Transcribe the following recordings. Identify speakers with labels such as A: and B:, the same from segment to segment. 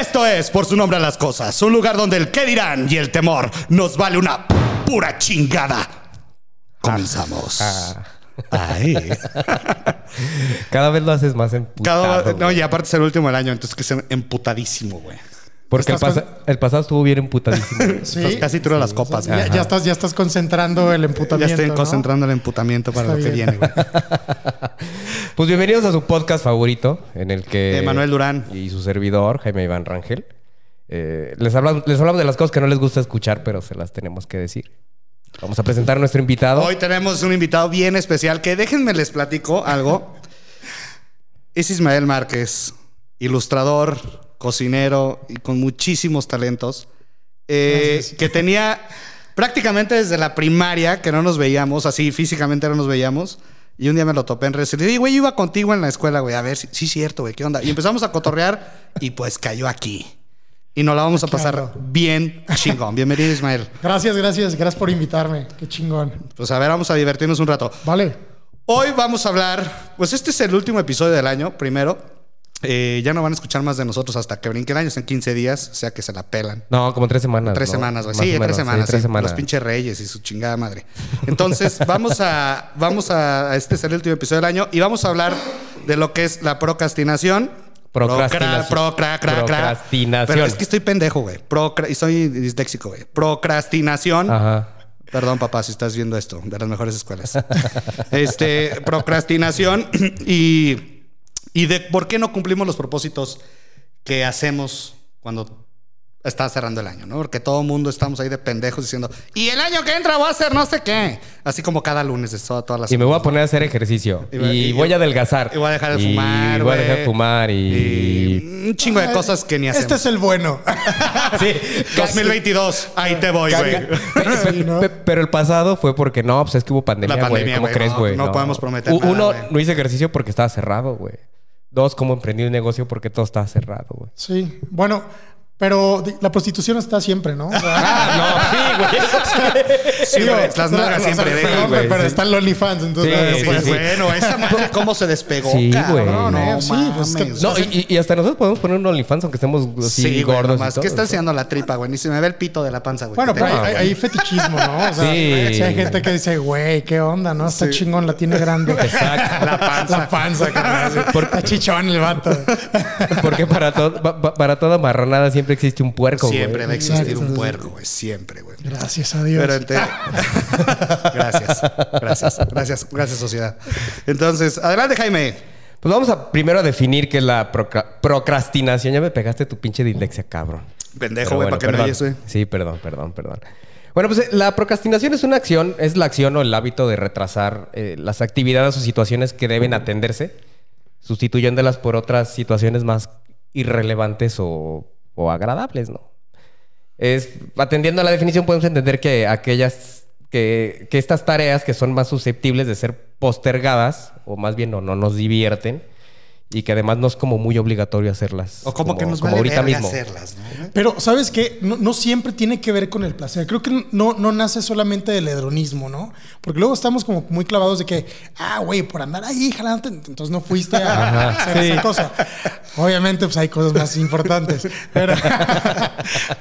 A: Esto es, por su nombre a las cosas, un lugar donde el qué dirán y el temor nos vale una pura chingada. Comenzamos.
B: Ah.
A: Ay.
B: Cada vez lo haces más emputado.
A: Cada- no, y aparte es el último del año, entonces que es emputadísimo, güey.
B: Porque el, pasa- el pasado estuvo bien emputadísimo.
C: Sí.
A: Estás casi tiro las copas,
C: Ya, ya estás, ya estás concentrando el
A: Ya
C: emputamiento.
A: estoy
C: ¿no?
A: concentrando el emputamiento para
C: Está
A: lo que
C: bien.
A: viene, güey.
B: Pues bienvenidos a su podcast favorito, en el que...
A: De Manuel Durán.
B: Y su servidor, Jaime Iván Rangel. Eh, les, hablamos, les hablamos de las cosas que no les gusta escuchar, pero se las tenemos que decir. Vamos a presentar a nuestro invitado.
A: Hoy tenemos un invitado bien especial que déjenme les platico algo. Es Ismael Márquez, ilustrador, cocinero y con muchísimos talentos. eh, que tenía prácticamente desde la primaria que no nos veíamos, así físicamente no nos veíamos. Y un día me lo topé en redes y le dije, güey, yo iba contigo en la escuela, güey, a ver, sí, sí, cierto, güey, ¿qué onda? Y empezamos a cotorrear y pues cayó aquí. Y nos la vamos a pasar
C: Claro.
A: bien chingón. Bienvenido, Ismael.
C: Gracias, gracias. Gracias por invitarme. Qué chingón.
A: Pues a ver, vamos a divertirnos un rato.
C: Vale.
A: Hoy vamos a hablar, pues este es el último episodio del año, primero. Eh, ya no van a escuchar más de nosotros hasta que brinquen años en 15 días, o sea que se la pelan.
B: No, como tres semanas.
A: Tres
B: ¿no?
A: semanas, güey. Sí, tres semanas.
B: tres
A: sí.
B: semanas.
A: Los pinches reyes y su chingada madre. Entonces, vamos a, vamos a, este es el último episodio del año y vamos a hablar de lo que es la procrastinación.
B: Procrastinación.
A: Procra- procra- cra- cra.
B: Procrastinación.
A: Pero es que estoy pendejo, güey. Y soy disléxico, güey. Procrastinación.
B: Ajá.
A: Perdón, papá, si estás viendo esto, de las mejores escuelas. este, procrastinación y, y de por qué no cumplimos los propósitos que hacemos cuando está cerrando el año, ¿no? Porque todo el mundo estamos ahí de pendejos diciendo, y el año que entra voy a hacer no sé qué. Así como cada lunes de toda- todas las
B: Y me voy a poner a hacer ejercicio.
A: Y
B: Y,
A: voy- y-
B: voy a adelgazar.
A: y voy a dejar de
B: Y
A: fumar,
B: voy a dejar de fumar y...
A: y un chingo de cosas que ni hacemos.
C: Este es el bueno.
B: Sí.
A: 2022, ahí te voy, güey.
C: Sí, ¿no?
B: Pe- Pero el pasado fue porque no, pues es que hubo pandemia,
A: La
B: güey.
A: pandemia,
B: ¿Cómo crees,
A: no,
B: güey?
A: no podemos prometer
B: U-
A: nada,
B: Uno, no hice ejercicio porque estaba cerrado, güey. Dos, cómo emprendí un negocio porque todo estaba cerrado, güey.
C: Sí. Bueno, pero la prostitución está siempre, ¿no? O sea,
B: Ah, no, sí, güey. sí.
A: Las nalgas siempre
C: perdón,
B: güey,
C: Pero
B: sí.
C: está el OnlyFans, entonces.
B: Sí,
C: pues,
B: sí, sí.
A: Bueno, esa madre cómo se despegó,
B: Sí,
A: cabrón.
B: güey.
A: No,
C: Sí, pues, es que-
A: mames.
B: No, y, y hasta nosotros podemos poner un OnlyFans aunque estemos así
A: sí,
B: gordos. todo,
A: ¿Qué está
B: ¿no?
A: enseñando la tripa, güey? Ni se me ve el pito de la panza, güey.
C: Bueno,
A: que
C: pero hay, hay- hay fetichismo, ¿no? O sea,
B: Sí.
C: hay gente que dice, güey, ¿qué onda? ¿No? Está chingón, la tiene grande.
B: Exacto.
C: La panza. La panza, carnal. Está chichón el vato.
B: Porque para, para toda marranada siempre existe un puerco, güey.
A: Siempre va a existir
C: Exacto.
A: un puerco, güey. Siempre, güey.
C: Gracias a Dios.
A: Pero ente- gracias, gracias, gracias, gracias, sociedad. Entonces, adelante, Jaime.
B: Pues vamos a primero a definir qué es la procra- procrastinación. Ya me pegaste tu pinche dislexia, cabrón.
A: Pendejo, güey,
B: bueno,
A: para que me
B: perdón.
A: oyes, güey.
B: Sí, perdón, perdón, perdón. Bueno, pues eh, la procrastinación es una acción, es la acción o el hábito de retrasar eh, las actividades o situaciones que deben atenderse, sustituyéndolas por otras situaciones más irrelevantes o, o agradables, ¿no? Es, atendiendo a la definición, podemos entender que aquellas, que, que estas tareas que son más susceptibles de ser postergadas, o más bien no, no nos divierten, y que además no es como muy obligatorio hacerlas.
A: O como, que nos
B: como
A: vale
B: ahorita mismo.
A: hacerlas, ¿no?
C: Pero, ¿sabes qué? No, no siempre tiene que ver con el placer. Creo que no, no nace solamente del hedronismo, ¿no? Porque luego estamos como muy clavados de que, ah, güey, por andar ahí jalando, entonces no fuiste a
B: Ajá,
C: hacer
B: sí.
C: esa cosa. Obviamente, pues hay cosas más importantes. Pero,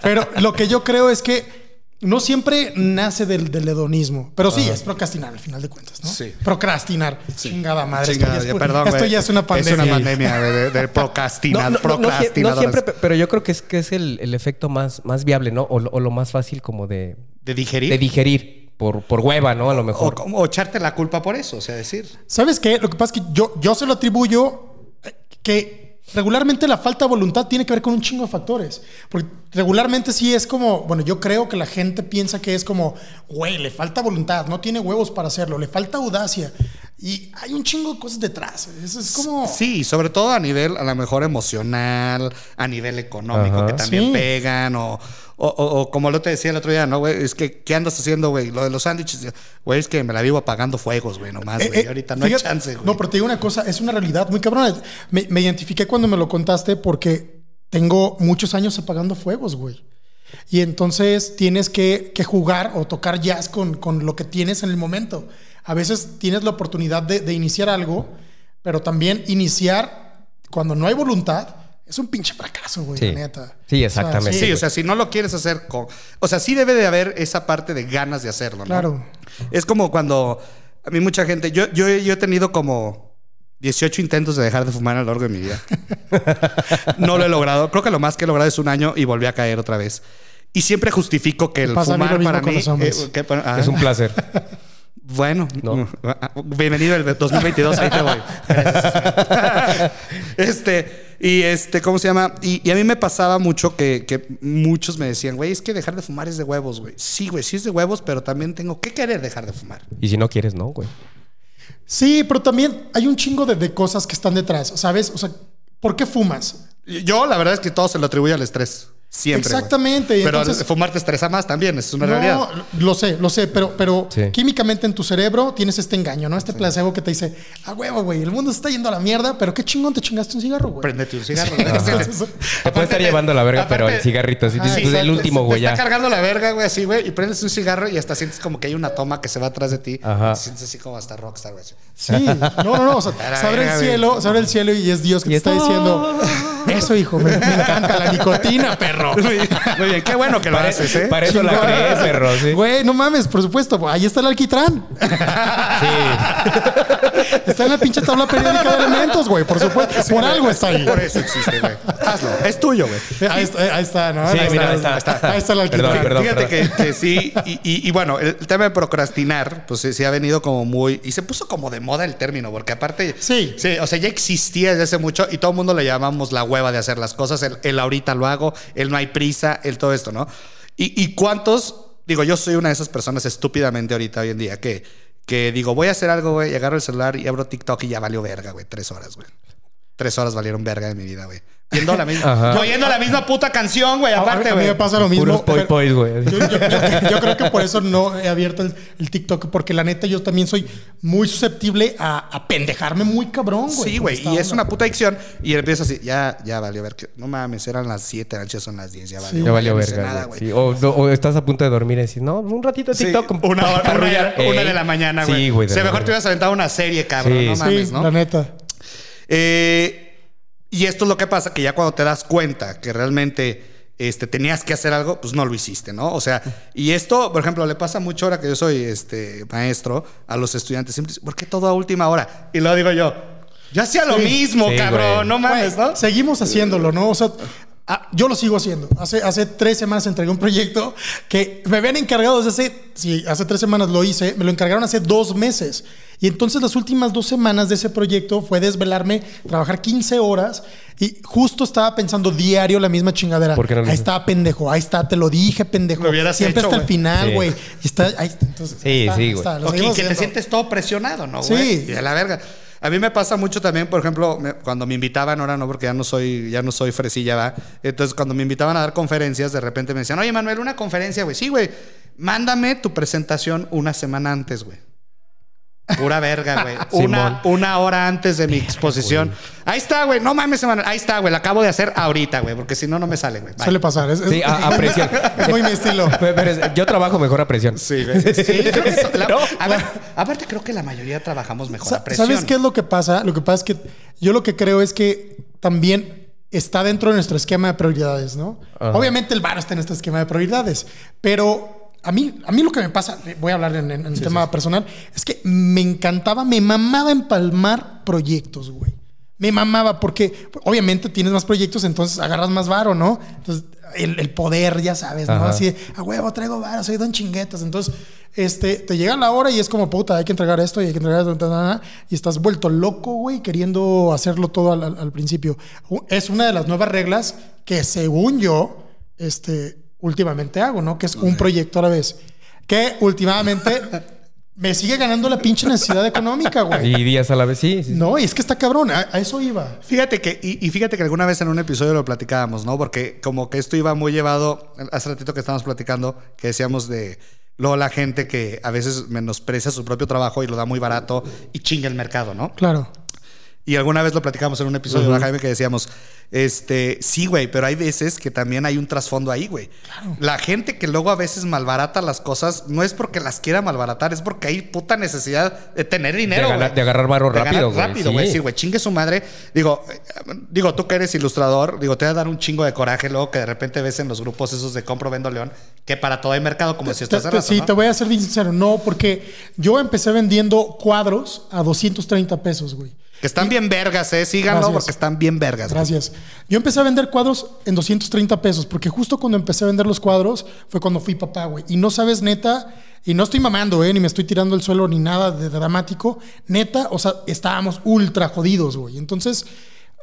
C: pero lo que yo creo es que no siempre nace del, del hedonismo. Pero sí, es procrastinar al final de cuentas, ¿no?
A: Sí.
C: Procrastinar. Chingada madre.
A: Chingada,
C: esto ya, es,
A: perdón,
C: esto ya es una pandemia.
A: Es una pandemia, de, de procrastinar,
B: no, no, no, sie- no
A: procrastinadores.
B: siempre, pe- pero yo creo que es, que es el, el efecto más, más viable, ¿no? O, lo- o lo más fácil como de,
A: de digerir.
B: de digerir por, por hueva, ¿no? A lo
A: o,
B: mejor.
A: como- o echarte la culpa por eso, o sea, decir.
C: ¿Sabes qué? Lo que pasa es que yo, yo se lo atribuyo que regularmente la falta de voluntad tiene que ver con un chingo de factores. Porque regularmente sí es como, bueno, yo creo que la gente piensa que es como, güey, le falta voluntad, no tiene huevos para hacerlo, le falta audacia. Y hay un chingo de cosas detrás. Eso es como...
A: Sí, sobre todo a nivel, a lo mejor emocional, a nivel económico,
B: Ajá.
A: que también
C: Sí.
A: pegan, o, o, o- o como lo te decía el otro día, ¿no, güey? Es que, ¿qué andas haciendo, güey? Lo de los sándwiches, güey, es que me la vivo apagando fuegos, güey, nomás,
C: Eh,
A: güey.
C: eh,
A: Ahorita no
C: fíjate-
A: hay chance, güey.
C: No, pero te digo una cosa, es una realidad muy cabrona. Me, me identifiqué cuando me lo contaste porque tengo muchos años apagando fuegos, güey. Y entonces tienes que, que jugar o tocar jazz con, con lo que tienes en el momento. A veces tienes la oportunidad de, de iniciar algo, pero también iniciar cuando no hay voluntad es un pinche fracaso, güey,
B: Sí.
C: la neta.
B: Sí, exactamente.
A: Sí,
B: güey.
A: o sea, si no lo quieres hacer con... O sea, sí debe de haber esa parte de ganas de hacerlo, ¿no?
C: Claro.
A: Es como cuando a mí mucha gente... Yo, yo, yo he tenido como 18 intentos de dejar de fumar a lo largo de mi vida. no lo he logrado. Creo que lo más que he logrado es un año y volví a caer otra vez. Y siempre justifico que el
C: Pasa
A: fumar para mí...
C: los hombres.
A: eh, que- ah,
B: Es un placer.
A: Bueno,
B: No.
A: bienvenido el 2022, ahí te voy. Gracias. este, y este, ¿cómo se llama? Y, y a mí me pasaba mucho que, que muchos me decían, güey, es que dejar de fumar es de huevos, güey. Sí, güey, sí es de huevos, pero también tengo que querer dejar de fumar.
B: Y si no quieres, no, güey.
C: Sí, pero también hay un chingo de, de cosas que están detrás, ¿sabes? O sea, ¿por qué fumas?
A: Yo, la verdad es que todo se lo atribuyo al estrés. Siempre.
C: Exactamente,
A: Pero
C: entonces-
A: fumar te estresa más también, es una realidad.
C: No, lo sé, lo sé, pero, pero
B: Sí.
C: químicamente en tu cerebro tienes este engaño, ¿no? Este placebo que te dice, ah, huevo, güey, el mundo se está yendo a la mierda, pero qué chingón te chingaste un cigarro, güey.
A: Préndete un cigarro.
C: Sí,
A: güey.
C: entonces,
B: Te puede estar llevando la verga, pero el cigarrito. Así
C: Ah,
B: pues, el último, güey,
A: Te está cargando la verga, güey, así, güey, y prendes un cigarro y hasta sientes como que hay una toma que se va atrás de ti.
B: Ajá.
A: Te sientes así como hasta rockstar, güey.
C: Sí, no, no, no. O sea, se abre el cielo, se abre el cielo y es Dios que
B: Y
C: te está
B: está-
C: diciendo, eso, hijo, me, me encanta la nicotina, perro.
A: Muy bien, muy bien, qué bueno que lo
B: Para,
A: haces, ¿eh?
B: para eso la
C: Chingón.
B: crees, perro, sí.
C: Güey, no mames, por supuesto, ahí está el alquitrán.
B: Sí.
C: Está en la pinche tabla periódica de elementos, güey, por supuesto. Por algo está ahí.
A: Por eso existe, güey. Hazlo, es tuyo, güey.
C: Ahí está, ahí está, ¿no?
B: Sí,
C: ahí,
B: mira,
C: está,
B: ahí está.
C: ahí está el alquitrán.
B: Perdón, perdón.
A: Fíjate que, que sí, y, y- y bueno, el tema de procrastinar, pues sí, sí ha venido como muy. Y se puso como de moda el término, porque aparte.
C: Sí.
A: Sí, o sea, ya existía desde hace mucho y todo el mundo le llamamos la hueva de hacer las cosas. El, el ahorita lo hago, el no hay prisa, el todo esto, ¿no? Y, y cuántos. Digo, yo soy una de esas personas estúpidamente ahorita hoy en día que, que digo, voy a hacer algo, güey, agarro el celular y abro TikTok y ya valió verga, güey. Tres horas, güey. Tres horas valieron verga de mi vida, güey. Viendo la misma,
B: Ajá.
A: oyendo la misma puta canción, güey,
C: a-
A: aparte,
C: a mí me pasa lo mismo.
B: Puros poi güey.
C: Yo, yo- yo- yo creo que por eso no he abierto el, el TikTok, porque la neta yo también soy muy susceptible a, a pendejarme muy cabrón, güey.
A: Sí, güey, y es una puta adicción. Y empieza así, ya, ya valió ver que no mames, eran las 7, antes son las 10, ya valió.
B: Ya valió verga.
A: nada,
B: güey.
A: güey.
B: Sí, O, no, o estás a punto de dormir y decir, no, un ratito de
A: Sí,
B: TikTok.
A: una hora, una, una de la mañana, güey.
B: Sí, güey.
A: O sea, mejor te hubieras aventado una serie, cabrón.
B: Sí,
A: no
B: sí,
A: mames,
C: Sí,
A: ¿no?
C: la neta.
A: Eh, y esto es lo que pasa, que ya cuando te das cuenta que realmente este, tenías que hacer algo, pues no lo hiciste, ¿no? O sea, y esto, por ejemplo, le pasa mucho ahora que yo soy este, maestro a los estudiantes. Siempre dicen, ¿por qué todo a última hora? Y luego digo yo, yo hacía lo
C: Sí.
A: mismo,
B: Sí,
A: cabrón,
B: güey.
A: no mames,
C: Güey,
A: ¿no?
C: Seguimos haciéndolo, ¿no? O sea, ah, yo lo sigo haciendo. Hace, hace tres semanas entregué un proyecto que me habían encargado desde hace, sí, hace tres semanas lo hice, me lo encargaron hace dos meses. Y entonces las últimas dos semanas de ese proyecto fue desvelarme, trabajar 15 horas y justo estaba pensando diario la misma chingadera.
B: ¿Por qué no lo
C: ahí está, pendejo, ahí está, te lo dije, pendejo.
A: Lo hubieras
C: Siempre
A: hecho,
C: hasta el
A: güey.
C: final,
B: Sí.
C: güey. Y está, ahí, entonces,
B: Sí,
C: está,
B: sí,
C: ahí
B: güey.
C: está, lo
A: Ok, que te sientes todo presionado, ¿no,
C: Sí.
A: güey? Y a la verga. A mí me pasa mucho también, por ejemplo, me- cuando me invitaban, ahora no, porque ya no soy, ya no soy fresilla, va. Entonces, cuando me invitaban a dar conferencias, de repente me decían, oye, Manuel, una conferencia, güey. Sí, güey. Mándame tu presentación una semana antes, güey. Pura verga, güey. una, una hora antes de mi exposición. Ahí está, güey. No mames, Manuel. Ahí está, güey. La acabo de hacer ahorita, güey. Porque si no, no me sale, güey.
C: Suele pasar. Es,
B: Sí, a, a presión.
C: es muy mi estilo.
B: Pero es- yo trabajo mejor a presión.
A: Sí, güey. Sí, creo que eso- la-
B: No.
A: a ver, aparte, creo que la mayoría trabajamos mejor a presión.
C: ¿Sabes qué es lo que pasa? Lo que pasa es que yo lo que creo es que también está dentro de nuestro esquema de prioridades, ¿no?
B: Ajá.
C: Obviamente el bar está en nuestro esquema de prioridades, pero a mí, a mí lo que me pasa, voy a hablar en, en- tema personal, es que me encantaba, me mamaba empalmar proyectos, güey. Me mamaba porque obviamente tienes más proyectos, entonces agarras más varo, ¿no? Entonces el, el poder, ya sabes, ¿no?
B: Ajá.
C: Así, a huevo, traigo varo, soy don chinguetas. Entonces, este, te llega la hora y es como, puta, hay que entregar esto y hay que entregar esto, y estás vuelto loco, güey, queriendo hacerlo todo al, al- al principio. Es una de las nuevas reglas que, según yo, este, últimamente hago, ¿no? Que es un proyecto a la vez. Que últimamente me sigue ganando la pinche necesidad económica, güey.
B: Y días a la vez, sí. sí.
C: No, y es que está cabrón, a, a eso iba.
A: Fíjate que, y, y fíjate que alguna vez en un episodio lo platicábamos, ¿no? Porque como que esto iba muy llevado, hace ratito que estábamos platicando, que decíamos de luego la gente que a veces menosprecia su propio trabajo y lo da muy barato y chinga el mercado, ¿no?
C: Claro.
A: Y alguna vez lo platicamos en un episodio de Jaime que decíamos, este, sí, güey, pero hay veces que también hay un trasfondo ahí, güey. La gente que luego a veces malbarata las cosas no es porque las quiera malbaratar, es porque hay puta necesidad de tener dinero.
B: De
A: güey.
B: de agarrar
A: De
B: rápido, güey,
A: rápido,
B: sí.
A: güey. Sí, güey, chingue su madre. Digo, eh, digo, tú que eres ilustrador, digo, te va a dar un chingo de coraje luego que de repente ves en los grupos esos de compro, vendo, león, que para todo hay mercado, como si estás rato,
C: sí,
A: ¿no?
C: te voy a ser bien sincero. No, porque yo empecé vendiendo cuadros a 230 pesos, güey.
A: Que están bien vergas, eh. Síganlo porque están bien vergas. güey.
C: Gracias. Yo empecé a vender cuadros en 230 pesos, porque justo cuando empecé a vender los cuadros fue cuando fui papá, güey. Y no sabes, neta, y no estoy mamando, eh, ni me estoy tirando el suelo ni nada de dramático. Neta, o sea, estábamos ultra jodidos, güey. Entonces,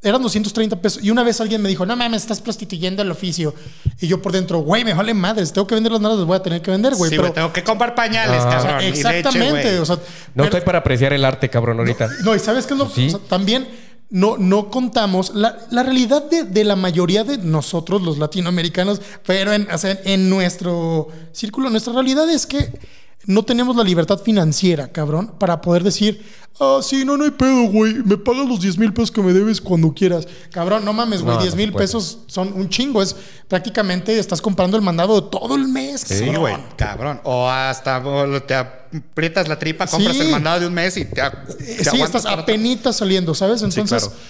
C: eran 230 pesos. Y una vez alguien me dijo, no mames, estás prostituyendo el oficio. Y yo por dentro, güey, me vale madres, tengo que vender las nada, las voy a tener que vender, güey.
A: Sí,
C: pero,
A: tengo que comprar pañales,
B: Ah.
A: cabrón. leche,
C: exactamente, o sea,
B: No
C: pero-
B: estoy para apreciar el arte, cabrón, ahorita.
C: no, y sabes qué es lo
B: Sí.
C: o sea, también no, no contamos la, la realidad de, de la mayoría de nosotros, los latinoamericanos, pero en, o sea, en nuestro círculo, nuestra realidad es que no tenemos la libertad financiera, cabrón, para poder decir, ah, sí, no, no hay pedo, güey, me pagas los 10 mil pesos que me debes cuando quieras. Cabrón, no mames, güey,
B: No,
C: 10
B: no
C: mil pesos son un chingo, es prácticamente estás comprando el mandado de todo el mes.
A: Sí,
C: cabrón.
A: güey, cabrón. O hasta te aprietas la tripa, compras
C: Sí.
A: el mandado de un mes y te, te
C: sí, estás apenitas saliendo, ¿sabes? Entonces,
A: claro.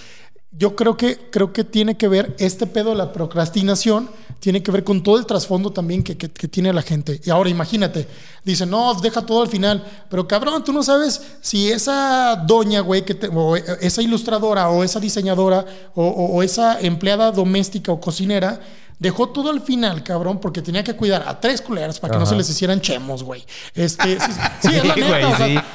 C: yo creo que, creo que tiene que ver este pedo de la procrastinación, tiene que ver con todo el trasfondo también que, que- tiene la gente. Y ahora imagínate, dice, no, deja todo al final, pero cabrón, tú no sabes si esa doña, güey, que te- o esa ilustradora o esa diseñadora o esa empleada doméstica o cocinera. Dejó todo al final, cabrón, porque tenía que cuidar a tres culeras para que no se les hicieran chemos, güey. Este, sí, sí, es la
B: Sí,
C: neta,
B: güey,
C: o sea,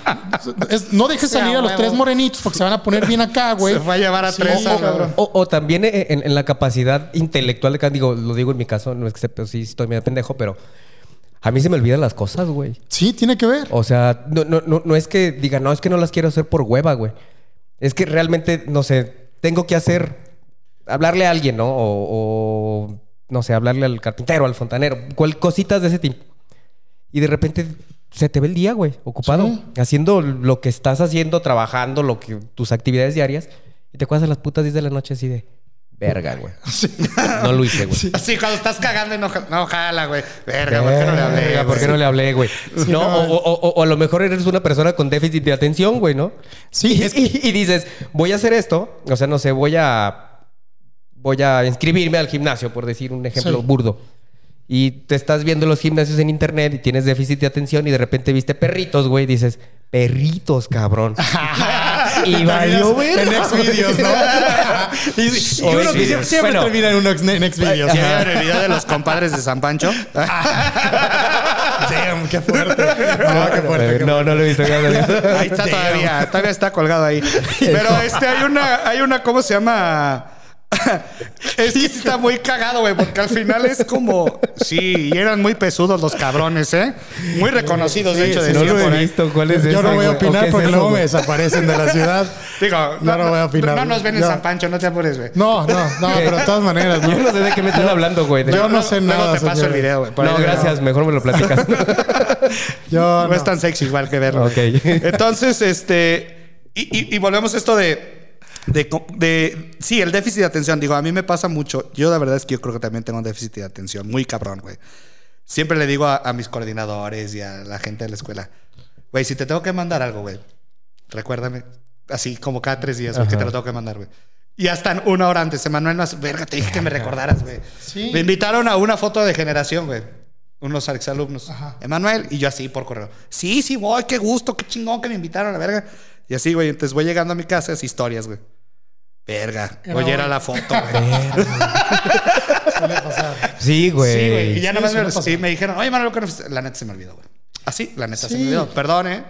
C: es- no dejes
A: Sí,
C: salir a los tres morenitos porque se van a poner bien acá, güey.
A: Se fue a llevar a
C: Sí,
A: tres,
C: cabrón.
A: cabrón.
B: O, o también en, en la capacidad intelectual de cada, digo, lo digo en mi caso, no es que sepa, sí estoy medio pendejo, pero a mí se me olvidan las cosas, güey.
C: Sí, tiene que ver.
B: O sea, no, no, no, no es que diga, no, es que no las quiero hacer por hueva, güey. Es que realmente, no sé, tengo que hacer, hablarle a alguien, ¿no? O, o, no sé, hablarle al carpintero, al fontanero, cual, cositas de ese tipo. Y de repente se te ve el día, güey, ocupado,
C: Sí.
B: haciendo lo que estás haciendo, trabajando, lo que tus actividades diarias, y te acuerdas a las putas 10 de la noche así de, verga, güey. No lo hice, güey.
A: Así, cuando estás cagando y no, no jala, güey. Verga, ¿por qué no le hablé?
B: Verga, ¿Por qué
A: güey?
B: no le hablé, güey? no,
C: no.
B: o, o- o- o a lo mejor eres una persona con déficit de atención, güey, ¿no?
C: Sí,
B: y,
C: es que-
B: y- y dices, voy a hacer esto. O sea, no sé, voy a. Voy a inscribirme al gimnasio, por decir un ejemplo
C: Sí.
B: burdo. Y te estás viendo los gimnasios en internet y tienes déficit de atención y de repente viste perritos, güey. y Dices, perritos, cabrón. y valió, güey.
C: En Xvideos, ¿no? y, y uno que siempre, siempre
B: Bueno.
C: termina en un Xvideos.
A: ¿Ya vieron el video de los compadres de San Pancho?
C: Damn, qué fuerte. No, qué fuerte. qué
B: no, no lo he visto. no lo he visto.
A: Ahí está todavía, todavía está colgado ahí. Pero este, hay una, hay una, ¿cómo se llama? Es que sí está muy cagado, güey, porque al final es como, sí, y eran muy pesudos los cabrones, ¿eh? Muy reconocidos, de hecho,
C: sí,
B: no
A: decían
B: lo he visto. ¿Cuál es
C: Yo
B: ese,
C: no voy a opinar
B: es
C: porque
B: eso,
C: luego me
B: güey?
C: desaparecen de la ciudad.
A: Digo,
C: No, no voy a opinar.
A: No nos ven en. San Pancho, no te apures, güey.
C: No, no, no, pero de todas maneras,
B: Yo
C: ¿no?
B: no sé de qué me están hablando, güey. De-
C: yo no sé
A: Luego
C: nada,
A: te paso
C: señor.
A: el video, güey.
B: No, gracias. Mejor me lo platicas.
C: Yo
A: No,
C: no.
A: es tan sexy igual que verlo.
B: Ok.
A: Entonces, este. Y, y- y volvemos a esto de, de. Sí, el déficit de atención. Digo, a mí me pasa mucho. Yo, la verdad es que yo creo que también tengo un déficit de atención muy cabrón, güey. Siempre le digo a, a mis coordinadores y a la gente de la escuela, güey, si te tengo que mandar algo, güey, recuérdame. Así como cada tres días, güey, que te lo tengo que mandar, güey. Y hasta una hora antes, Emanuel, más, verga, te dije que me recordaras, güey.
C: Sí.
A: Me invitaron a una foto de generación, güey. Unos exalumnos. Emanuel, y yo así por correo. Sí, sí, voy, qué gusto, qué chingón que me invitaron la verga. Y así, güey, entonces voy llegando a mi casa, es historias, güey. Verga.
C: Era
A: Oye, era la foto, güey.
B: Sí, güey.
A: Sí, güey. Y ya
C: Sí,
A: nomás
C: suele
A: me, y me dijeron, oye, Manuel, ¿qué no fuiste?" la neta se me olvidó, güey. Así, la neta se
C: Sí.
A: me olvidó. Perdón, ¿eh?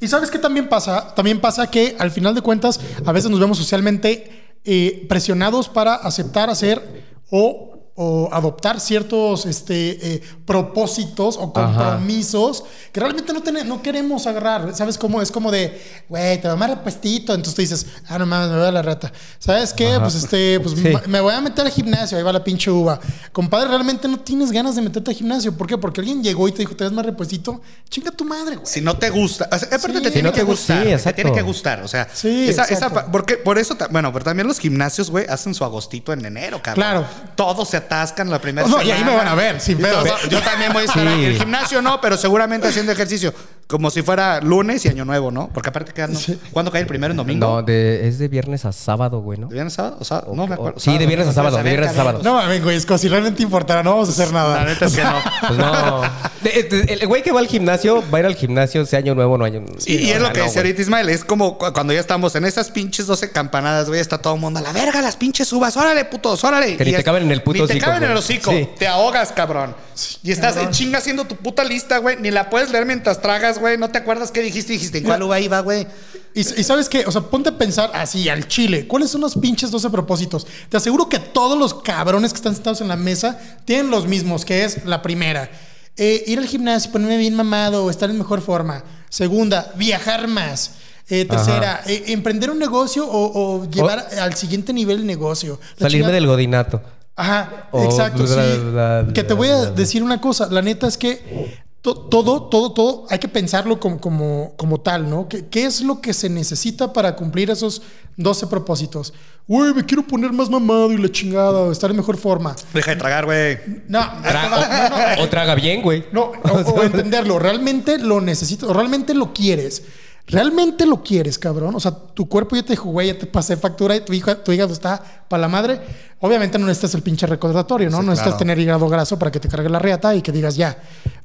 C: Y sabes qué también pasa? También pasa que al final de cuentas a veces nos vemos socialmente eh, presionados para aceptar, hacer o o adoptar ciertos este, eh, propósitos o compromisos que realmente no, ten- no queremos agarrar. ¿Sabes cómo? Es como de, güey, te va más repuestito. Entonces tú dices, ah, no mames, me voy a la rata. ¿Sabes qué?
B: Ajá.
C: Pues este, pues
B: Sí.
C: me- voy a meter al gimnasio. Ahí va la pinche uva. Compadre, realmente no tienes ganas de meterte al gimnasio. ¿Por qué? Porque alguien llegó y te dijo, te ves más repuestito. Chinga tu madre, güey.
A: Si no te gusta, o sea, aparte
C: Sí.
A: te
C: Si
A: tiene
B: no
A: que
B: te
A: gustar,
B: sí,
A: te tiene que gustar, o sea,
C: Sí,
A: esa, porque por eso, bueno, pero también los gimnasios, güey, hacen su agostito en enero, cabrón.
C: Claro.
A: Todos se atascan la primera
C: No, y
A: semana.
C: ahí me van a ver, sin
A: Y todos- Yo también voy a estar
B: Sí.
A: ahí. El gimnasio no, pero seguramente haciendo ejercicio, como si fuera lunes y año nuevo, ¿no? Porque aparte quedan,
C: Sí.
A: ¿cuándo cae el primero en domingo?
B: No, de, es de viernes a sábado, güey, ¿no?
A: ¿De viernes a sábado? O sea, no me acuerdo.
B: Sí, de viernes a sábado, de viernes a sábado.
C: No mames, güey. Es como si realmente importara. No vamos a hacer nada.
A: La neta es que no.
B: Pues no. De- de- el güey que va al gimnasio, va a ir al gimnasio, sea año nuevo, no año
A: Y, y es
B: o
A: lo
B: sea,
A: que
B: no,
A: decía
B: güey.
A: ahorita Ismael, es como cu- cuando ya estamos en esas pinches 12 campanadas, güey, está todo el mundo a la verga, las pinches uvas, órale, putos, órale.
B: Que ni
A: Y
B: te caben en el puto
A: Ni te
B: hocico,
A: caben en el hocico,
B: Sí.
A: te ahogas, cabrón. Y estás en chinga haciendo tu puta lista, güey, ni la puedes leer mientras tragas, güey, no te acuerdas qué dijiste, dijiste, ¿en cuál uva iba, güey?
C: Y, y sabes qué, o sea, ponte a pensar así al chile. ¿Cuáles son los pinches 12 propósitos? Te aseguro que todos los cabrones que están sentados en la mesa tienen los mismos, que es la primera. eh, ir al gimnasio, ponerme bien mamado o estar en mejor forma. Segunda, viajar más. Eh, tercera, eh, emprender un negocio o, o llevar al siguiente nivel el negocio. La
B: Salirme
C: chingada-
B: del godinato.
C: Ajá,
B: O
C: exacto.
B: bla,
C: sí.
B: bla, bla,
C: que te voy a
B: bla.
C: decir una cosa. La neta es que todo, todo, todo hay que pensarlo como, como, como tal, ¿no? ¿Qué, qué es lo que se necesita para cumplir esos 12 propósitos? Güey, me quiero poner más mamado y la chingada, o estar en mejor forma.
A: Deja de tragar, güey.
C: No,
B: Tra-
C: no, no, no,
B: o traga bien, güey.
C: no, o, o entenderlo. Realmente lo necesitas, o realmente lo quieres. Realmente lo quieres, cabrón. O sea, tu cuerpo ya te dijo, güey, ya te pasé factura y tu, hija, tu hígado está para la madre. Obviamente no necesitas el pinche recordatorio, ¿no?
A: Sí,
C: no necesitas
A: claro.
C: tener hígado graso para que te cargue la riata y que digas ya.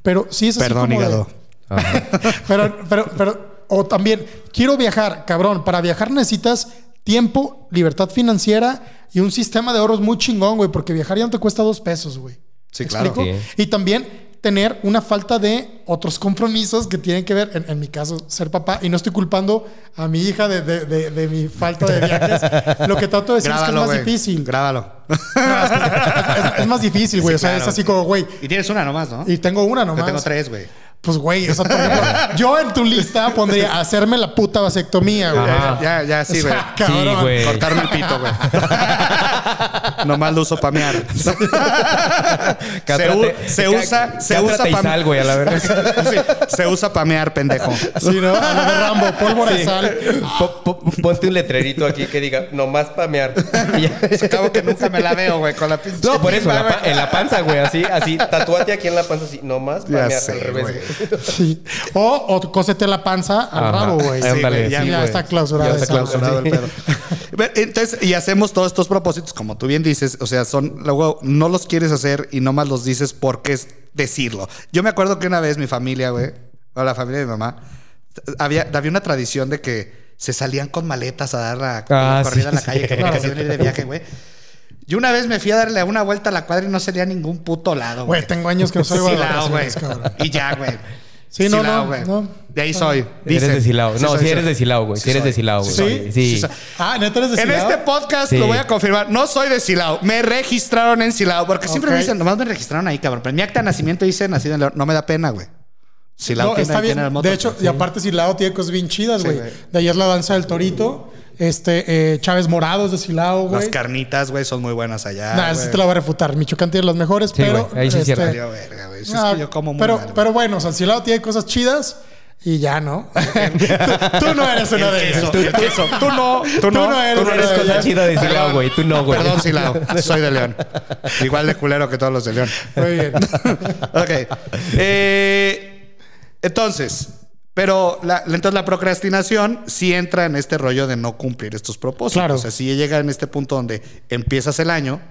C: Pero sí es así
A: Perdón,
C: como de-
A: hígado.
C: pero, pero, pero, o también, quiero viajar, cabrón. Para viajar necesitas tiempo, libertad financiera y un sistema de ahorros muy chingón, güey, porque viajar ya no te cuesta dos pesos, güey.
A: Sí,
C: ¿Me
A: claro.
B: Sí.
C: Y también tener una falta de otros compromisos que tienen que ver, en, en mi caso, ser papá. Y no estoy culpando a mi hija de, de- de- de mi falta de viajes. Lo que trato de decir
A: Grábalo,
C: es que es más difícil.
A: Grábalo.
C: No, es, que es- es más difícil, güey.
A: Sí,
C: o sea,
A: claro.
C: es así como, güey.
A: Y tienes una nomás, ¿no?
C: Y tengo una
A: Yo
C: nomás.
A: tengo tres, güey.
C: Pues, güey, o sea, por ejemplo, yo en tu lista pondría hacerme la puta vasectomía, güey.
B: Ajá.
A: Ya, ya, sí,
C: O
A: güey.
C: sea.
B: Sí, güey.
A: Cortarme el pito, güey. Nomás lo uso para mear. se,
B: Cátrate-
A: usa, se usa
B: y sal, güey, a la verga.
A: Sí, se usa para mear, pendejo.
C: Sí, ¿no? A lo de Rambo, pólvora de
B: Sí.
C: sal.
B: Po- po- ponte un letrerito aquí que diga, nomás pamear. Y ya.
A: Acabo que nunca me la veo, güey, con la pinche.
B: No, por eso, en la, pa-
A: güey.
B: en la panza, güey, así, así, tatúate aquí en la panza, así, nomás
A: Ya
B: pamear
A: sé,
B: al revés.
A: güey.
C: Sí. O, o cósete la panza al
B: Ajá.
C: rabo, güey.
B: Sí,
A: ya,
B: sí,
C: ya
B: güey.
C: está clausurado.
B: Ya está
C: esa,
B: clausurado
C: güey.
B: el pedo.
A: Entonces, y hacemos todos estos propósitos, como tú bien dices, o sea, son, luego no los quieres hacer y nomás los dices porque es decirlo. Yo me acuerdo que una vez mi familia, güey, o la familia de mi mamá, había, había una tradición de que se salían con maletas a dar la,
B: Ah,
A: corrida en la
B: sí,
A: calle,
B: sí.
A: que querían ir de viaje, güey. Yo una vez me fui a darle una vuelta a la cuadra y no salía a ningún puto lado,
C: Güey, tengo años que no salgo
A: Silao, güey. Y ya, güey.
C: Sí, no,
A: Silao,
C: no,
A: güey.
C: no.
A: De ahí soy.
B: Eres
A: dicen.
B: de Silao.
A: Sí
B: No, sí
A: soy.
B: eres de Silao, güey.
A: Sí
B: Sí eres de Silao,
A: Sí
B: güey. Sí.
A: Sí soy.
C: Ah, ¿neta eres de
A: En
C: Silao?
A: este podcast
B: Sí.
A: lo voy a confirmar. No soy de Silao. Me registraron en Silao. Porque siempre me dicen, nomás me registraron ahí, cabrón. Pero en mi acta de nacimiento dice nacido en León. No me da pena, güey. Silao
C: No,
A: tiene,
C: está bien.
A: tiene el moto.
C: De hecho, y aparte Silao tiene cosas bien chidas,
A: Sí,
C: güey.
A: güey.
C: de ahí es la danza del torito. Este, eh, Chávez Morados de Silao,
A: Las
C: güey.
A: carnitas, güey, son muy buenas allá.
C: Nah, eso te la voy a refutar. Michoacán tiene las mejores,
B: Sí,
C: pero.
B: güey, ahí sí es cierto.
A: Valió verga, güey. Si es
C: ah,
A: que yo como muy
C: pero,
A: mal,
C: pero bueno, o sea, Silao tiene cosas chidas y ya, ¿no? tú, tú no eres una
A: El
C: de ellas.
A: el queso. Tú no, tú no.
C: no eres
B: Tú no eres cosa chida de Silao, güey. Tú no, güey.
A: Perdón, Silao. Soy de León. Igual de culero que todos los de León.
C: Muy bien.
A: ok. Eh, entonces, pero la, entonces la procrastinación sí entra en este rollo de no cumplir estos propósitos.
C: Claro.
A: O sea, sí llega en este punto donde empiezas el año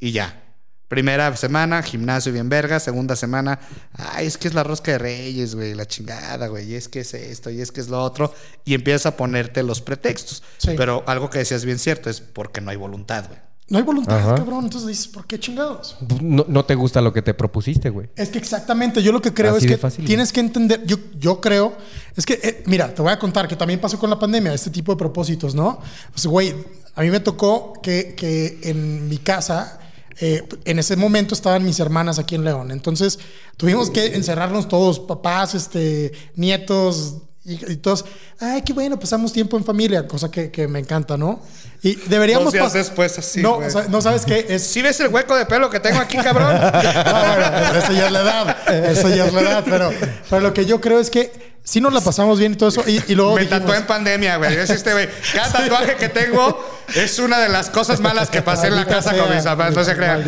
A: y ya. Primera semana, gimnasio bien verga. Segunda semana, ay, es que es la rosca de reyes, güey, la chingada, güey. Y es que es esto, y es que es lo otro. Y empiezas a ponerte los pretextos.
C: Sí.
A: Pero algo que decías bien cierto es porque no hay voluntad, güey.
C: No hay voluntad,
B: Ajá.
C: cabrón. Entonces dices, ¿por qué chingados?
B: No, no te gusta lo que te propusiste, güey.
C: Es que exactamente, yo lo que creo
B: Así
C: es que
B: fácil.
C: tienes que entender, yo, yo creo, es que, eh, mira, te voy a contar que también pasó con la pandemia, este tipo de propósitos, ¿no? Pues, güey, a mí me tocó que, que en mi casa eh, en ese momento estaban mis hermanas aquí en León. Entonces tuvimos que encerrarnos todos, papás, este, nietos, y, y todos, ay, qué bueno, pasamos tiempo en familia, cosa que, que me encanta, ¿no? Y deberíamos...
A: Dos días después, así,
C: No,
A: güey.
C: o sea, no sabes qué, es...
A: ¿Sí ves el hueco de pelo que tengo aquí, cabrón?
C: No, bueno, eso ya es la edad. Eso ya es la edad. Pero, pero lo que yo creo es que sí nos la pasamos bien y todo eso. Y, y luego
A: Me
C: dijimos,
A: tatué en pandemia, güey. Es este, güey. Cada tatuaje que tengo es una de las cosas malas que pasé en la casa
C: sea,
A: con mis papás. No se crean.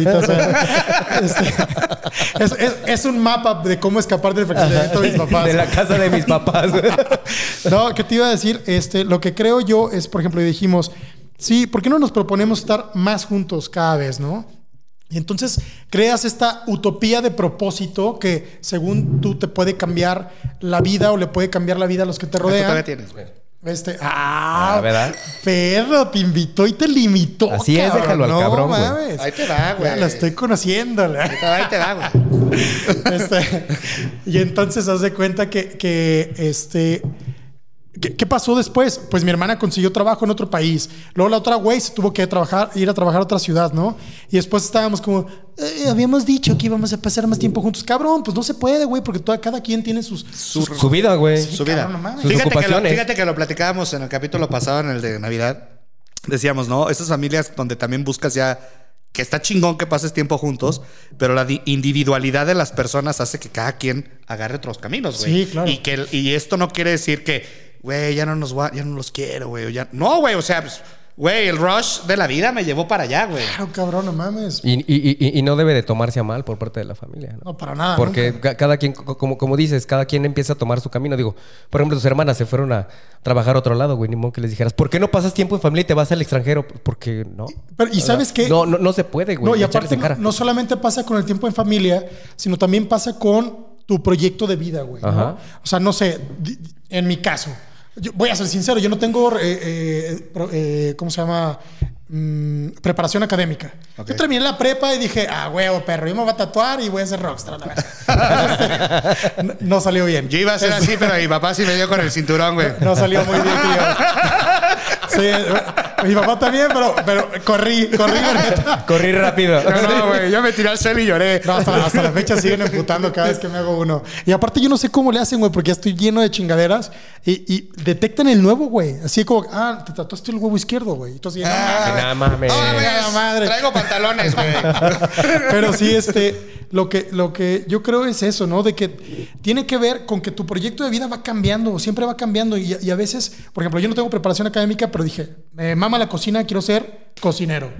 C: Este, es, es- es un mapa de cómo escapar del fraccionamiento de mis papás.
B: De la casa de mis papás.
C: No, ¿qué te iba a decir? Este, lo que creo yo es, por ejemplo, dijimos, sí, ¿por qué no nos proponemos estar más juntos cada vez, no? Y entonces creas esta utopía de propósito que según tú te puede cambiar la vida o le puede cambiar la vida a los que te
A: Tú todavía
C: rodean.
A: tienes, güey.
C: Este, ah,
B: Ah, ¿verdad?
C: Perro, te invitó y te limitó.
B: Así es, déjalo al
C: no
B: cabrón, güey.
C: mames.
A: Ahí te va, güey.
C: La estoy conociendo. la-
A: Ahí te va, güey.
C: este, y entonces haz de cuenta que, que, este. ¿Qué, qué pasó después? Pues mi hermana consiguió trabajo en otro país. Luego la otra güey se tuvo que trabajar, ir a trabajar a otra ciudad, ¿no? Y después estábamos como, "Eh, habíamos dicho que íbamos a pasar más tiempo juntos. Cabrón, pues no se puede, güey, porque toda, cada quien tiene sus.
B: Su, su vida, güey.
A: Su vida.
C: cabrón, no mames.
B: Sus
A: Fíjate que, lo, fíjate que lo platicábamos en el capítulo pasado, en el de Navidad. Decíamos, ¿no? Esas familias donde también buscas ya que está chingón que pases tiempo juntos, pero la di- individualidad de las personas hace que cada quien agarre otros caminos, güey.
C: Sí, claro.
A: Y, que, y esto no quiere decir que, güey, ya no nos va- ya no los quiero, güey. ya- No, güey, o sea, pues, güey, el rush de la vida me llevó para allá, güey.
C: Claro, cabrón, no mames.
B: Y, y- y- y no debe de tomarse a mal por parte de la familia. ¿no?
C: No, para nada.
B: Porque
C: nunca.
B: cada quien, co- como, como dices, cada quien empieza a tomar su camino. Digo, por ejemplo, tus hermanas se fueron a trabajar a otro lado, güey. Ni modo que les dijeras, ¿por qué no pasas tiempo en familia y te vas al extranjero? Porque no.
C: Pero, ¿y sabes qué?
B: No, no, no se puede, güey.
C: No, y aparte,
B: cara.
C: no, no solamente pasa con el tiempo en familia, sino también pasa con tu proyecto de vida, güey. O sea, no sé, en mi caso, yo voy a ser sincero, yo no tengo, eh, eh, eh, ¿cómo se llama? Mm, preparación académica. Yo terminé la prepa y dije, ah, huevo, perro, yo me voy a tatuar y voy a ser rockstar. la verdad. no, no salió bien.
A: Yo iba a ser así, pero mi papá sí me dio con el cinturón, güey.
C: No salió muy bien, tío. Sí, mi papá también, pero, pero corrí, corrí.
B: Corrí rápido.
A: No, no, güey. Yo me tiré al suelo y lloré.
C: No, hasta, hasta la fecha siguen emputando cada vez que me hago uno. Y aparte yo no sé cómo le hacen, güey, porque ya estoy lleno de chingaderas y, y detectan el nuevo, güey. Así como, ah, te tatuaste el huevo izquierdo, güey. Entonces, ya, no
A: Ah.
B: Nada mames.
A: No,
C: Nada madre.
A: Traigo pantalones, güey.
C: Pero sí, este, lo que, lo que yo creo es eso, ¿no? De que tiene que ver con que tu proyecto de vida va cambiando, siempre va cambiando. Y, y a veces, por ejemplo, yo no tengo preparación académica, pero dije, me mama la cocina, quiero ser cocinero.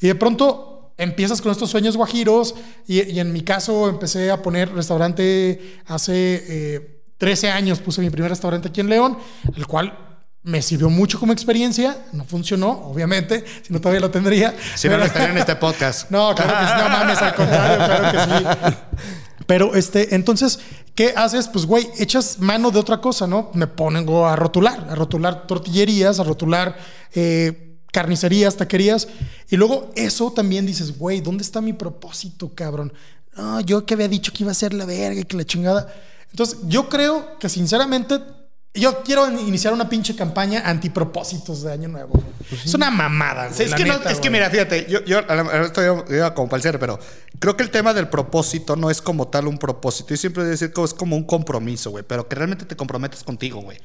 C: Y de pronto empiezas con estos sueños guajiros. Y, y en mi caso, empecé a poner restaurante hace eh, 13 años, puse mi primer restaurante aquí en León, el cual. Me sirvió mucho como experiencia, no funcionó, obviamente, si no todavía lo tendría.
A: Si no, no
C: Pero-
A: estaría en este podcast.
C: no, claro que sí, no mames, al contrario, claro que sí. Pero este, entonces, ¿qué haces? Pues, güey, echas mano de otra cosa, ¿no? Me pongo a rotular, a rotular tortillerías, a rotular eh, carnicerías, taquerías. Y luego eso también dices, güey, ¿dónde está mi propósito, cabrón? No, yo que había dicho que iba a ser la verga y que la chingada. Entonces, yo creo que sinceramente. Yo quiero iniciar una pinche campaña antipropósitos de Año Nuevo. es una mamada, güey.
A: Sí, es,
C: la
A: que no- mira, fíjate, yo, yo a lo mejor estoy iba como cierre, pero creo que el tema del propósito no es como tal un propósito. Yo siempre voy a decir que es como un compromiso, güey, pero que realmente te comprometes contigo, güey.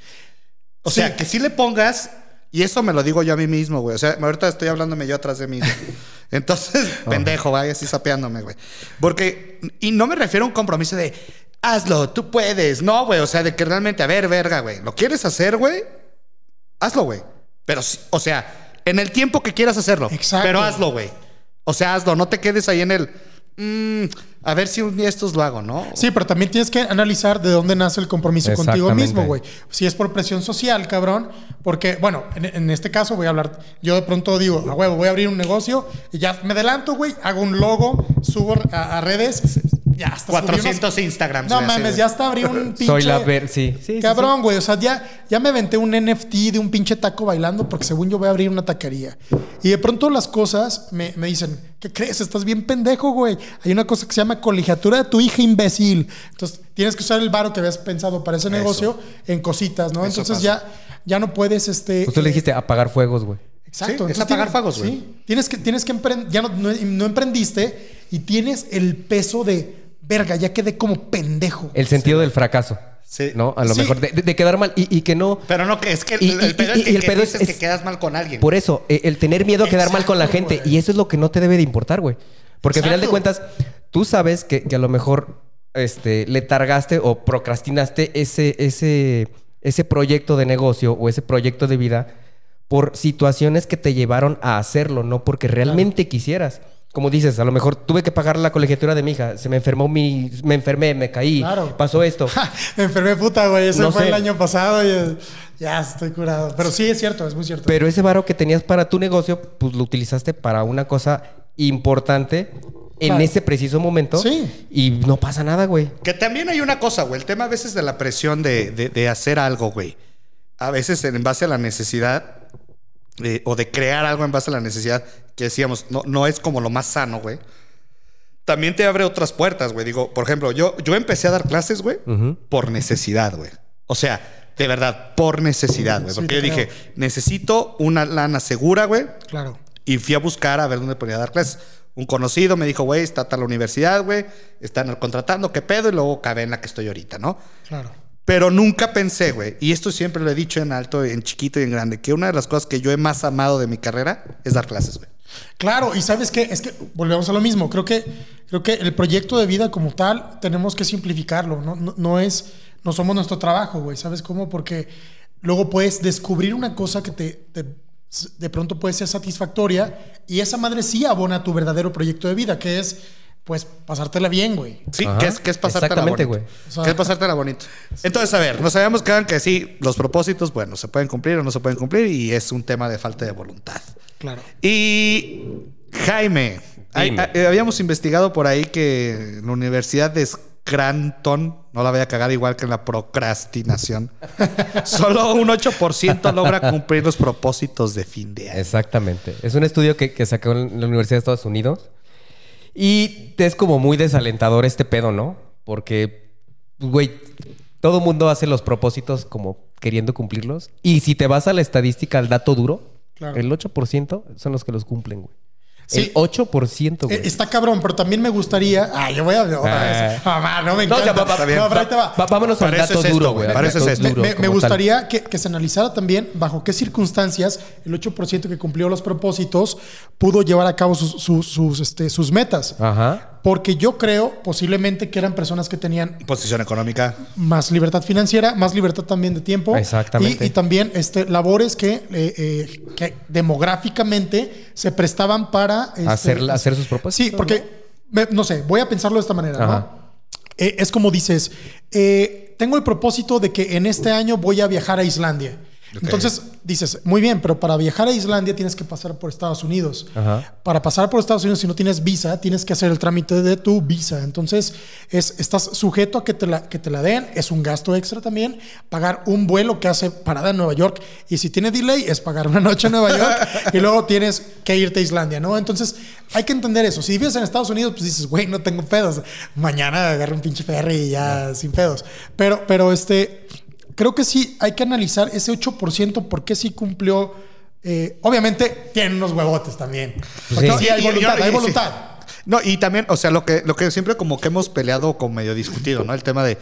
A: O
C: Sí.
A: sea, que si le pongas, y eso me lo digo yo a mí mismo, güey. O sea, ahorita estoy hablándome yo atrás de mí. güey. Entonces, pendejo, vaya así sapeándome, güey. Porque, y no me refiero a un compromiso de, hazlo, tú puedes. No, güey, o sea, de que realmente, a ver, verga, güey. ¿Lo quieres hacer, güey? Hazlo, güey. Pero, o sea, en el tiempo que quieras hacerlo.
C: Exacto.
A: Pero hazlo, güey. O sea, hazlo. No te quedes ahí en el. "Mm, a ver si un día estos lo hago, ¿no?
C: Sí, pero también tienes que analizar de dónde nace el compromiso contigo mismo, güey. Si es por presión social, cabrón. Porque, bueno, en, en este caso voy a hablar. Yo de pronto digo, a huevo, voy a abrir un negocio y ya me adelanto, güey. Hago un logo, subo a, a redes. Ya hasta subí
A: 400
C: unos-
A: Instagrams.
C: No mames, ya hasta abrí un pinche.
B: Soy la ver, sí.
C: Cabrón, güey. O sea, ya, ya me aventé un NFT de un pinche taco bailando porque según yo voy a abrir una taquería. Y de pronto las cosas me, me dicen, ¿qué crees? Estás bien pendejo, güey. Hay una cosa que se llama colegiatura de tu hija imbécil. Entonces tienes que usar el varo que habías pensado para ese negocio en cositas, ¿no?
A: Eso
C: Entonces
A: pasa.
C: ya, ya no puedes, este...
B: Pues tú le dijiste apagar fuegos, güey.
C: Exacto.
A: Sí, es apagar
C: tienes-
A: fuegos, güey.
C: sí. Tienes que, tienes que emprender, ya no, no- no emprendiste y tienes el peso de, verga, ya quedé como pendejo.
B: El sentido del fracaso.
A: Sí.
B: ¿No? A lo
C: Sí.
B: mejor de, quedar mal y, y que no.
A: Pero no, que es que el,
B: Y-
A: el
B: y-
A: pedo
B: y-
A: es que,
B: el pedo es-
A: quedas mal con alguien.
B: Por eso, eh, el tener miedo a quedar mal con la gente.
C: güey.
B: Y eso es lo que no te debe de importar, güey. Porque al final de cuentas, tú sabes que, que a lo mejor este, le targaste o procrastinaste ese, ese, ese proyecto de negocio o ese proyecto de vida por situaciones que te llevaron a hacerlo, no porque realmente quisieras. Como dices, a lo mejor tuve que pagar la colegiatura de mi hija, se me enfermó mi, me enfermé, me caí,
C: Claro.
B: pasó esto.
C: Me enfermé puta, güey. Eso
B: No
C: fue
B: sé.
C: el año pasado y ya estoy curado. Pero sí, es cierto, es muy cierto.
B: Pero ese varo que tenías para tu negocio, pues lo utilizaste para una cosa importante en
C: Claro.
B: ese preciso momento.
C: Sí.
B: Y no pasa nada, güey.
A: Que también hay una cosa, güey. El tema a veces de la presión de, de- de hacer algo, güey. A veces en base a la necesidad eh, o de crear algo en base a la necesidad que decíamos, no, no es como lo más sano, güey. También te abre otras puertas, güey. Digo, por ejemplo, yo, yo empecé a dar clases, güey, por necesidad, güey. O sea, de verdad, por necesidad, güey. Porque yo dije, necesito una lana segura, güey.
C: Claro.
A: Y fui a buscar a ver dónde podía dar clases. Un conocido me dijo, güey, está tal universidad, güey, están contratando, qué pedo, y luego cabe en la que estoy ahorita, ¿no?
C: Claro.
A: Pero nunca pensé, güey, y esto siempre lo he dicho en alto, en chiquito y en grande, que una de las cosas que yo he más amado de mi carrera es dar clases, güey.
C: Claro, y sabes qué, es que volvemos a lo mismo. Creo que, creo que el proyecto de vida como tal tenemos que simplificarlo. No, no, no es, no somos nuestro trabajo, güey. ¿Sabes cómo? Porque luego puedes descubrir una cosa que te, te- de pronto puede ser satisfactoria y esa madre sí abona tu verdadero proyecto de vida, que es, pues, pasártela bien, güey.
A: Sí,
B: Ajá.
A: que es, que es pasártela
B: Exactamente,
A: bonito.
B: güey.
C: O sea-
A: que es pasártela bonito. Entonces, a ver, nos habíamos quedado en que sí, los propósitos, bueno, se pueden cumplir o no se pueden cumplir y es un tema de falta de voluntad.
C: Claro.
A: Y Jaime, hay- habíamos investigado por ahí que en la Universidad de Scranton, no la voy a cagar igual que en la procrastinación, solo un 8% logra cumplir los propósitos de fin de año.
B: Exactamente. Es un estudio que, que sacó en la Universidad de Estados Unidos. Y es como muy desalentador este pedo, ¿no? Porque, güey, todo mundo hace los propósitos como queriendo cumplirlos. Y si te vas a la estadística, al dato duro,
C: Claro.
B: el 8% son los que los cumplen, güey.
C: Sí.
B: El 8%, güey.
C: Eh, Está cabrón, pero también me gustaría. Ah, yo voy a. Otra
B: Ah.
C: vez. Mamá, no me
B: No,
C: encanta.
B: ya, va, va,
A: Está bien.
C: No, pero ahí te va.
B: Va- vámonos al
A: Para eso
B: dato
A: esto,
B: duro,
A: güey.
B: dato
A: esto.
C: Me,
B: duro
C: me- gustaría que, que se analizara también bajo qué circunstancias el 8% que cumplió los propósitos pudo llevar a cabo sus, sus, sus, este, sus metas.
B: Ajá.
C: Porque yo creo posiblemente que eran personas que tenían
A: Posición económica.
C: más libertad financiera, más libertad también de tiempo.
B: Exactamente.
C: Y, y también este, labores que, eh, eh, que demográficamente se prestaban para... este,
B: Hacer- hacer sus propósitos,
C: Sí, porque, me- no sé, voy a pensarlo de esta manera,
B: Ajá.
C: ¿no? Eh, es como dices, eh, tengo el propósito de que en este año voy a viajar a Islandia. Entonces dices, muy bien, pero para viajar a Islandia tienes que pasar por Estados Unidos.
B: Ajá.
C: Para pasar por Estados Unidos, si no tienes visa, tienes que hacer el trámite de tu visa. Entonces, es, estás sujeto a que te, la, que te la den. Es un gasto extra también. Pagar un vuelo que hace parada en Nueva York. Y si tiene delay, es pagar una noche en Nueva York. y luego tienes que irte a Islandia, ¿no? Entonces, hay que entender eso. Si vives en Estados Unidos, pues dices, güey, no tengo pedos. Mañana agarro un pinche ferry y ya sin pedos. Pero, pero este, creo que sí hay que analizar ese 8% por qué sí cumplió. eh, obviamente tienen unos huevotes también. Porque
B: Sí.
C: sí, hay voluntad, hay voluntad.
A: No, y también, o sea, lo que, lo que siempre como que hemos peleado, como medio discutido, ¿no? El tema de.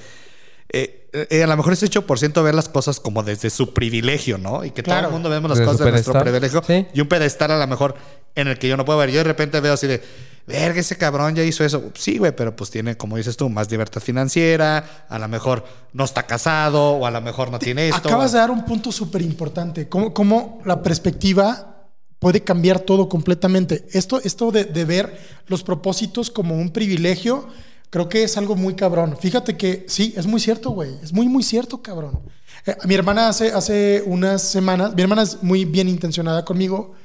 A: Eh, eh, a lo mejor ese 8% ver las cosas como desde su privilegio, ¿no? Y que todo el mundo vemos las
B: Desde
A: cosas de nuestro
B: pedestal.
A: privilegio.
B: Sí.
A: Y un pedestal a lo mejor en el que yo no puedo ver. Yo de repente veo así de, verga, ese cabrón ya hizo eso. Sí, güey, pero pues tiene, como dices tú, más libertad financiera. A lo mejor no está casado o a lo mejor no tiene esto.
C: Acabas de dar un punto súper importante. Cómo, cómo la perspectiva puede cambiar todo completamente. Esto, esto de, de ver los propósitos como un privilegio, creo que es algo muy cabrón. Fíjate que sí, es muy cierto, güey. Es muy, muy cierto, cabrón. Eh, mi hermana hace, hace unas semanas, mi hermana es muy bien intencionada conmigo.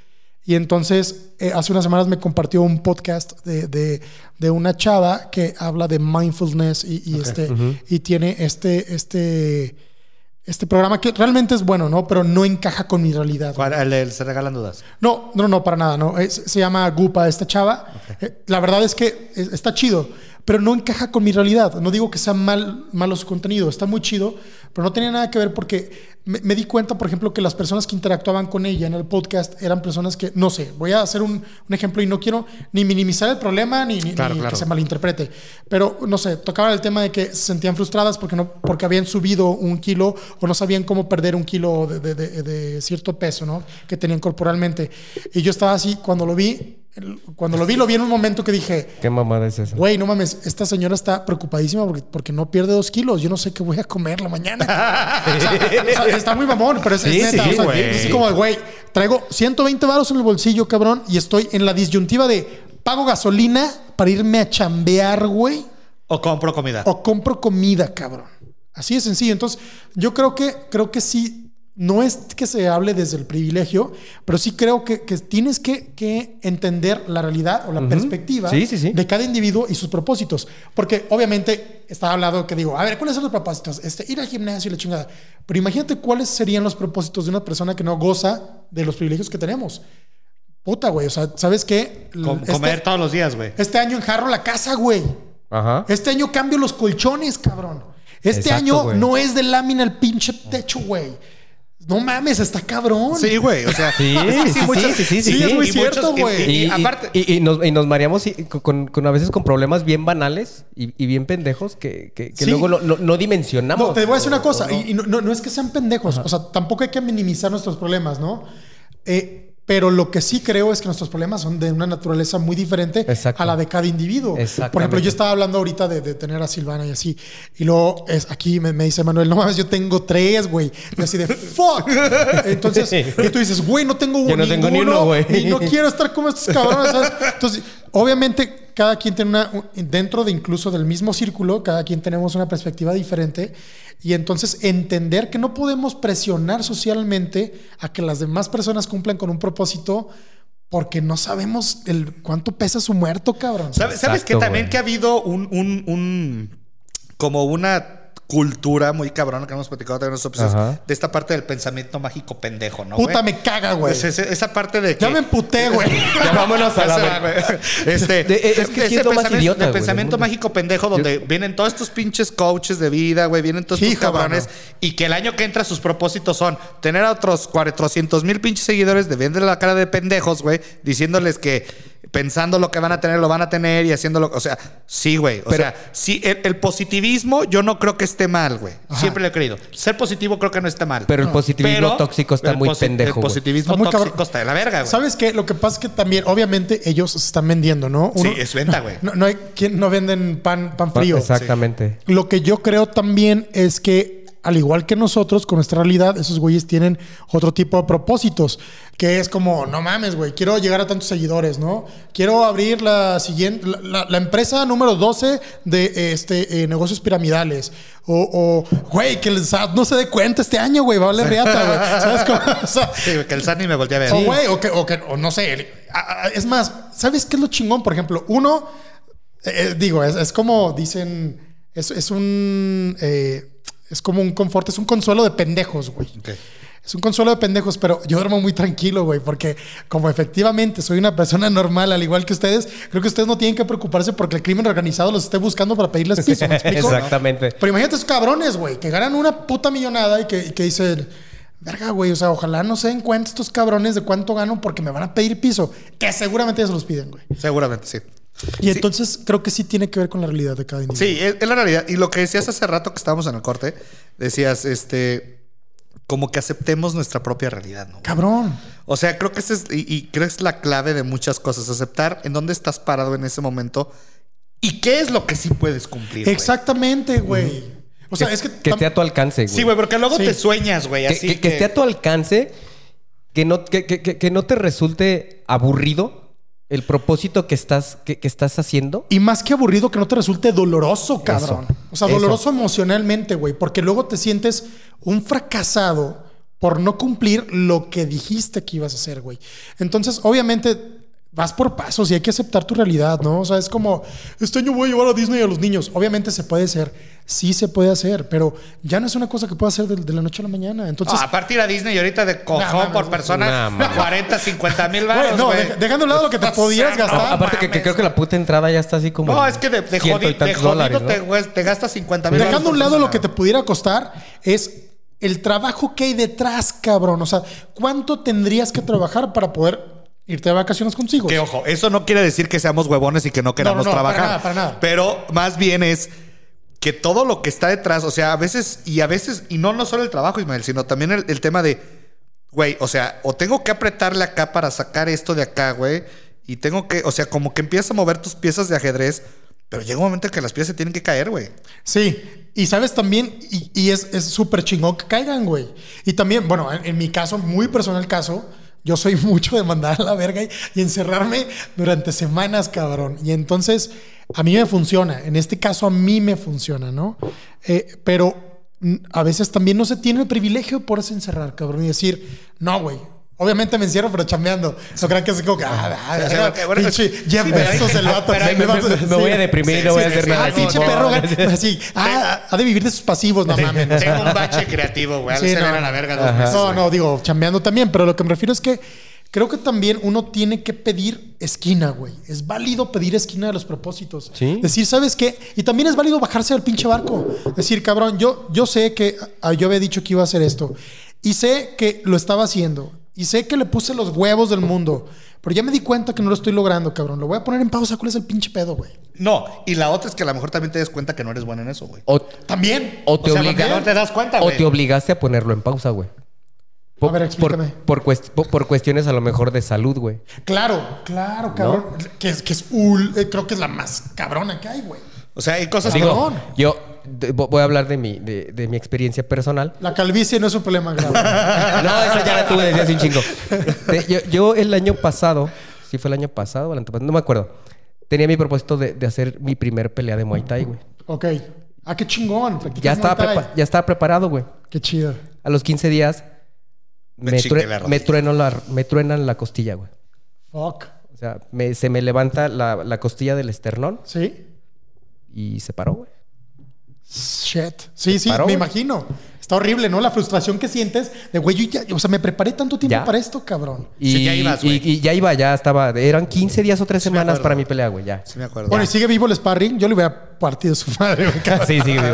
C: Y entonces, eh, hace unas semanas me compartió un podcast de, de- de una chava que habla de mindfulness y, y este, y tiene este, este, este programa que realmente es bueno, ¿no? Pero no encaja con mi realidad.
A: ¿Cuál? El- el- se regalan dudas.
C: No, no, no, para nada, no. Es- se llama Gupa esta chava. Eh, la verdad es que es- está chido, pero no encaja con mi realidad. No digo que sea mal, malo su contenido, está muy chido, pero no tenía nada que ver porque me, me di cuenta, por ejemplo, que las personas que interactuaban con ella en el podcast eran personas que, no sé, voy a hacer un, un ejemplo y no quiero ni minimizar el problema ni, ni-
A: Claro,
C: ni
A: claro.
C: que se malinterprete, pero no sé, tocaban el tema de que se sentían frustradas porque, no, porque habían subido un kilo o no sabían cómo perder un kilo de, de- de- de cierto peso ¿no? que tenían corporalmente. Y yo estaba así, cuando lo vi, cuando lo vi, lo vi en un momento que dije,
B: ¿Qué mamada es esa?
C: Güey, no mames, esta señora está preocupadísima porque, porque no pierde dos kilos. Yo no sé qué voy a comer la mañana. O sea, o sea, está muy mamón, pero es, es
B: Sí,
C: neta.
B: sí,
C: o sea,
A: güey.
C: es así como, güey, traigo 120 varos en el bolsillo, cabrón, y estoy en la disyuntiva de pago gasolina para irme a chambear, güey,
A: O compro comida.
C: o compro comida, cabrón. Así de sencillo. Entonces, yo creo que, creo que sí, no es que se hable desde el privilegio, pero sí creo que, que tienes que, que entender la realidad o la perspectiva
B: Sí, sí, sí.
C: de cada individuo y sus propósitos. Porque obviamente estaba hablado que digo, a ver, ¿cuáles son los propósitos? Este, ir al gimnasio y la chingada. Pero imagínate cuáles serían los propósitos de una persona que no goza de los privilegios que tenemos. Puta, güey. O sea, ¿sabes qué?
A: Com-
C: Este-
A: comer todos los días, güey.
C: este año enjarro la casa, güey.
B: Ajá.
C: Este año cambio los colchones, cabrón. Este
B: Exacto,
C: año no es de lámina el pinche techo, güey. No mames, está cabrón.
A: Sí, güey. O sea,
B: Sí, sí, sí, sí, sí, sí,
C: sí, es muy
A: y
C: cierto, güey.
A: Y,
B: Y, y-
A: aparte,
B: y- y nos, y nos mareamos y- con, con a veces con problemas bien banales y, y bien pendejos que, que- que
C: Sí.
B: luego no, no- no dimensionamos.
C: No, te voy a decir una cosa,
B: no.
C: y, y no, no- no es que sean pendejos, o sea, tampoco hay que minimizar nuestros problemas, ¿no? Eh, pero lo que sí creo es que nuestros problemas son de una naturaleza muy diferente
B: Exacto.
C: a la de cada individuo. Por ejemplo, yo estaba hablando ahorita de, de tener a Silvana y así, y luego es, aquí me, me dice Manuel, no mames, yo tengo tres, güey. Y así de, fuck. Entonces, y tú dices, güey, no tengo
B: Yo no tengo ni uno, güey.
C: Y no quiero estar como estos cabrones, ¿sabes? Entonces, obviamente, cada quien tiene una, un- dentro de incluso del mismo círculo, cada quien tenemos una perspectiva diferente. Y entonces entender que no podemos presionar socialmente a que las demás personas cumplan con un propósito porque no sabemos el cuánto pesa su muerto, cabrón.
A: ¿sabes, ¿sabes que también que ha habido un, un, un- como una cultura muy cabrona que hemos platicado también en los episodios
B: Ajá.
A: de esta parte del pensamiento mágico pendejo, ¿no?
C: Puta,
A: güey?
C: me caga, güey.
A: Pues ese- esa parte de que
C: Ya me emputé, güey.
B: Ya vámonos a la.
A: Este,
B: De- es que sí es lo más
A: pensamiento-
B: idiota,
A: de
B: güey,
A: pensamiento
B: mundo.
A: mágico pendejo donde vienen todos estos pinches coaches de vida, güey, vienen todos estos cabrones
C: mano.
A: y que el año que entra sus propósitos son tener a otros 400 mil pinches seguidores de viéndole la cara de pendejos, güey, diciéndoles que pensando lo que van a tener, lo van a tener y haciéndolo, o sea, sí, güey, o
B: Pero-
A: sea, sí, el, el positivismo yo no creo que esté mal, güey, siempre lo he creído. Ser positivo creo que no está mal.
B: Pero el positivismo
A: Pero
B: tóxico está muy
A: posi-
B: pendejo,
A: El positivismo
C: Está muy
A: tóxico
C: cabrón.
A: está de la verga, güey.
C: ¿Sabes qué? Lo que pasa es que también, obviamente, ellos se están vendiendo, ¿no?
A: Sí, es venta, güey.
C: No, no hay quien no venden pan, pan frío.
B: Exactamente.
C: Lo que yo creo también es que, al igual que nosotros, con nuestra realidad, esos güeyes tienen otro tipo de propósitos. Que es como, no mames, güey, quiero llegar a tantos seguidores, ¿no? Quiero abrir la siguiente, la, la- la empresa número 12 de este, eh, negocios piramidales. O, o, güey, que el SAT no se dé cuenta este año, güey, va a valer reata, güey. ¿Sabes cómo? O sea,
A: Sí, que el SAT ni me voltea a ver.
C: o, güey, o que, o que, o no sé. es más, ¿sabes qué es lo chingón? Por ejemplo, uno, eh, eh, digo, es, es como dicen, es, es un, eh, es como un confort, es un consuelo de pendejos, güey.
A: Ok.
C: Es un consuelo de pendejos, pero yo duermo muy tranquilo, güey, porque como efectivamente soy una persona normal, al igual que ustedes, creo que ustedes no tienen que preocuparse porque el crimen organizado los esté buscando para pedirles piso. ¿me explico?
B: Exactamente.
C: Pero imagínate esos cabrones, güey, que ganan una puta millonada y que, y que dicen, verga, güey, o sea, ojalá no se den cuenta estos cabrones de cuánto gano porque me van a pedir piso, que seguramente ya se los piden, güey.
A: Seguramente, sí.
C: Y entonces creo que sí tiene que ver con la realidad de cada individuo.
A: Sí, es, es la realidad. Y lo que decías hace rato que estábamos en el corte, decías, este, como que aceptemos nuestra propia realidad, ¿no?
C: Cabrón.
A: O sea, creo que esa es, y, y creo que es la clave de muchas cosas, aceptar en dónde estás parado en ese momento y qué es lo que sí puedes cumplir.
C: Exactamente, güey. O sea,
B: que,
C: es que...
B: que esté a tu alcance, güey.
A: Sí, güey, porque luego
C: Sí.
A: te sueñas, güey,
B: que,
A: así
B: que- que esté a tu alcance, que no, que, que- que- que no te resulte aburrido el propósito que estás, que, que estás haciendo.
C: Y más que aburrido, que no te resulte doloroso, cabrón.
B: Eso.
C: O sea,
B: Eso.
C: doloroso emocionalmente, güey. Porque luego te sientes un fracasado por no cumplir lo que dijiste que ibas a hacer, güey. Entonces, obviamente, vas por pasos y hay que aceptar tu realidad, ¿no? O sea, es como, este año voy a llevar a Disney a los niños. Obviamente se puede hacer, sí se puede hacer, pero ya no es una cosa que pueda hacer de, de la noche a la mañana. Entonces,
A: Ah, a partir a Disney y ahorita de cojón
C: No, mames,
A: por persona,
B: No, mames.
A: 40, 50 mil baros,
C: no, dejando a un lado lo que te podías
A: no,
C: gastar.
B: Aparte que, que creo que la puta entrada ya está así como...
A: No, es que de, de jodi- de
B: tantos
A: jodido
B: dólares, ¿no?
A: te, te gastas 50 mil
C: Dejando a un lado lo que te pudiera costar es el trabajo que hay detrás, cabrón. O sea, ¿cuánto tendrías que trabajar para poder irte de vacaciones consigo?
A: Que ojo, eso no quiere decir que seamos huevones y que no queramos
C: no, no, para
A: trabajar.
C: nada, para nada.
A: Pero más bien es que todo lo que está detrás, o sea, a veces, y a veces, y no, no solo el trabajo, Ismael, sino también el, el tema de, güey, o sea, o tengo que apretarle acá para sacar esto de acá, güey, y tengo que, o sea, como que empiezas a mover tus piezas de ajedrez, pero llega un momento en que las piezas se tienen que caer, güey.
C: Sí, y sabes también, y, y es es súper chingón que caigan, güey. Y también, bueno, en, en mi caso, muy personal caso, yo soy mucho de mandar a la verga y, encerrarme durante semanas, cabrón. Y entonces, a mí me funciona. En este caso, a mí me funciona, ¿no? Eh, pero mm, a veces también no se tiene el privilegio de poderse encerrar, cabrón, y decir, no, güey. Obviamente me encierro, pero chambeando. No crean que es como que. Ah, ah,
A: O sea, bueno,
C: pinche Jeff
A: sí,
C: Bezos, el vato.
B: me-
C: vato-
B: me- me voy a deprimir, no voy a hacer nada.
C: Ah, pinche
B: No,
C: perro.
B: no.
C: Así. Ah, ha de vivir de sus pasivos, no mames.
A: Tengo un bache creativo, güey.
C: Sí,
A: se
C: no.
A: a la verga dos meses,
C: No, no, digo, chambeando también, pero lo que me refiero es que creo que también uno tiene que pedir esquina, güey. Es válido pedir esquina de los propósitos.
B: Sí.
C: Decir, ¿sabes qué? Y también es válido bajarse del pinche barco. Decir, cabrón, yo, yo sé que ah, yo había dicho que iba a hacer esto. Y sé que lo estaba haciendo. Y sé que le puse los huevos del mundo. Pero ya me di cuenta que no lo estoy logrando, cabrón. Lo voy a poner en pausa. ¿Cuál es el pinche pedo, güey?
A: No, y la otra es que a lo mejor también te des cuenta que no eres bueno en eso, güey.
B: O,
C: También.
B: o te
A: O sea,
B: obliga-
A: porque no te das cuenta,
B: o te obligaste a ponerlo en pausa, güey.
C: A ver, explícame.
B: Por, por, cuest- por- por cuestiones a lo mejor de salud, güey.
C: Claro, claro, cabrón. Que es, que es ul- eh, creo que es la más cabrona que hay, güey.
A: O sea, hay cosas
B: Digo,
C: Cabrón.
B: yo voy a hablar de mi, de, de mi experiencia personal.
C: La calvicie no es un problema grave.
B: No, esa ya la tuve desde hace un chingo. Yo, yo el año pasado, si fue el año pasado o el antepasado, no me acuerdo. Tenía mi propósito de, de hacer mi primer pelea de Muay Thai, güey.
C: ok. Ah, qué chingón.
B: Ya estaba, prepa- ya estaba preparado, güey.
C: Qué chido.
B: A los 15 días
A: Me
B: me, true-
A: la
B: me, trueno la, me truenan la costilla, güey.
C: Fuck.
B: O sea, me- se me levanta la, la costilla del esternón
C: ¿Sí?
B: Y se paró, güey.
C: Shit. Sí, sí,
B: paró,
C: me imagino. Está horrible, ¿no? La frustración que sientes de, güey, yo ya, o sea, me preparé tanto tiempo
B: Ya.
C: para esto, cabrón.
B: Y,
A: Sí, ya ibas,
B: y-
A: güey.
B: y ya iba, ya estaba. Eran 15 días o 3
A: Sí me
B: semanas para mi pelea, güey, ya.
A: Sí me acuerdo.
C: Bueno, y sigue vivo el sparring, yo le hubiera partido su madre, güey.
B: Sí, sí, vivo.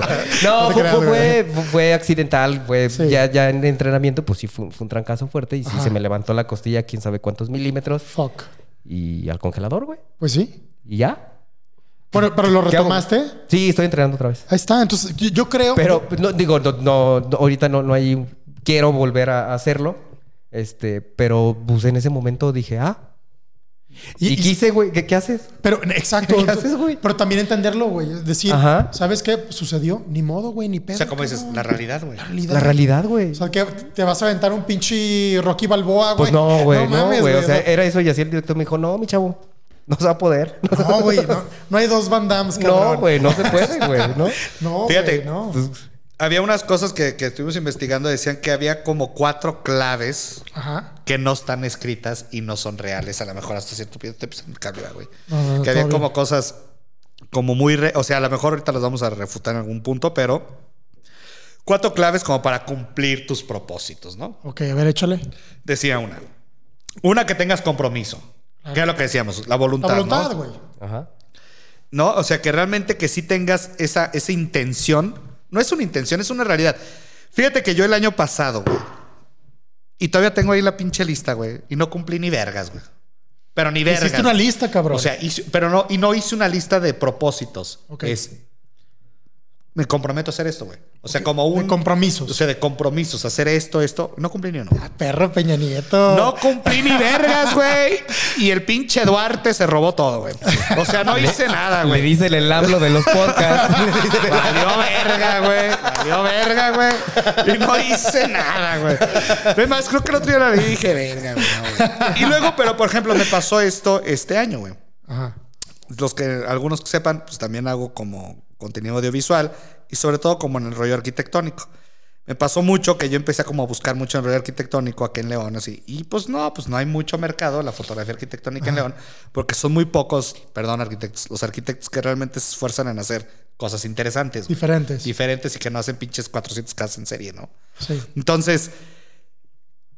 B: No, fue,
C: creas,
B: fue,
C: güey.
B: fue- fue accidental, fue
C: Sí.
B: ya, ya en entrenamiento, pues sí fue, un- fue un trancazo fuerte y sí
C: Ajá.
B: se me levantó la costilla, quién sabe cuántos milímetros,
C: Fuck.
B: y al congelador, güey.
C: Pues sí.
B: Y ya.
C: Bueno, pero lo retomaste.
B: Sí, estoy entrenando otra vez.
C: Ahí está. Entonces, yo, yo creo.
B: Pero no, digo, no, no, no, ahorita no, no hay. Quiero volver a hacerlo. Este, pero pues en ese momento dije, ah.
C: Y-
B: Y, quise, güey, ¿qué, qué haces?
C: Pero, exacto.
B: ¿Qué haces, güey?
C: Pero también entenderlo, güey. Es decir,
B: Ajá.
C: ¿sabes qué? Sucedió. Ni modo, güey, ni pedo.
A: o sea, como dices, la realidad, güey.
C: La realidad.
B: La realidad, güey.
C: O sea, que te vas a aventar un pinche Rocky Balboa, güey.
B: Pues no, güey, no,
C: mames,
B: güey. O sea,
C: no.
B: era eso y así el director me dijo, no, mi chavo, no se va a poder.
C: No, güey, no, no hay dos Van Dams, cabrón.
B: No, güey, no se puede, güey, ¿no?
C: No,
A: Fíjate,
C: no.
B: Pues,
A: Había unas cosas que, que estuvimos investigando, decían que había como cuatro claves
C: Ajá.
A: que no están escritas y no son reales. A lo mejor hasta cierto punto te güey. Que había como
C: bien.
A: cosas como muy... re- o sea, a lo mejor ahorita las vamos a refutar en algún punto, pero... Cuatro claves como para cumplir tus propósitos, ¿no?
C: Ok, a ver, échale.
A: Decía una. Una que tengas compromiso. Que es lo que decíamos, la voluntad.
C: La voluntad,
A: ¿no?
C: güey.
B: ajá.
A: ¿no? O sea, que realmente que sí tengas esa, esa intención. No es una intención, es una realidad. Fíjate que yo el año pasado, güey. Y todavía tengo ahí la pinche lista, güey. Y no cumplí ni vergas, güey. Pero ni vergas.
C: Hiciste una lista, cabrón.
A: O sea, hice- pero no, y no hice una lista de propósitos.
C: Ok.
A: Es. Me comprometo a hacer esto, güey. O sea, como un.
C: De compromisos.
A: O sea, de compromisos, hacer esto, esto. No cumplí ni uno.
C: Ah, perro Peña Nieto.
A: No cumplí ni vergas, güey. Y el pinche Duarte se robó todo, güey. O sea, no hice nada,
B: Le
A: güey.
B: dice el hablo de los podcasts.
A: Valió verga, güey. Valió verga, güey. Y no hice nada, güey. Es más, creo que el otro día la leí y dije, verga, güey. Y luego, pero por ejemplo, me pasó esto este año, güey.
C: Ajá.
A: Los que algunos que sepan, pues también hago como contenido audiovisual y sobre todo como en el rollo arquitectónico. Me pasó mucho que yo empecé a como a buscar mucho en el rollo arquitectónico aquí en León, así. Y pues no, pues no hay mucho mercado la fotografía arquitectónica en León, porque son muy pocos, perdón, arquitectos, los arquitectos que realmente se esfuerzan en hacer cosas interesantes. güey.
C: Diferentes.
A: Diferentes y que no hacen pinches 400 casas en serie, ¿no?
C: Sí.
A: Entonces,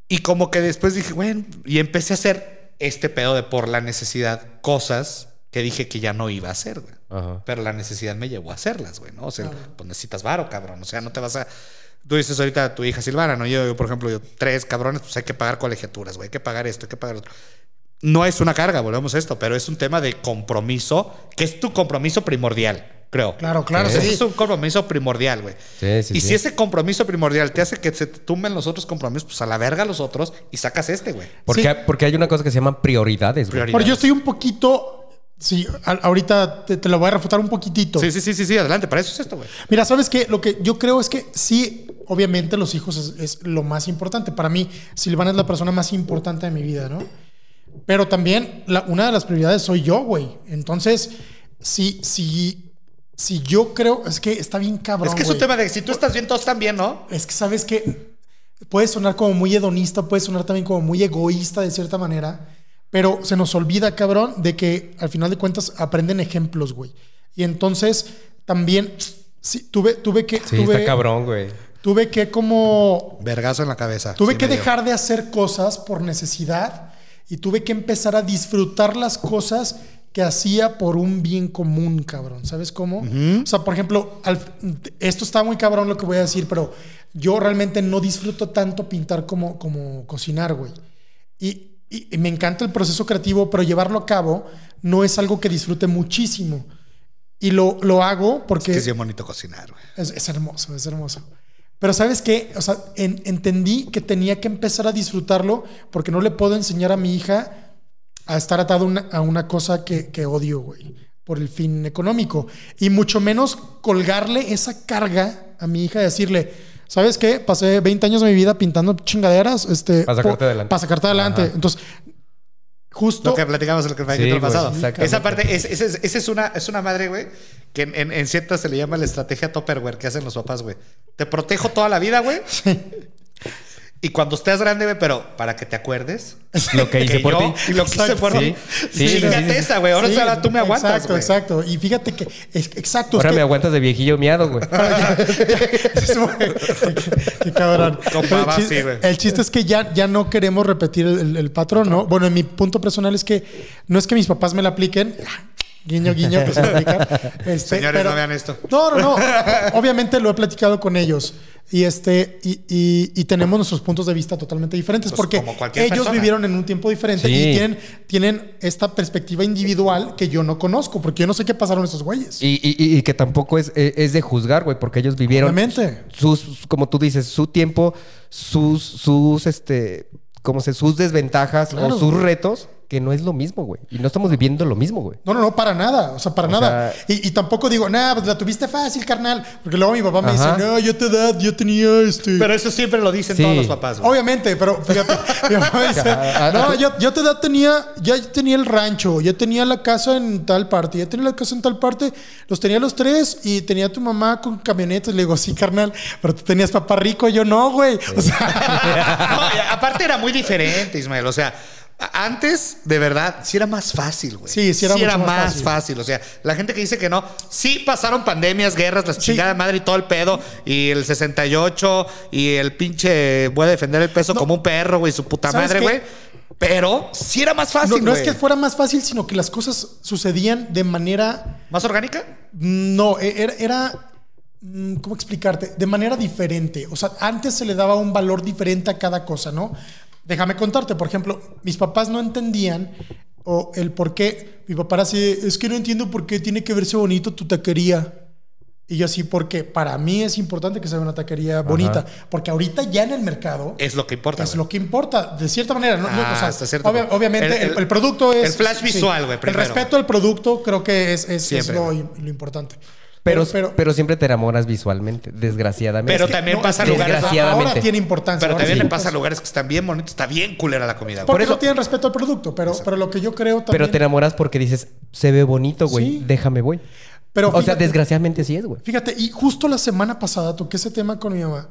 A: y como que después dije, bueno, y empecé a hacer este pedo de por la necesidad, cosas que dije que ya no iba a hacer, güey.
B: Ajá.
A: Pero la necesidad me llevó a hacerlas, güey, ¿no? O sea, pues necesitas varo, cabrón. O sea, no te vas a. tú dices ahorita a tu hija Silvana, ¿no? Yo, yo, por ejemplo, yo, tres cabrones, pues hay que pagar colegiaturas, güey, hay que pagar esto, hay que pagar otro. No es una carga, volvemos a esto, pero es un tema de compromiso, que es tu compromiso primordial, creo.
C: Claro, claro,
A: Ese
C: sí.
A: es un compromiso primordial, güey.
B: Sí, sí,
A: y
B: sí.
A: si ese compromiso primordial te hace que se te tumben los otros compromisos, pues a la verga los otros y sacas este, güey.
B: Porque,
C: Sí.
B: porque hay una cosa que se llaman prioridades, güey.
C: Pero yo estoy un poquito. Sí, a- ahorita te, te lo voy a refutar un poquitito.
A: Sí, sí, sí, sí, sí, adelante, para eso es esto, güey.
C: Mira, ¿sabes qué? Lo que yo creo es que sí, obviamente los hijos es, es lo más importante. Para mí, Silvana es la persona más importante de mi vida, ¿no? Pero también la- una de las prioridades soy yo, güey. Entonces, si, si, si yo creo, es que está bien cabrón.
A: es que es un tema de si tú estás bien, todos están bien, ¿no?
C: Es que sabes que puede sonar como muy hedonista, puede sonar también como muy egoísta de cierta manera, pero se nos olvida, cabrón, de que al final de cuentas aprenden ejemplos, güey. Y entonces también sí, tuve, tuve que.
B: Sí,
C: tuve,
B: está cabrón, güey.
C: Tuve que como.
A: Vergazo en la cabeza.
C: Tuve
A: Sí,
C: que dejar de hacer cosas por necesidad y tuve que empezar a disfrutar las cosas que hacía por un bien común, cabrón. ¿Sabes cómo? O sea, por ejemplo, al- esto está muy cabrón lo que voy a decir, pero yo realmente no disfruto tanto pintar como, como cocinar, güey. Y, y- y me encanta el proceso creativo, pero llevarlo a cabo no es algo que disfrute muchísimo. Y lo, lo hago porque...
A: Es que es bien bonito cocinar, güey.
C: Es, es hermoso, es hermoso. Pero ¿sabes qué? O sea, en- entendí que tenía que empezar a disfrutarlo porque no le puedo enseñar a mi hija a estar atado a una, a una cosa que, que odio, güey, por el fin económico. Y mucho menos colgarle esa carga a mi hija y decirle, ¿sabes qué? Pasé 20 años de mi vida pintando chingaderas. Este,
B: Para sacarte adelante.
C: Para sacarte adelante.
B: Ajá.
C: Entonces, justo...
A: Lo que platicamos en el
B: Sí,
A: capítulo
B: güey,
A: pasado. Esa parte, es- esa es, una, es una madre, güey, que en, en, en ciertas se le llama la estrategia Tupperware que hacen los papás, güey. Te protejo toda la vida, güey. Y cuando estés grande, güey, pero para que te acuerdes.
B: Lo que hice por
A: yo-
B: ti.
A: Y lo que hice por
B: Sí,
A: ti.
B: sí, sí, sí.
A: esa, güey. Ahora tú me aguantas,
C: Exacto,
A: güey.
C: exacto. Y fíjate que... Es, exacto. es
B: Ahora
C: que-
B: me aguantas de viejillo miado, güey.
C: qué, qué cabrón.
A: Baba,
C: el, chiste,
A: sí, güey.
C: el chiste es que ya, ya no queremos repetir el, el- el patrón, ¿no? Bueno, en mi punto personal es que no es que mis papás me la apliquen. Guiño, guiño, que se la aplican. Este,
A: Señores, no vean esto.
C: No, no, no. Obviamente lo he platicado con ellos. Y, este, y, y- y tenemos nuestros puntos de vista totalmente diferentes
A: Pues
C: porque ellos
A: persona.
C: vivieron en un tiempo diferente
B: Sí.
C: y tienen, tienen esta perspectiva individual que yo no conozco porque yo no sé qué pasaron esos güeyes.
B: Y, y- que tampoco es, eh, es de juzgar, güey, porque ellos vivieron
C: Obviamente.
B: sus, como tú dices, su tiempo, sus, sus, este, como se, sus desventajas
C: Claro.
B: o sus retos, que no es lo mismo, güey. Y no estamos viviendo lo mismo, güey.
C: No, no, no, para nada. O sea, para
B: O
C: nada.
B: sea-
C: y, y tampoco digo, nada, pues la tuviste fácil, carnal. Porque luego mi papá me
B: Ajá.
C: dice, no, yo te da, yo tenía este.
A: Pero eso siempre lo dicen
B: Sí.
A: todos los papás, güey.
C: Obviamente, pero fíjate, mi papá me dice,
B: Ajá.
C: no, yo, yo te da tenía, ya tenía el rancho, ya tenía la casa en tal parte, ya tenía la casa en tal parte, los tenía los tres y tenía tu mamá con camionetas. Le digo, sí, carnal, pero tú tenías papá rico, yo no, güey. O sea,
A: No, aparte era muy diferente, Ismael. O sea, antes, de verdad, sí era más fácil, güey.
C: Sí, sí era mucho más
A: más
C: fácil.
A: fácil. O sea, la gente que dice que no, sí pasaron pandemias, guerras, la
C: Sí.
A: chingada madre y todo el pedo. Y el 68 y el pinche voy a defender el peso
C: No.
A: como un perro, güey, su puta
C: ¿Sabes
A: madre, güey. Pero sí era más
C: no,
A: fácil,
C: no es
A: güey.
C: que fuera más fácil, sino que las cosas sucedían de manera
A: ¿Más orgánica?
C: No, e- era, era, mm, ¿cómo explicarte? De manera diferente. O sea, antes se le daba un valor diferente a cada cosa, ¿no? Déjame contarte, por ejemplo, mis papás no entendían o el por qué. Mi papá era así, es que no entiendo por qué tiene que verse bonito tu taquería. Y yo así, porque para mí es importante que sea una taquería bonita. Porque ahorita ya en el mercado
A: Es lo que importa.
C: es
A: güey.
C: lo que importa, de cierta manera. ¿no?
A: Ah,
C: o sea,
A: hasta cierto
C: obvia- obviamente
A: El-
C: el,
A: el-
C: el producto es...
A: el flash visual, güey,
C: El
A: primero.
C: respeto al producto creo que es, es- es lo, lo importante.
B: Pero, pero, siempre te enamoras visualmente, desgraciadamente.
A: Pero
B: Es que-
A: también
C: no,
A: pasa
C: es que
A: lugares.
B: desgraciadamente.
C: Ahora tiene importancia.
A: Pero
C: ahora
A: también
C: sí.
A: le pasa a lugares que están bien bonitos, está bien culera la comida, güey.
C: Porque
B: eso-
C: no tienen respeto al producto, pero, pero lo que yo creo también...
B: Pero te enamoras porque dices, se ve bonito, güey,
C: Sí.
B: déjame, voy.
C: Pero
B: o sea, desgraciadamente sí es, güey.
C: Fíjate, y justo la semana pasada toqué ese tema con mi mamá.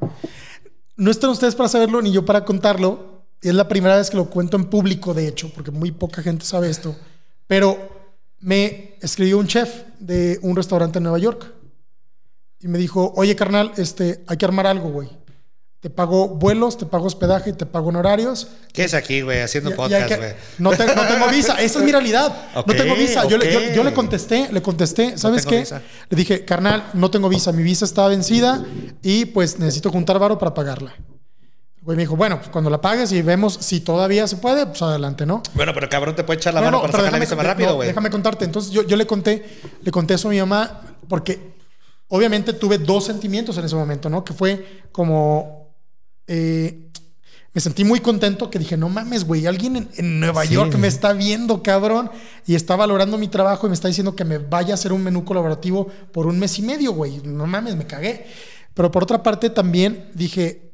C: No están ustedes para saberlo ni yo para contarlo. Es la primera vez que lo cuento en público, de hecho, porque muy poca gente sabe esto. Pero me escribió un chef de un restaurante en Nueva York y me dijo, oye carnal, este, hay que armar algo, güey. te pago vuelos, te pago hospedaje, te pago honorarios.
A: ¿Qué es aquí, güey? Haciendo
C: Y-
A: podcast, güey.
C: no, te- no tengo visa, esa es mi realidad. No tengo visa. Yo, le, yo- le contesté, le contesté, ¿sabes qué?
A: visa.
C: Le dije, carnal, no tengo visa, mi visa está vencida y pues necesito juntar varo para pagarla. Güey me dijo, bueno, pues cuando la pagues y vemos si todavía se puede, pues adelante, ¿no?
A: Bueno, pero cabrón, te puede echar la
C: No,
A: mano
C: no,
A: para sacar la visa más rápido, güey.
C: déjame contarte. Entonces yo, yo le conté, le conté eso a mi mamá porque obviamente tuve dos sentimientos en ese momento, ¿no? Que fue como... eh, me sentí muy contento que dije, no mames, güey, alguien en, en Nueva
B: Sí.
C: York me está viendo, cabrón, y está valorando mi trabajo y me está diciendo que me vaya a hacer un menú colaborativo por un mes y medio, güey. No mames, me cagué. Pero por otra parte también dije,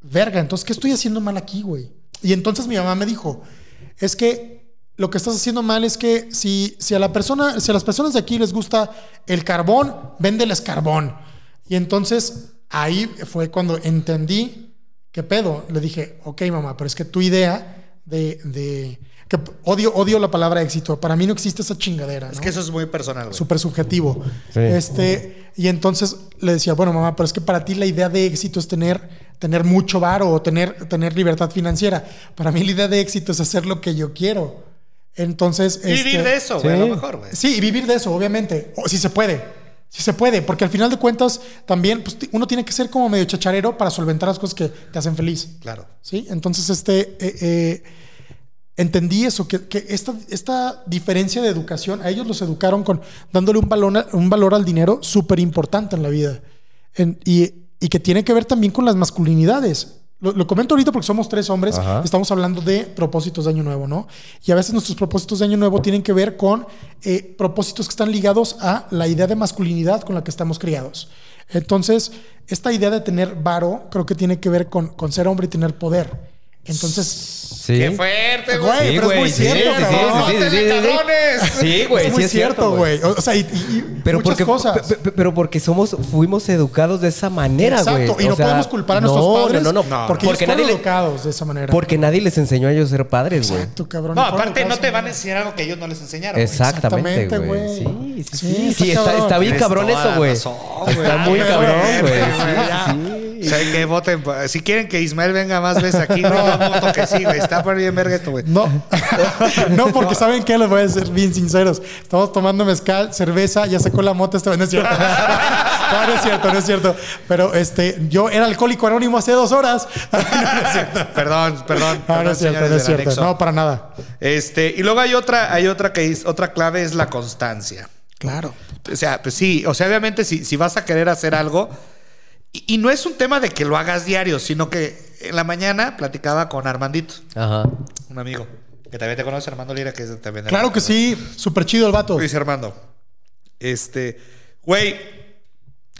C: verga, entonces, ¿qué estoy haciendo mal aquí, güey? Y entonces mi mamá me dijo, es que lo que estás haciendo mal es que si, si a la persona, si a las personas de aquí les gusta el carbón, véndeles carbón. Y entonces ahí fue cuando entendí qué pedo. Le dije, ok, mamá, pero es que tu idea de, de que odio, odio la palabra éxito. Para mí no existe esa chingadera.
A: Es que eso es muy personal, güey.
C: súper subjetivo.
B: Sí.
C: Este, y entonces le decía, bueno, mamá, pero es que para ti la idea de éxito es tener, tener mucho varo o tener, tener libertad financiera. Para mí la idea de éxito es hacer lo que yo quiero. Entonces,
A: Y vivir
C: este,
A: de eso, güey, a lo mejor, güey.
C: Sí, y vivir de eso, obviamente. O si se puede. Si se puede, porque al final de cuentas también pues, uno tiene que ser como medio chacharero para solventar las cosas que te hacen feliz.
A: Claro.
C: ¿sí? Entonces, este, eh, eh, entendí eso, que, que esta, esta diferencia de educación, a ellos los educaron con dándole un valor, un valor al dinero súper importante en la vida. En- y, y que tiene que ver también con las masculinidades. Lo, lo comento ahorita porque somos tres hombres,
B: Ajá.
C: estamos hablando de propósitos de Año Nuevo, ¿no? Y a veces nuestros propósitos de Año Nuevo tienen que ver con eh, propósitos que están ligados a la idea de masculinidad con la que estamos criados. Entonces, esta idea de tener varo creo que tiene que ver con, con ser hombre y tener poder. Entonces,
B: Sí.
A: Qué fuerte,
C: Güey.
B: Sí,
C: pero es muy cierto,
B: sí, sí,
C: ¿no?
B: sí, sí, sí, sí, sí.
A: cabrones.
B: Sí, güey,
C: es muy
B: sí es
C: cierto, güey. O sea, y,
B: Pero
C: muchas
B: porque,
C: cosas.
B: pe- pe- pero porque somos, fuimos educados de esa manera, güey.
C: Exacto. Y
B: O
C: no
B: sea,
C: podemos culpar a nuestros
B: no,
C: padres
B: No, no, no.
C: porque,
B: porque,
C: ellos
B: nadie le-
C: educados de esa manera.
B: porque nadie les enseñó a ellos a ser padres, güey.
C: Exacto, cabrón.
A: No, aparte no te van a enseñar algo que ellos no les enseñaron.
B: Exactamente, güey. Sí, sí,
C: Sí,
B: sí.
C: está
B: bien cabrón eso, güey. Está muy cabrón,
A: güey,
B: güey.
A: O sea, que voten. Si quieren que Ismael venga más veces aquí, no, voto que sí, güey. Está por bien verga esto, güey.
C: No, no, porque saben que les voy a ser bien sinceros. Estamos tomando mezcal, cerveza, ya sacó la mota esta vez. No es cierto. No, no es cierto, no es cierto. Pero este, yo era alcohólico anónimo hace dos horas. No.
A: Perdón, perdón.
C: No, no es cierto,
A: señores
C: no es
A: del
C: cierto.
A: anexo.
C: No, para nada.
A: Este, y luego hay otra, hay otra que es, otra clave es la constancia.
C: Claro.
A: O sea, pues sí, o sea, obviamente si, si vas a querer hacer algo, y, y no es un tema de que lo hagas diario, sino que en la mañana platicaba con Armandito,
B: Ajá.
A: un amigo, que también te conoce, Armando Lira, que es también
C: Claro
A: la-
C: que sí. Súper chido el vato.
A: Dice Armando, este, güey,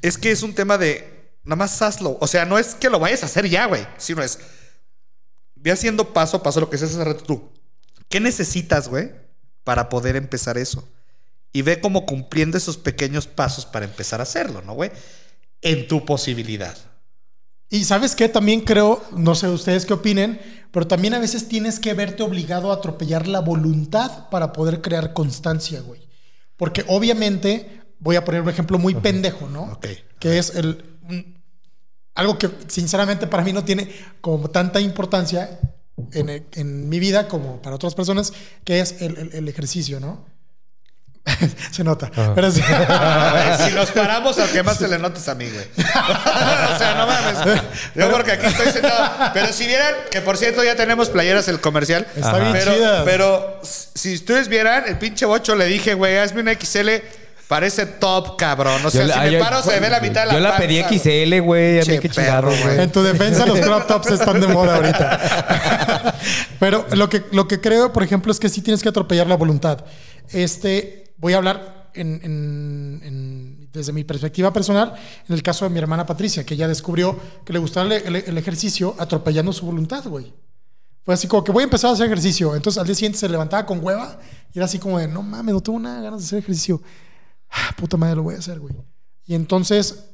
A: es que es un tema de, nada más hazlo. O sea, no es que lo vayas a hacer ya, güey, sino es, ve haciendo paso a paso lo que haces hace rato tú. ¿Qué necesitas, güey, para poder empezar eso? Y ve cómo cumpliendo esos pequeños pasos para empezar a hacerlo, ¿no, güey? En tu posibilidad.
C: Y sabes qué, también creo, no sé ustedes qué opinen, pero también a veces tienes que verte obligado a atropellar la voluntad para poder crear constancia, güey. Porque obviamente, voy a poner un ejemplo muy pendejo, ¿no?
A: Ok.
C: Que es el... algo que sinceramente para mí no tiene como tanta importancia en, en mi vida como para otras personas, que es el, el- el ejercicio, ¿no? Se nota. Pero sí.
A: si nos paramos al que más se le notes a mí, güey. o sea, no mames. Yo porque aquí estoy sentado. Pero si vieran, que por cierto ya tenemos playeras el comercial.
C: Está bien
A: pero,
C: chidas.
A: pero si ustedes vieran, el pinche bocho le dije, güey, hazme una XL. Parece top, cabrón. O sea,
B: Yo la-
A: si me
B: yo-
A: paro se ve la mitad de la
B: Yo la pedí. XL, güey. A mí qué
A: güey.
B: güey.
C: En tu defensa, los crop tops están de moda ahorita. Pero lo que, lo que creo, por ejemplo, es que sí tienes que atropellar la voluntad. Este, voy a hablar desde mi perspectiva personal, en el caso de mi hermana Patricia, que ella descubrió que le gustaba el, ejercicio atropellando su voluntad, güey. Fue así como que voy a empezar a hacer ejercicio. Entonces al día siguiente se levantaba con hueva y era así como de, no mames, no tengo nada ganas de hacer ejercicio. Ah, puta madre, lo voy a hacer, güey. Y entonces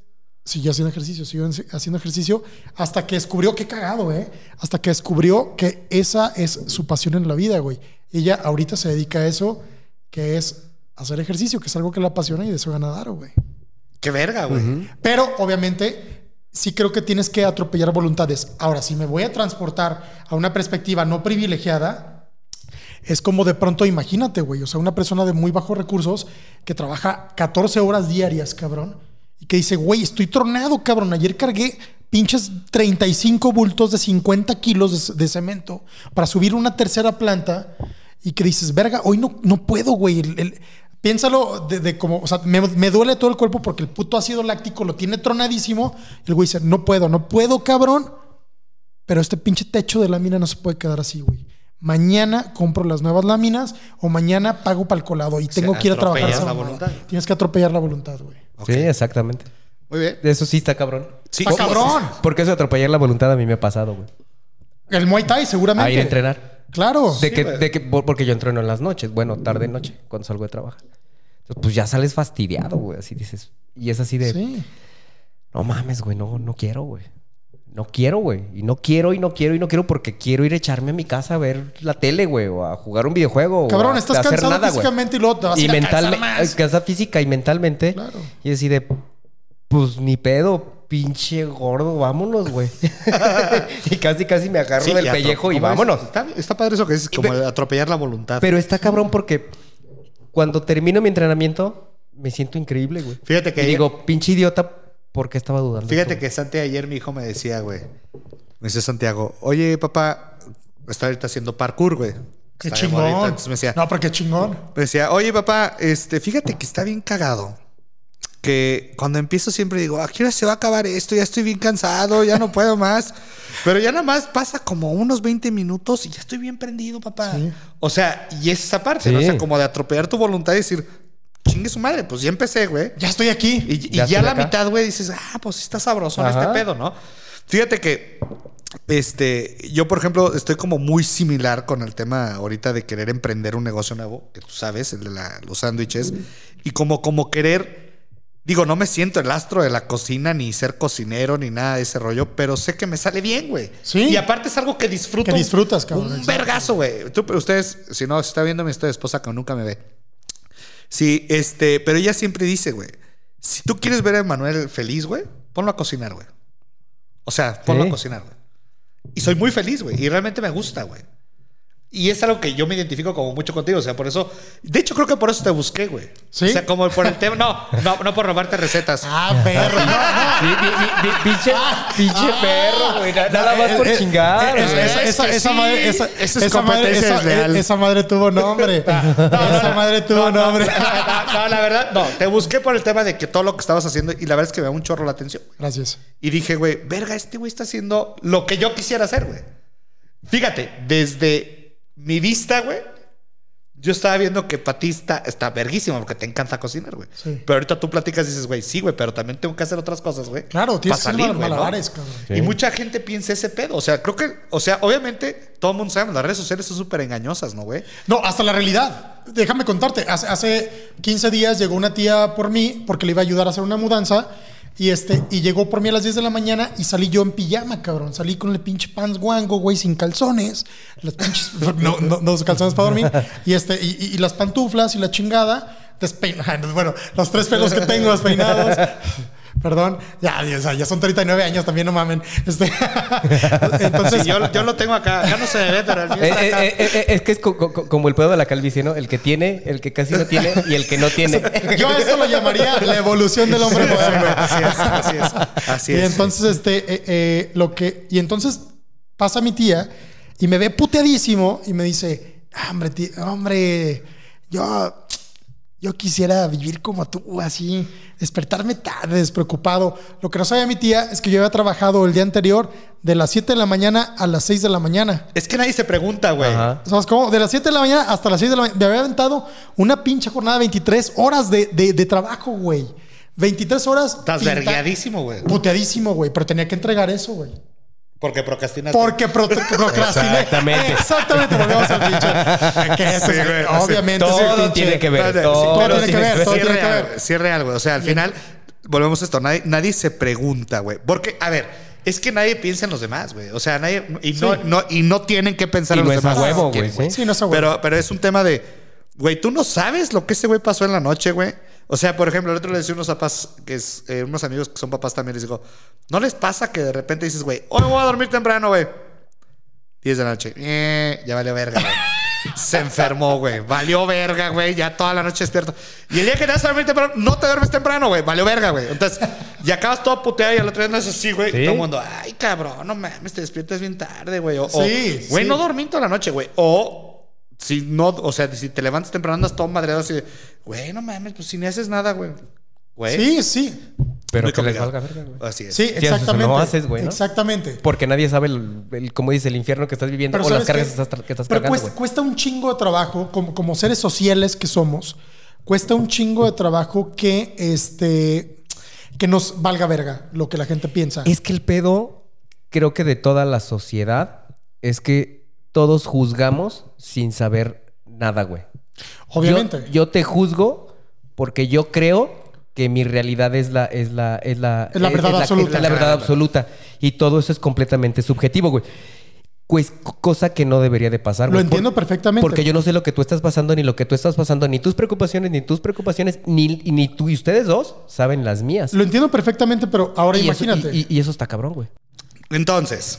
C: siguió haciendo ejercicio, siguió en- haciendo ejercicio hasta que descubrió, qué cagado, ¿eh? Hasta que descubrió que esa es su pasión en la vida, güey. Ella ahorita se dedica a eso, que es hacer ejercicio, que es algo que la apasiona y de eso gana Daro, güey.
A: Qué verga, güey.
C: Pero obviamente sí creo que tienes que atropellar voluntades. Ahora, si me voy a transportar a una perspectiva no privilegiada, es como de pronto, imagínate, güey, o sea, una persona de muy bajos recursos que trabaja 14 horas diarias, cabrón, y que dice, güey, estoy tronado, cabrón, ayer cargué pinches 35 bultos de 50 kilos de, de cemento para subir una tercera planta y que dices, verga, hoy no, no puedo, güey. El- el- piénsalo de, de como, o sea, me, me duele todo el cuerpo porque el puto ácido láctico lo tiene tronadísimo. El güey dice, no puedo, no puedo, cabrón. Pero este pinche techo de lámina no se puede quedar así, güey. Mañana compro las nuevas láminas o mañana pago para el colado y tengo que ir a trabajar. esa
A: la voluntad.
C: Tienes que atropellar la voluntad, güey.
B: Sí, exactamente.
A: Muy bien.
B: Eso sí está cabrón.
A: Sí,
C: Está cabrón.
B: Porque eso de atropellar la voluntad a mí me ha pasado, güey.
C: El Muay Thai, seguramente.
B: A ir a entrenar.
C: Claro.
B: De que,
A: güey.
B: de que, por- porque yo entreno en las noches, bueno, tarde noche, cuando salgo de trabajar. Entonces, pues ya sales fastidiado, güey. Así dices. Y es así de.
C: Sí.
B: No mames, güey, no, no quiero, güey. No quiero, güey. Y no quiero, y no quiero, y no quiero porque quiero ir a echarme a mi casa a ver la tele, güey, o a jugar un videojuego.
C: Cabrón,
B: o a
C: estás
B: hacer
C: cansado
B: nada, güey.
C: físicamente y luego te vas a
B: Y
C: a cansar
B: mentalmente,
C: más.
B: cansada física y mentalmente.
C: Claro.
B: Y así de, pues ni pedo, pinche gordo, vámonos, güey. y casi, casi me agarro
A: Sí,
B: del pellejo y
A: ¿cómo es?
B: vámonos.
A: Está, está padre eso que dices, como atropellar la voluntad.
B: Pero está cabrón porque cuando termino mi entrenamiento, me siento increíble, güey.
A: Fíjate que
B: Y digo, pinche idiota, ¿por qué estaba dudando?
A: Fíjate
B: esto?
A: que Santi ayer mi hijo me decía, güey. Me dice Santiago, oye, papá, está ahorita haciendo parkour, güey.
C: Qué
A: Está de modita".
C: chingón.
A: Entonces me decía,
C: No, pero qué chingón.
A: me decía, oye, papá, este, fíjate que está bien cagado. Que cuando empiezo siempre digo, ¿a qué hora se va a acabar esto? Ya estoy bien cansado, ya no puedo más. Pero ya nada más pasa como unos 20 minutos y ya estoy bien prendido, papá.
C: Sí.
A: O sea, y es esa parte, ¿no? O sea, como de atropellar tu voluntad y decir, chingue su madre, pues ya empecé, güey.
C: Ya estoy aquí.
A: Y, y
B: Ya estoy
A: la
B: acá.
A: mitad, güey, dices, ah, pues está sabroso
B: Ajá.
A: este pedo, ¿no? Fíjate que, este, yo, por ejemplo, estoy como muy similar con el tema ahorita de querer emprender un negocio nuevo, que tú sabes, el de la- los sándwiches, y como, como querer, digo, no me siento el astro de la cocina, ni ser cocinero, ni nada de ese rollo, pero sé que me sale bien, güey.
C: Sí.
A: Y aparte es algo que disfruto.
C: Que disfrutas, cabrón,
A: Un vergazo, güey. Tú, pero ustedes, si no, si está viendo mi esposa que nunca me ve. Sí, este, pero ella siempre dice, güey, si tú quieres ver a Manuel feliz, güey, ponlo a cocinar, güey. O sea, ponlo
B: Sí.
A: a cocinar, güey. Y soy muy feliz, güey, y realmente me gusta, güey. Y es algo que yo me identifico como mucho contigo, o sea, por eso, de hecho creo que por eso te busqué, güey.
C: ¿Sí?
A: O sea, como por el tema, no, no, no por robarte recetas.
C: Ah, perro.
B: Pinche, pinche perro, güey. na- Nada más por
C: Eh, eh,
B: chingar,
C: eh, esa, madre, esa,
A: Esa es
C: esa madre, esa- madre tuvo nombre. esa madre tuvo nombre.
A: No, no, la verdad, no, te busqué por el tema de que todo lo que estabas haciendo, y la verdad es que me da un chorro la atención.
C: Gracias.
A: Y dije, güey, verga, este güey está haciendo lo que yo quisiera hacer, güey. Fíjate, desde mi vista, güey, yo estaba viendo que ti está, verguísimo porque te encanta cocinar, güey.
C: Sí.
A: Pero ahorita tú platicas y dices, güey, sí, güey, pero también tengo que hacer otras cosas, güey.
C: Claro, tienes que hacer mal-
A: güey, ¿no?
C: malabares, cabrón.
A: Y mucha gente piensa ese pedo. O sea, creo que, o sea, obviamente, todo el mundo sabe, las redes sociales son súper engañosas, ¿no, güey?
C: No, hasta la realidad. Déjame contarte. Hace, hace 15 días llegó una tía por mí porque le iba a ayudar a hacer una mudanza. Y, este, y llegó por mí a las 10 de la mañana y salí yo en pijama, cabrón. Salí con el pinche pants guango, güey, sin calzones. Las pinches. No, no, no calzones para dormir. Y, este, y, y- y las pantuflas y la chingada. Despeinados. Bueno, los tres pelos que tengo despeinados. Perdón, ya, ya, o sea, ya son 39 años también, no mamen. Este, entonces,
A: Sí, yo, yo lo tengo acá. Acá no se ve, pero el mío
B: Eh,
A: está
B: eh,
A: acá.
B: eh, eh, es que es co- co- como el pedo de la calvicie, ¿no? El que tiene, el que casi no tiene y el que no tiene.
C: yo esto lo llamaría la evolución del hombre moderno.
A: Así es, así es. Así
C: y
A: es.
C: entonces, este, eh, eh, lo que. Y entonces pasa mi tía y me ve puteadísimo y me dice: "Ah, Hombre, tía, hombre, yo. Yo quisiera vivir como tú, así, despertarme tarde, despreocupado. Lo que no sabía mi tía es que yo había trabajado el día anterior de las 7 de la mañana a las 6 de la mañana.
A: Es que nadie se pregunta, güey.
C: ¿Sabes cómo? De las 7 de la mañana hasta las 6 de la mañana. Me había aventado una pinche jornada de 23 horas de, de- de trabajo, güey. 23 horas.
A: Estás vergueadísimo, güey.
C: Puteadísimo, güey. Pero tenía que entregar eso, güey.
A: Porque procrastinaste.
C: Porque pro- procrastiné.
B: Exactamente.
C: Exactamente. Volvemos al pinche. Que eso
A: Sí,
C: es-
A: güey,
C: obviamente.
B: Todo
C: ese pinche-
B: tiene que ver.
A: Espérate,
B: todo
A: sí, pero
C: tiene que ver, todo tiene que ver.
A: es real, güey. O sea, al final, volvemos a esto. Nadie, nadie se pregunta, güey. Porque, a ver, es que nadie piensa en los demás, güey. O sea, nadie. Y no,
C: Sí.
A: no, y no tienen que pensar
B: Y
A: en
B: no
A: los demás.
B: huevo, güey, sí.
C: Sí, no es a huevo.
A: Pero, pero es un tema de, güey, tú no sabes lo que ese güey pasó en la noche, güey. O sea, por ejemplo, el otro le decía a unos papás, que es, eh, unos amigos que son papás también, les digo, ¿no les pasa que de repente dices, güey, hoy voy a dormir temprano, güey? 10 de la noche. Eh, ya valió verga, güey. Se enfermó, güey. Valió verga, güey. Ya toda la noche despierto. Y el día que te vas a dormir temprano, no te duermes temprano, güey. Valió verga, güey. Entonces, ya acabas todo puteado y al otro día andas así, güey.
B: Sí.
A: Y todo el mundo, ay, cabrón, no mames, te despiertas bien tarde, güey. O, o,
C: Sí,
A: güey,
C: sí.
A: no dormí toda la noche, güey. O si no, o sea, si te levantas temprano, andas todo madreado así de, güey, no mames, pues si ni haces nada, güey. Güey.
C: Sí, sí.
B: Pero
A: Muy
B: que les valga verga, güey.
A: Así es.
C: Sí, exactamente.
B: no haces, güey, ¿no?
C: Exactamente.
B: Porque nadie sabe, el, el- como dice, el infierno que estás viviendo
C: Pero
B: o las
C: ¿sabes
B: cargas que estás, que estás
C: Pero
B: cargando,
C: cuesta, cuesta un chingo de trabajo, como, como seres sociales que somos, cuesta un chingo de trabajo que este que nos valga verga lo que la gente piensa.
B: Es que el pedo, creo que de toda la sociedad, es que todos juzgamos sin saber nada, güey.
C: Obviamente.
B: Yo, yo te juzgo porque yo creo que mi realidad es la es la es la
C: Es la verdad absoluta.
B: es la verdad absoluta y todo eso es completamente subjetivo, güey. Pues cosa que no debería de pasar.
C: Lo
B: güey.
C: entiendo perfectamente.
B: Porque yo no sé lo que tú estás pasando, ni lo que tú estás pasando, ni tus preocupaciones, ni tus preocupaciones, ni, ni tú y ustedes dos saben las mías.
C: Lo entiendo perfectamente, pero ahora
B: y, eso,
C: imagínate.
B: y- y- y eso está cabrón, güey.
A: Entonces,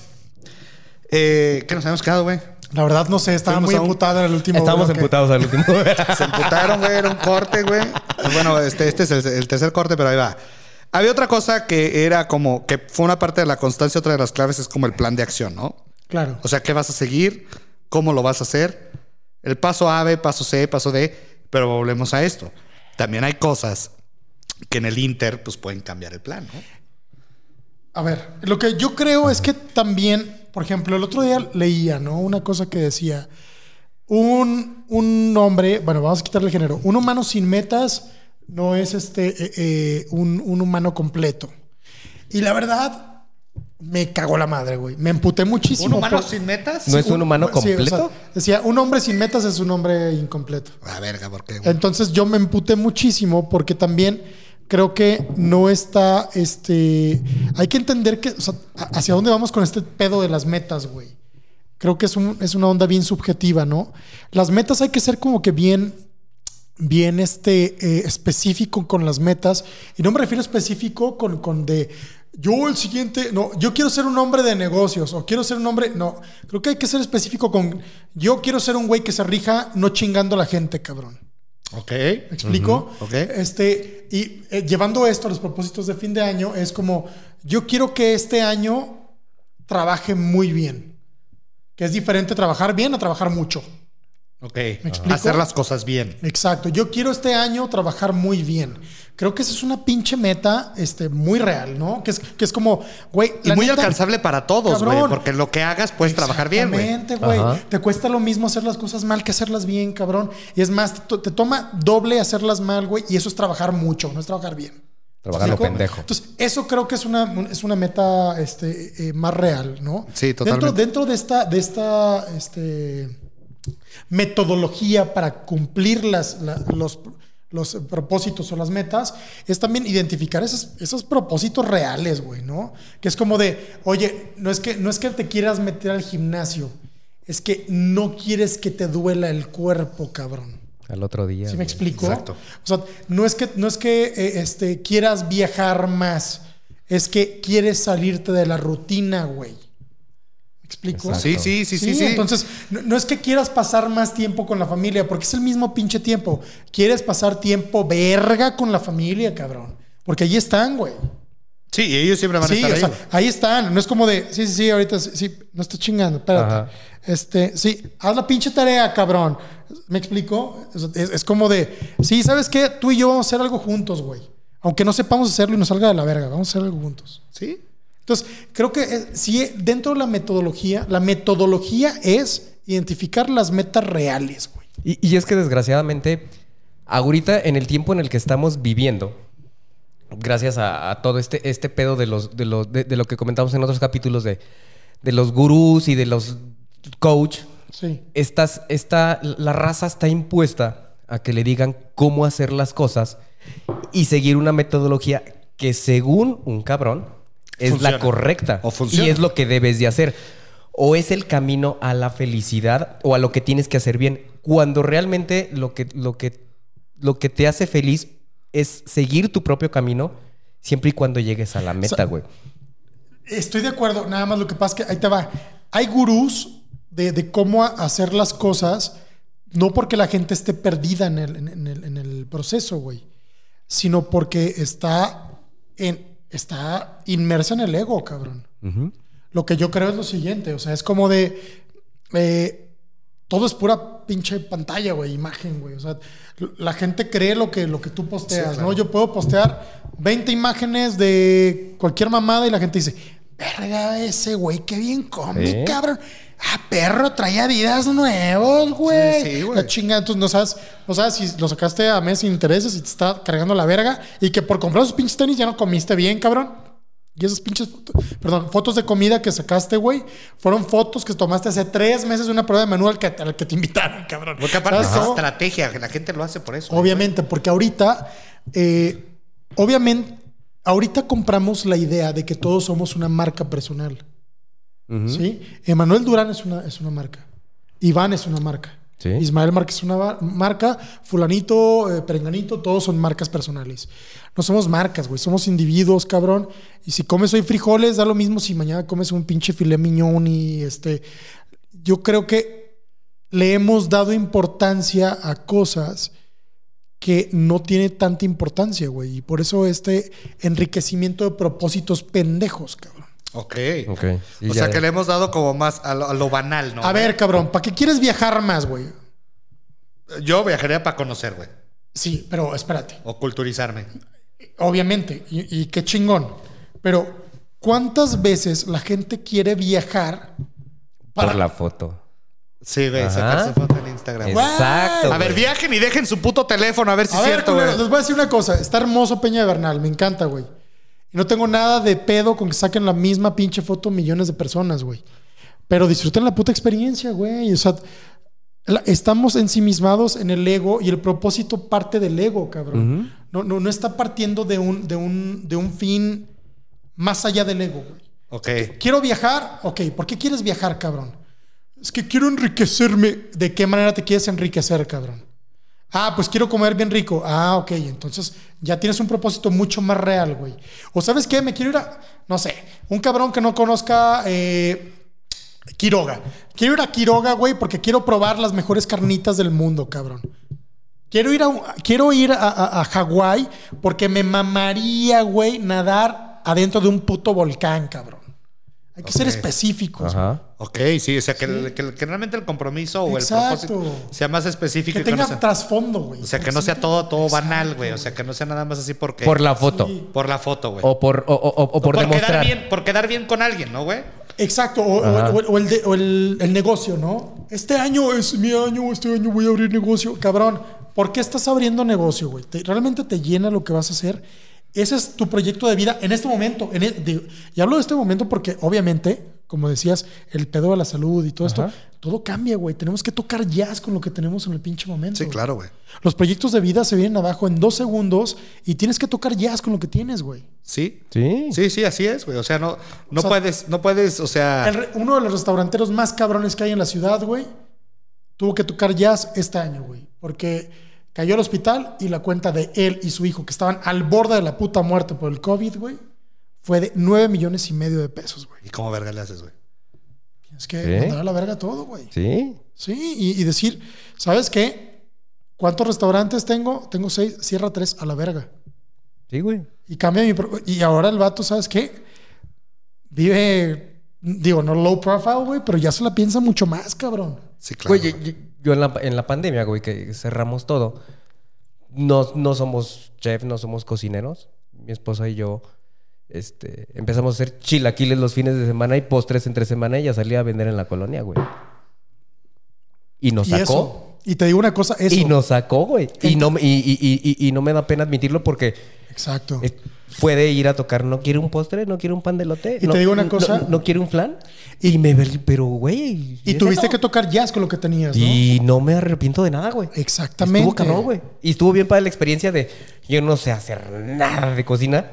A: eh, ¿qué nos habíamos quedado, güey?
C: La verdad no sé, estaba
A: Fuimos
C: muy
A: a un-
C: emputado en el último
B: Estábamos emputados al último.
A: Se emputaron, güey, era un corte, güey. Bueno, este, este es el, el tercer corte, pero ahí va. Había otra cosa que era como, que fue una parte de la constancia, otra de las claves es como el plan de acción, ¿no?
C: Claro.
A: O sea, ¿qué vas a seguir? ¿Cómo lo vas a hacer? El paso A, B, paso C, paso D, pero volvemos a esto. También hay cosas que en el Inter, pues pueden cambiar el plan, ¿no?
C: A ver, lo que yo creo es que también, por ejemplo, el otro día leía, ¿no? Una cosa que decía, un, un hombre, bueno, vamos a quitarle el género, un humano sin metas no es este, eh, eh, un, un humano completo. Y la verdad, me cagó la madre, güey. Me emputé muchísimo.
A: ¿Un humano
C: por-
A: sin metas?
B: ¿No es un humano
C: sí, o sea,
B: completo?
C: decía, un hombre sin metas es un hombre incompleto.
A: A verga, ¿por qué? güey?
C: Entonces yo me emputé muchísimo porque también creo que no está, este, hay que entender que, o sea, hacia dónde vamos con este pedo de las metas, güey. Creo que es, un- es una onda bien subjetiva, ¿no? Las metas hay que ser como que bien, bien este, eh, específico con las metas. Y no me refiero específico con, con de, yo el siguiente, no, yo quiero ser un hombre de negocios o quiero ser un hombre, no, creo que hay que ser específico con, yo quiero ser un güey que se rija no chingando a la gente, cabrón.
A: Ok.
C: ¿Me explico?
A: ok.
C: Este, y eh, llevando esto a los propósitos de fin de año, es como, yo quiero que este año trabaje muy bien. Que es diferente trabajar bien a trabajar mucho.
A: Ok.
C: explico?
A: Hacer las cosas bien.
C: Exacto. Yo quiero este año trabajar muy bien. Creo que esa es una pinche meta este, muy real, ¿no? Que es, que es como, güey.
A: Y muy
C: neta-
A: alcanzable para todos, güey. Porque lo que hagas puedes trabajar bien, güey.
C: Exactamente, güey. Te cuesta lo mismo hacer las cosas mal que hacerlas bien, cabrón. Y es más, te, to- te toma doble hacerlas mal, güey. Y eso es trabajar mucho, no es trabajar bien.
B: Trabajar lo pendejo.
C: Entonces, eso creo que es una, es una meta este, eh, más real, ¿no?
A: Sí,
C: Dentro,
A: totalmente.
C: dentro de esta, de esta este, metodología para cumplir las, la- los, los propósitos o las metas, es también identificar esos, esos propósitos reales, güey, ¿no? Que es como de, oye, no es, que, no es que te quieras meter al gimnasio, es que no quieres que te duela el cuerpo, cabrón.
B: Al otro día.
C: ¿Sí me
B: güey.
C: explico?
A: Exacto.
C: O sea, no es que, no es que eh, este, quieras viajar más, es que quieres salirte de la rutina, güey. ¿Me explico?
A: Sí, sí, sí, sí, sí.
C: Entonces, no, no es que quieras pasar más tiempo con la familia, porque es el mismo pinche tiempo. Quieres pasar tiempo verga con la familia, cabrón. Porque ahí están, güey.
A: Sí, y ellos siempre van a
C: Sí,
A: estar
C: o
A: ahí.
C: sea,
A: güey.
C: ahí están. No es como de, sí, sí, sí, ahorita sí, sí, no estoy chingando, espérate.
B: Ajá.
C: Este, sí, haz la pinche tarea, cabrón. ¿Me explico? O sea, Es, es como de, sí, ¿sabes qué? Tú y yo vamos a hacer algo juntos, güey. Aunque no sepamos hacerlo y nos salga de la verga, vamos a hacer algo juntos.
A: Sí.
C: Entonces, creo que eh, sí, dentro de la metodología, la metodología es identificar las metas reales, güey.
B: Y, y es que desgraciadamente, ahorita en el tiempo en el que estamos viviendo, gracias a, a todo este, este pedo de, los, de, los, de, de lo que comentamos en otros capítulos de, de los gurús y de los coach,
C: Sí.
B: estás, está, la raza está impuesta a que le digan cómo hacer las cosas y seguir una metodología que según un cabrón es
A: Funciona.
B: la correcta
A: O funciona.
B: y es lo que debes de hacer. O es el camino a la felicidad o a lo que tienes que hacer bien. Cuando realmente lo que, lo que, lo que te hace feliz es seguir tu propio camino siempre y cuando llegues a la meta,
C: sea,
B: güey.
C: Estoy de acuerdo, nada más lo que pasa es que ahí te va. Hay gurús de, de cómo hacer las cosas, no porque la gente esté perdida en el, en- en el- en el proceso, güey, sino porque está, en, está inmersa en el ego, cabrón. Lo que yo creo es lo siguiente, o sea, es como de... eh, todo es pura pinche pantalla, güey, imagen, güey. O sea, la gente cree lo que, lo que tú posteas,
A: Sí, claro.
C: ¿no? Yo puedo postear 20 imágenes de cualquier mamada y la gente dice, verga, ese güey, qué bien come, cabrón. Ah, perro, traía vidas nuevos, güey.
A: Sí, sí, güey.
C: la chingada, entonces no sabes, no sabes si lo sacaste a mes sin intereses y te está cargando la verga y que por comprar esos pinches tenis ya no comiste bien, cabrón. Y esas pinches, perdón, fotos de comida que sacaste, güey, fueron fotos que tomaste hace tres meses de una prueba de menú al que, al que te invitaron, cabrón.
A: Porque aparte es estrategia, que la gente lo hace por eso.
C: Obviamente, porque ahorita, eh, obviamente, ahorita compramos la idea de que todos somos una marca personal. Emanuel Durán es una, es una marca. Iván es una marca.
B: Sí.
C: Ismael Márquez es una marca. Fulanito, eh, Perenganito, todos son marcas personales. No somos marcas, güey. Somos individuos, cabrón. Y si comes hoy frijoles, da lo mismo si mañana comes un pinche filet miñón y este... Yo creo que le hemos dado importancia a cosas que no tiene tanta importancia, güey. Y por eso este enriquecimiento de propósitos pendejos, cabrón.
A: Ok.
B: Ok, sí,
A: o
B: ya-
A: sea que le hemos dado como más a lo, a lo banal, ¿no?
C: A ver, cabrón, ¿para qué quieres viajar más, güey?
A: Yo viajaría para conocer, güey.
C: Sí, pero espérate.
A: O culturizarme.
C: Obviamente, y, y qué chingón. Pero, ¿cuántas veces la gente quiere viajar para...
B: Por la foto.
A: Sí, güey, sacarse foto en Instagram.
B: Exacto.
A: A ver,
B: güey.
A: viajen y dejen su puto teléfono a ver si
C: A
A: es
C: ver,
A: cierto, güey.
C: les voy a decir una cosa. Está hermoso Peña de Bernal, me encanta, güey. Y no tengo nada de pedo con que saquen la misma pinche foto millones de personas, güey. Pero disfruten la puta experiencia, güey. O sea, la- estamos ensimismados en el ego y el propósito parte del ego, cabrón. no, no, no está partiendo de un, de, un, de un fin más allá del ego, güey.
A: Ok.
C: Quiero viajar, ok. ¿Por qué quieres viajar, cabrón? Es que quiero enriquecerme. ¿De qué manera te quieres enriquecer, cabrón? Ah, pues quiero comer bien rico. Ah, ok. Entonces ya tienes un propósito mucho más real, güey. O sabes qué, me quiero ir a, no sé, un cabrón que no conozca eh, Quiroga. Quiero ir a Quiroga, güey, porque quiero probar las mejores carnitas del mundo, cabrón. Quiero ir a, quiero ir a- a Hawái porque me mamaría, güey, nadar adentro de un puto volcán, cabrón. Hay que ser
A: Ok.
C: específicos.
B: Ajá.
A: Ok, sí, o sea, que, el- que, que realmente el compromiso o
C: Exacto.
A: el propósito sea más específico.
C: Que
A: que no
C: tenga
A: sea-
C: trasfondo, güey.
A: o sea, que no sea todo, todo banal, güey. O sea, que no sea nada más así porque...
B: Por la foto.
C: Sí.
A: Por la foto, güey.
B: O por, o, o- o- o por,
A: quedar
B: demostrar.
A: bien, por quedar bien con alguien, ¿no, güey?
C: Exacto, o, o- o el, de- o el- el negocio, ¿no? Este año es mi año, este año voy a abrir negocio. Cabrón, ¿por qué estás abriendo negocio, güey? ¿Te- ¿Realmente te llena lo que vas a hacer? Ese es tu proyecto de vida en este momento. En el- digo, y hablo de este momento porque, obviamente, como decías, el pedo de la salud y todo
B: Ajá.
C: esto, todo cambia, güey. Tenemos que tocar jazz con lo que tenemos en el pinche momento.
A: Sí,
C: güey.
A: claro, güey.
C: Los proyectos de vida se vienen abajo en dos segundos y tienes que tocar jazz con lo que tienes, güey.
A: Sí.
B: Sí.
A: Sí, sí, así es, güey. O sea, no, no
C: O sea,
A: puedes, no puedes, o sea...
C: El uno de los restauranteros más cabrones que hay en la ciudad, güey, tuvo que tocar jazz este año, güey. Porque cayó al hospital y la cuenta de él y su hijo, que estaban al borde de la puta muerte por el COVID, güey, fue de 9 millones y medio de pesos, güey.
A: ¿Y cómo verga le haces, güey?
C: Es que
B: ¿Sí?
C: mandar a la verga todo, güey.
B: Sí.
C: Sí, y, y decir, ¿sabes qué? ¿Cuántos restaurantes tengo? Tengo seis, cierra tres a la verga.
B: Sí, güey.
C: Y cambia mi... pro- Y ahora el vato, ¿sabes qué? Vive, digo, no low profile, güey, pero ya se la piensa mucho más, cabrón.
A: Sí, claro.
B: Güey, yo, en, la, en la pandemia, güey, que cerramos todo, no, no somos chef, no somos cocineros. Mi esposa y yo este, empezamos a hacer chilaquiles los fines de semana y postres entre semana y ya salía a vender en la colonia, güey. Y nos
C: Y
B: sacó.
C: eso. Y te digo una cosa, eso.
B: Y nos sacó, güey. Y no, me- y, y- y- no me da pena admitirlo porque
C: Exacto.
B: Puede ir a tocar, no quiere un postre, no quiere un pan de lote.
C: Y te
B: no-
C: digo una
B: no-
C: cosa.
B: No, quiere un flan. Y, me pero, güey.
C: Y tuviste
B: eso?
C: que tocar jazz con lo que tenías, ¿no?
B: Y no me arrepiento de nada, güey.
C: Exactamente.
B: Estuvo cabrón, güey. Y estuvo bien para la experiencia de yo no sé hacer nada de cocina.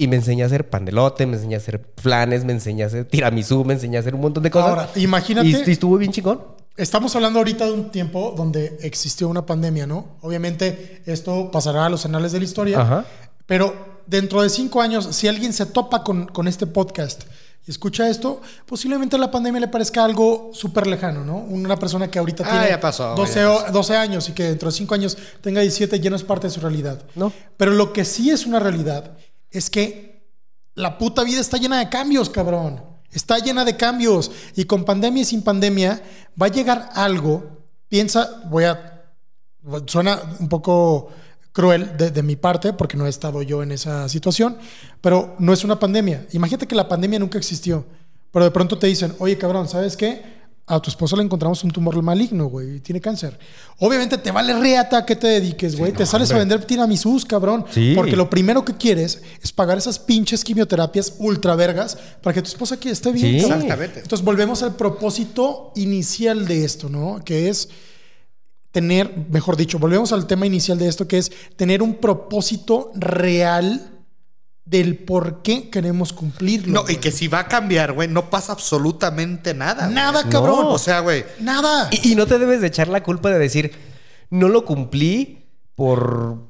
B: Y me enseñé a hacer pan de lote, me enseñé a hacer flanes, me enseñé a hacer tiramisú, me enseñé a hacer un montón de cosas.
C: Ahora, imagínate-
B: Y, y estuvo bien chingón.
C: estamos hablando ahorita de un tiempo donde existió una pandemia, ¿no? Obviamente esto pasará a los anales de la historia,
B: Ajá.
C: pero dentro de cinco años, si alguien se topa con, con este podcast y escucha esto, posiblemente la pandemia le parezca algo súper lejano, ¿no? Una persona que ahorita
A: Ah,
C: tiene
A: ya pasó,
C: 12,
A: ya
C: o-
A: pasó.
C: 12 años y que dentro de cinco años tenga 17 ya no es parte de su realidad.
B: No.
C: Pero lo que sí es una realidad es que la puta vida está llena de cambios, cabrón. Está llena de cambios. Y con pandemia y sin pandemia va a llegar algo. Piensa, voy a. Suena un poco cruel de, de mi parte porque no he estado yo en esa situación, pero no es una pandemia. Imagínate que la pandemia nunca existió, pero de pronto te dicen, oye cabrón, ¿sabes qué? A tu esposa le encontramos un tumor maligno, güey, y tiene cáncer. Obviamente te vale reata a qué te dediques, güey. te sales a vender tiramisús, cabrón.
B: Sí.
C: Porque lo primero que quieres es pagar esas pinches quimioterapias ultra vergas para que tu esposa aquí esté bien.
B: Sí.
A: Exactamente.
C: Entonces volvemos al propósito inicial de esto, ¿no? Que es tener, mejor dicho, volvemos al tema inicial de esto, que es tener un propósito real del por qué queremos cumplirlo.
A: No, y que si va a cambiar, güey, no pasa absolutamente nada. güey.
C: Nada,
B: No.
C: cabrón.
A: O sea, güey.
C: Nada.
B: Y, y no te debes de echar la culpa de decir, no lo cumplí por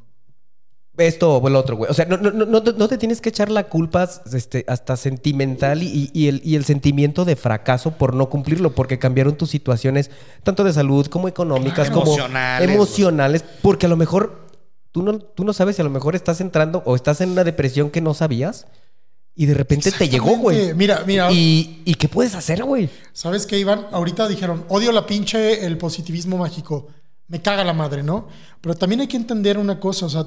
B: esto o el otro, güey. O sea, no, no, no, no te- tienes que echar la culpa este, hasta sentimental y, y el, y el sentimiento de fracaso por no cumplirlo, porque cambiaron tus situaciones, tanto de salud como económicas, como
A: Emocionales,
B: emocionales, porque a lo mejor tú no, tú no sabes si a lo mejor estás entrando o estás en una depresión que no sabías y de repente te llegó, güey.
C: Mira, mira.
B: ¿Y, ¿Y qué puedes hacer, güey?
C: ¿Sabes qué, Iván? Ahorita dijeron, odio la pinche el positivismo mágico. Me caga la madre, ¿no? Pero también hay que entender una cosa, o sea,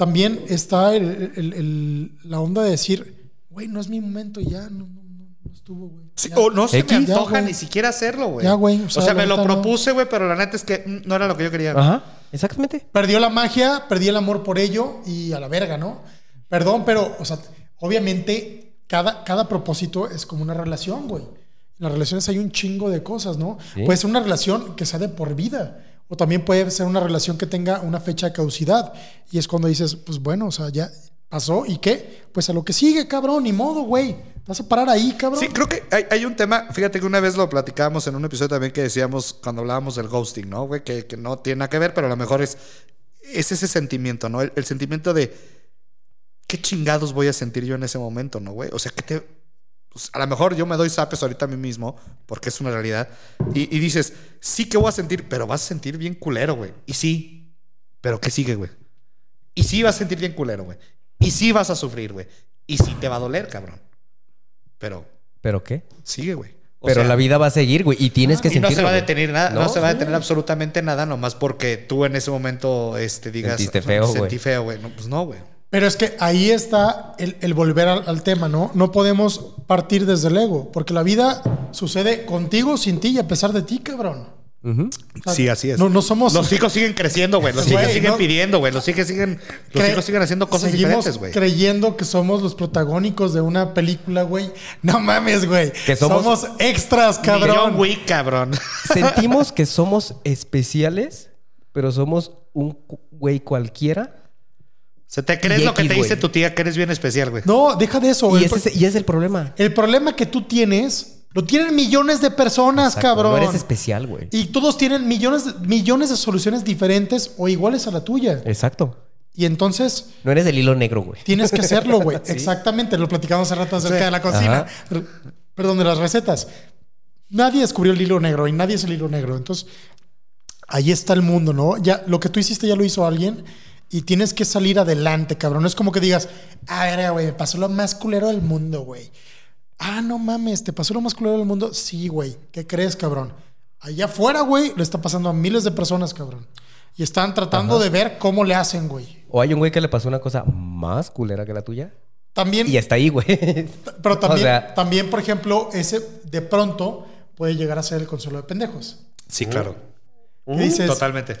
C: también está el- el- el- la onda de decir, güey, no es mi momento ya, no, no, no, no estuvo, güey.
A: Sí, o no se
B: X.
A: me antoja
C: Ya,
A: ni siquiera hacerlo, güey.
C: Ya, güey, o
A: O
C: sea,
A: me lo propuse, güey, pero la neta es que mm, no era lo que yo quería.
B: Ajá, exactamente.
C: Perdió la magia, perdí el amor por ello y a la verga, ¿no? Perdón, pero, o sea, obviamente cada, cada propósito es como una relación, güey. En las relaciones hay un chingo de cosas, ¿no?
B: Sí.
C: Puede ser una relación que sea de por vida o también puede ser una relación que tenga una fecha de caducidad y es cuando dices, pues bueno, o sea, ya pasó y qué? Pues a lo que sigue, cabrón, ni modo, güey. Vas a parar ahí, cabrón.
A: Sí, creo que hay, hay un tema, fíjate que una vez lo platicábamos en un episodio también que decíamos cuando hablábamos del ghosting, ¿no? Güey, que, que no tiene nada que ver, pero a lo mejor es, es ese sentimiento, ¿no? El, el sentimiento de qué chingados voy a sentir yo en ese momento, ¿no, güey? O sea, que te... pues, a lo mejor yo me doy zapes ahorita a mí mismo, porque es una realidad, y, y dices, sí que voy a sentir, pero vas a sentir bien culero, güey. Y sí, pero ¿qué sigue, güey? Y sí vas a sentir bien culero, güey. Y sí vas a sufrir, güey. Y sí te va a doler, cabrón. Pero
B: ¿Pero qué?
A: sigue, güey. O
B: Pero
A: sea,
B: la vida va a seguir, güey, y tienes que
A: y no se va a detener nada, no,
B: No,
A: se va a
B: sí.
A: detener absolutamente nada, nomás porque tú en ese momento este, digas.
B: Sentiste feo, güey.
A: Sentí feo, güey. No, pues no, güey.
C: Pero es que ahí está el, el volver al, al tema, ¿no? No podemos partir desde el ego, porque la vida sucede contigo, sin ti y a pesar de ti, cabrón.
A: Sí, así es.
C: No, no somos.
A: Los hijos siguen creciendo, güey. Los
C: Güey,
A: hijos siguen
C: no-
A: pidiendo, güey. Los hijos siguen, los
C: cre-
A: hijos siguen haciendo cosas
C: seguimos
A: diferentes, güey.
C: creyendo que somos los protagónicos de una película, güey. No mames, güey.
B: Que somos-
C: extras,
A: Ni John
C: cabrón.
A: Wick, cabrón.
B: Sentimos que somos especiales, pero somos un güey cualquiera.
A: ¿Se te crees lo que te dice tu tía que eres bien especial, güey?
C: No, deja de eso.
B: Y
C: El,
B: ese,
C: pro-
B: es, y ese es el problema.
C: el problema que tú tienes lo tienen millones de personas,
B: Exacto,
C: cabrón.
B: No eres especial, güey.
C: y todos tienen millones, de- millones de soluciones diferentes o iguales a la tuya.
B: Exacto.
C: Y entonces
B: No eres el hilo negro, güey.
C: Tienes que hacerlo, güey. Exactamente. Lo platicamos hace rato acerca
A: Sí.
C: de la cocina.
B: Ajá.
C: Perdón, de las recetas. Nadie descubrió el hilo negro y nadie es el hilo negro. Entonces, ahí está el mundo, ¿no? Ya, lo que tú hiciste ya lo hizo alguien y tienes que salir adelante, cabrón. No es como que digas, a ver, güey, me pasó lo más culero del mundo, güey. Ah, no mames, ¿te pasó lo más culero del mundo? Sí, güey. ¿Qué crees, cabrón? Allá afuera, güey, le está pasando a miles de personas, cabrón. Y están tratando de ver cómo le hacen, güey.
B: O hay un güey que le pasó una cosa más culera que la tuya.
C: También,
B: Y está ahí, güey.
C: Pero también,
B: O sea-
C: también, por ejemplo, ese de pronto puede llegar a ser el consuelo de pendejos.
A: Sí, claro.
C: ¿Qué dices?
A: Totalmente.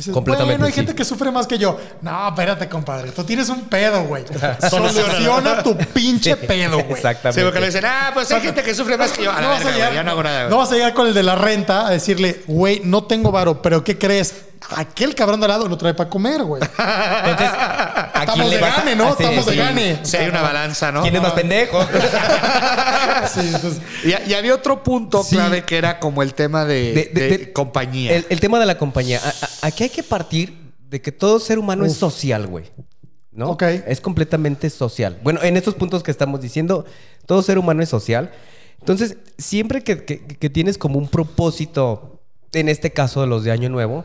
C: Dices,
B: Completamente,
C: Bueno, hay
B: sí.
C: gente que sufre más que yo. No, espérate, compadre. Tú tienes un pedo, güey. Soluciona tu pinche pedo, güey.
B: Exactamente.
A: Sí, porque le dicen, ah, pues hay gente que sufre más que yo. A
C: No vas, a llegar,
A: güey, yo no hago nada,
C: no
A: güey.
C: vas a llegar con el de la renta a decirle, güey, no tengo varo, pero ¿qué crees? Aquel cabrón de al lado lo trae para comer, güey.
B: Entonces, ¿a quién
C: Estamos
B: le
C: de
B: a-
C: gane, ¿no?
B: Ah, sí,
C: Estamos de
B: sí.
C: gane.
A: Sí, hay una balanza, ¿no?
B: ¿Quién es más pendejo?
C: Sí, entonces,
A: Y, y había otro punto
B: Sí.
A: clave que era como el tema de,
B: De- de-
A: de
B: de-
A: compañía.
B: El, el tema de la compañía. A- a- Aquí hay que partir de que todo ser humano es social, güey. ¿No?
C: Ok.
B: Es completamente social. Bueno, en estos puntos que estamos diciendo, todo ser humano es social. Entonces, siempre que, que- que tienes como un propósito, en este caso de los de Año Nuevo,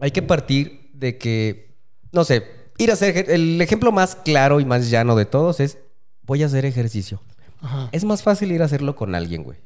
B: hay que partir de que, no sé, ir a hacer... El ejemplo más claro y más llano de todos es, voy a hacer ejercicio.
C: ajá.
B: Es más fácil ir a hacerlo con alguien, güey.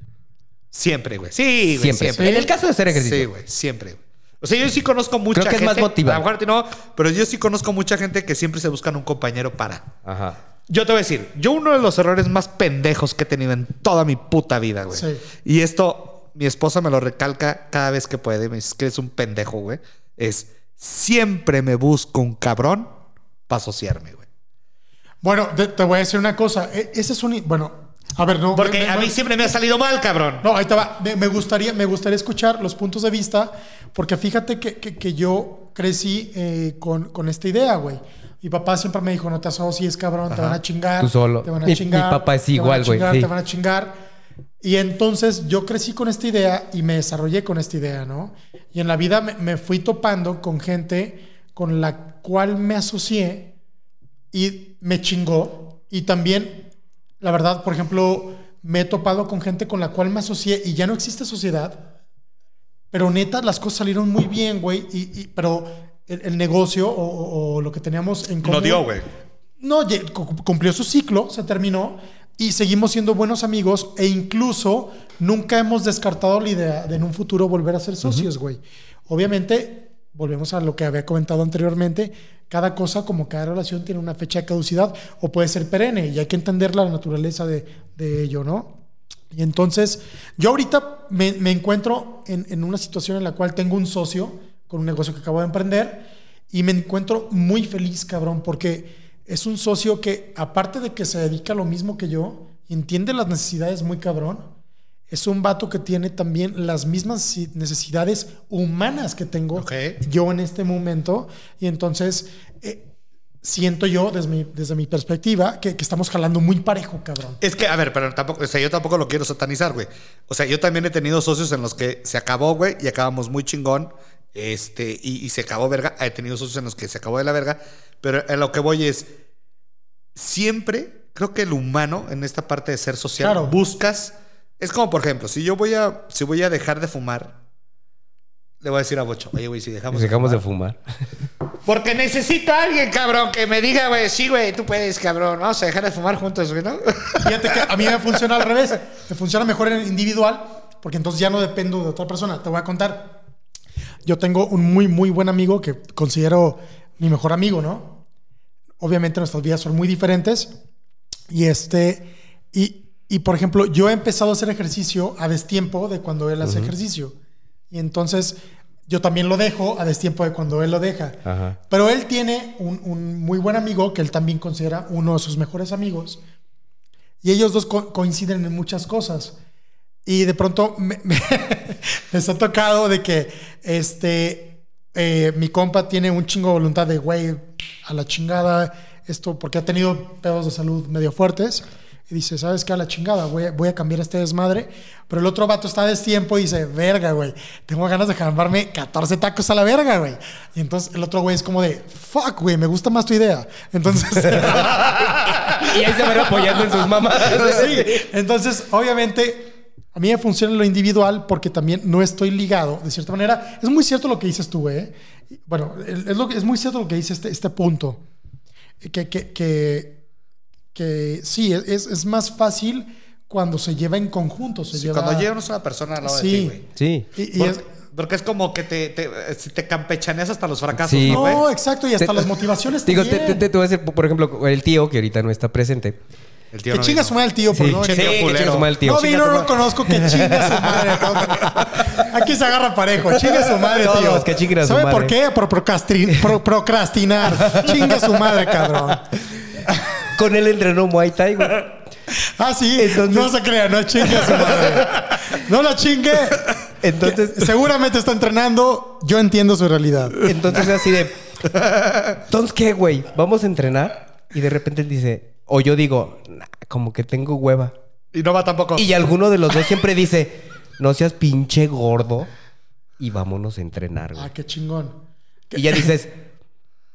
A: Siempre, güey. Sí, güey.
B: Siempre.
A: Siempre.
B: En el caso de hacer ejercicio.
A: Sí, güey. Siempre. güey. O sea, yo sí conozco mucha
B: Creo que es
A: gente.
B: más motivante.
A: A lo mejor no, pero yo sí conozco mucha gente que siempre se buscan un compañero para.
B: Ajá.
A: Yo te voy a decir, yo uno de los errores más pendejos que he tenido en toda mi puta vida, güey.
C: Sí.
A: Y esto, mi esposa me lo recalca cada vez que puede. Me dice que eres un pendejo, güey. Es siempre me busco un cabrón para asociarme, güey.
C: Bueno, te, te voy a decir una cosa. E- Ese es un... Bueno, a ver, no...
A: Porque
C: me-
A: a
C: me-
A: mí siempre me ha salido mal, cabrón.
C: No, ahí te va. Me, me gustaría, me gustaría escuchar los puntos de vista, porque fíjate que, que- que yo crecí eh, con, con esta idea, güey. Mi papá siempre me dijo, no te asocies, cabrón, te van a chingar.
B: Tú solo.
C: Te van a
B: Mi-
C: chingar.
B: mi papá es
C: te van a
B: igual, güey,
C: chingar,
B: sí.
C: Te van a chingar. Y entonces yo crecí con esta idea y me desarrollé con esta idea, ¿no? Y en la vida me, me fui topando con gente con la cual me asocié y me chingó. Y también, la verdad, por ejemplo, me he topado con gente con la cual me asocié y ya no existe sociedad. Pero neta, las cosas salieron muy bien, güey. Y, y- pero el, el negocio o, o- o lo que teníamos en común.
A: No dio, güey.
C: No, cumplió su ciclo, se terminó y seguimos siendo buenos amigos e incluso nunca hemos descartado la idea de en un futuro volver a ser socios, güey. Obviamente, volvemos a lo que había comentado anteriormente, cada cosa como cada relación tiene una fecha de caducidad o puede ser perenne y hay que entender la naturaleza de, de ello, ¿no? Y entonces, yo ahorita me, me encuentro en, en una situación en la cual tengo un socio con un negocio que acabo de emprender y me encuentro muy feliz, cabrón, porque es un socio que, aparte de que se dedica a lo mismo que yo, entiende las necesidades muy cabrón, es un vato que tiene también las mismas si- necesidades humanas que tengo yo en este momento. Y entonces, eh, siento yo, desde mi, desde mi perspectiva, que, que estamos jalando muy parejo, cabrón.
A: Es que, a ver, pero tampoco, o sea, yo tampoco lo quiero satanizar, güey. O sea, yo también he tenido socios en los que se acabó, güey, y acabamos muy chingón. Este, y, y se acabó verga. He tenido socios en los que se acabó de la verga. Pero a lo que voy es. Siempre, creo que el humano, en esta parte de ser social,
C: Claro.
A: buscas. Es como, por ejemplo, si yo voy a, si voy a dejar de fumar, le voy a decir a Bocho, oye, güey, si dejamos,
B: Dejamos de
A: fumar.
B: fumar.
A: Porque necesito a alguien, cabrón, que me diga, güey, sí, güey, tú puedes, cabrón. Vamos a dejar de fumar juntos, güey, ¿no?
C: Fíjate que a mí me funciona al revés. Me funciona mejor en el individual, porque entonces ya no dependo de otra persona. Te voy a contar. Yo tengo un muy, muy buen amigo que considero mi mejor amigo, ¿no? Obviamente nuestras vidas son muy diferentes. Y este, y, y por ejemplo, yo he empezado a hacer ejercicio a destiempo de cuando él hace ejercicio. Y entonces yo también lo dejo a destiempo de cuando él lo deja.
B: Ajá.
C: Pero él tiene un, un muy buen amigo que él también considera uno de sus mejores amigos. Y ellos dos co- coinciden en muchas cosas. Y de pronto me- me- les ha tocado de que este, eh, mi compa tiene un chingo de voluntad de, güey, a la chingada, esto, porque ha tenido pedos de salud medio fuertes. Y dice, ¿sabes qué? A la chingada, voy a, voy a cambiar este desmadre. Pero el otro vato está a destiempo y dice, verga, güey, tengo ganas de jambarme 14 tacos a la verga, güey. Y entonces el otro güey es como de, fuck, güey, me gusta más tu idea. Entonces...
B: Y ahí se van apoyando en sus mamás.
C: sí. Entonces, obviamente, a mí me funciona lo individual porque también no estoy ligado, de cierta manera. Es muy cierto lo que dices tú, ¿eh? Bueno, es, lo que- es muy cierto lo que dice este, este punto. Que, que, que, que sí, es, es más fácil cuando se lleva en conjunto. Se
A: Sí,
C: lleva,
A: Cuando llevas una persona al lado
C: Sí.
A: de ti, güey.
B: Sí.
C: Y, y
A: Por-
C: es-
A: porque es como que te, te, te campechaneas hasta los fracasos,
B: Sí.
A: ¿no,
C: exacto, y hasta
B: Te-
C: las motivaciones
B: Digo, te,
C: también.
B: te- te- te voy a decir, por ejemplo, el tío que ahorita no está presente.
A: El tío
C: que
A: no
C: chinga su madre el tío por
B: Sí,
C: no
B: sí, que chinga su madre el tío.
C: No
A: Chinga
C: vino, no lo conozco, que chinga su madre. Aquí se agarra parejo. Chinga su madre,
B: Todos,
C: tío.
B: que chinguen a su
C: ¿Sabe
B: madre.
C: por qué? Por procrastin- pro- procrastinar. Chinga su madre, cabrón.
B: Con él entrenó Muay Thai, güey.
C: Ah, sí.
B: Entonces-
C: No se crea, no chingue a su madre. No la chingue.
B: Entonces,
C: seguramente está entrenando. Yo entiendo su realidad.
B: entonces es así de. Entonces, ¿qué, güey? Vamos a entrenar. Y de repente él dice, o yo digo, "Nah, como que tengo hueva.
A: Y no va tampoco.
B: Y alguno de los dos siempre dice, no seas pinche gordo y vámonos a entrenar, güey.
C: Ah, qué chingón.
B: Y ya dices,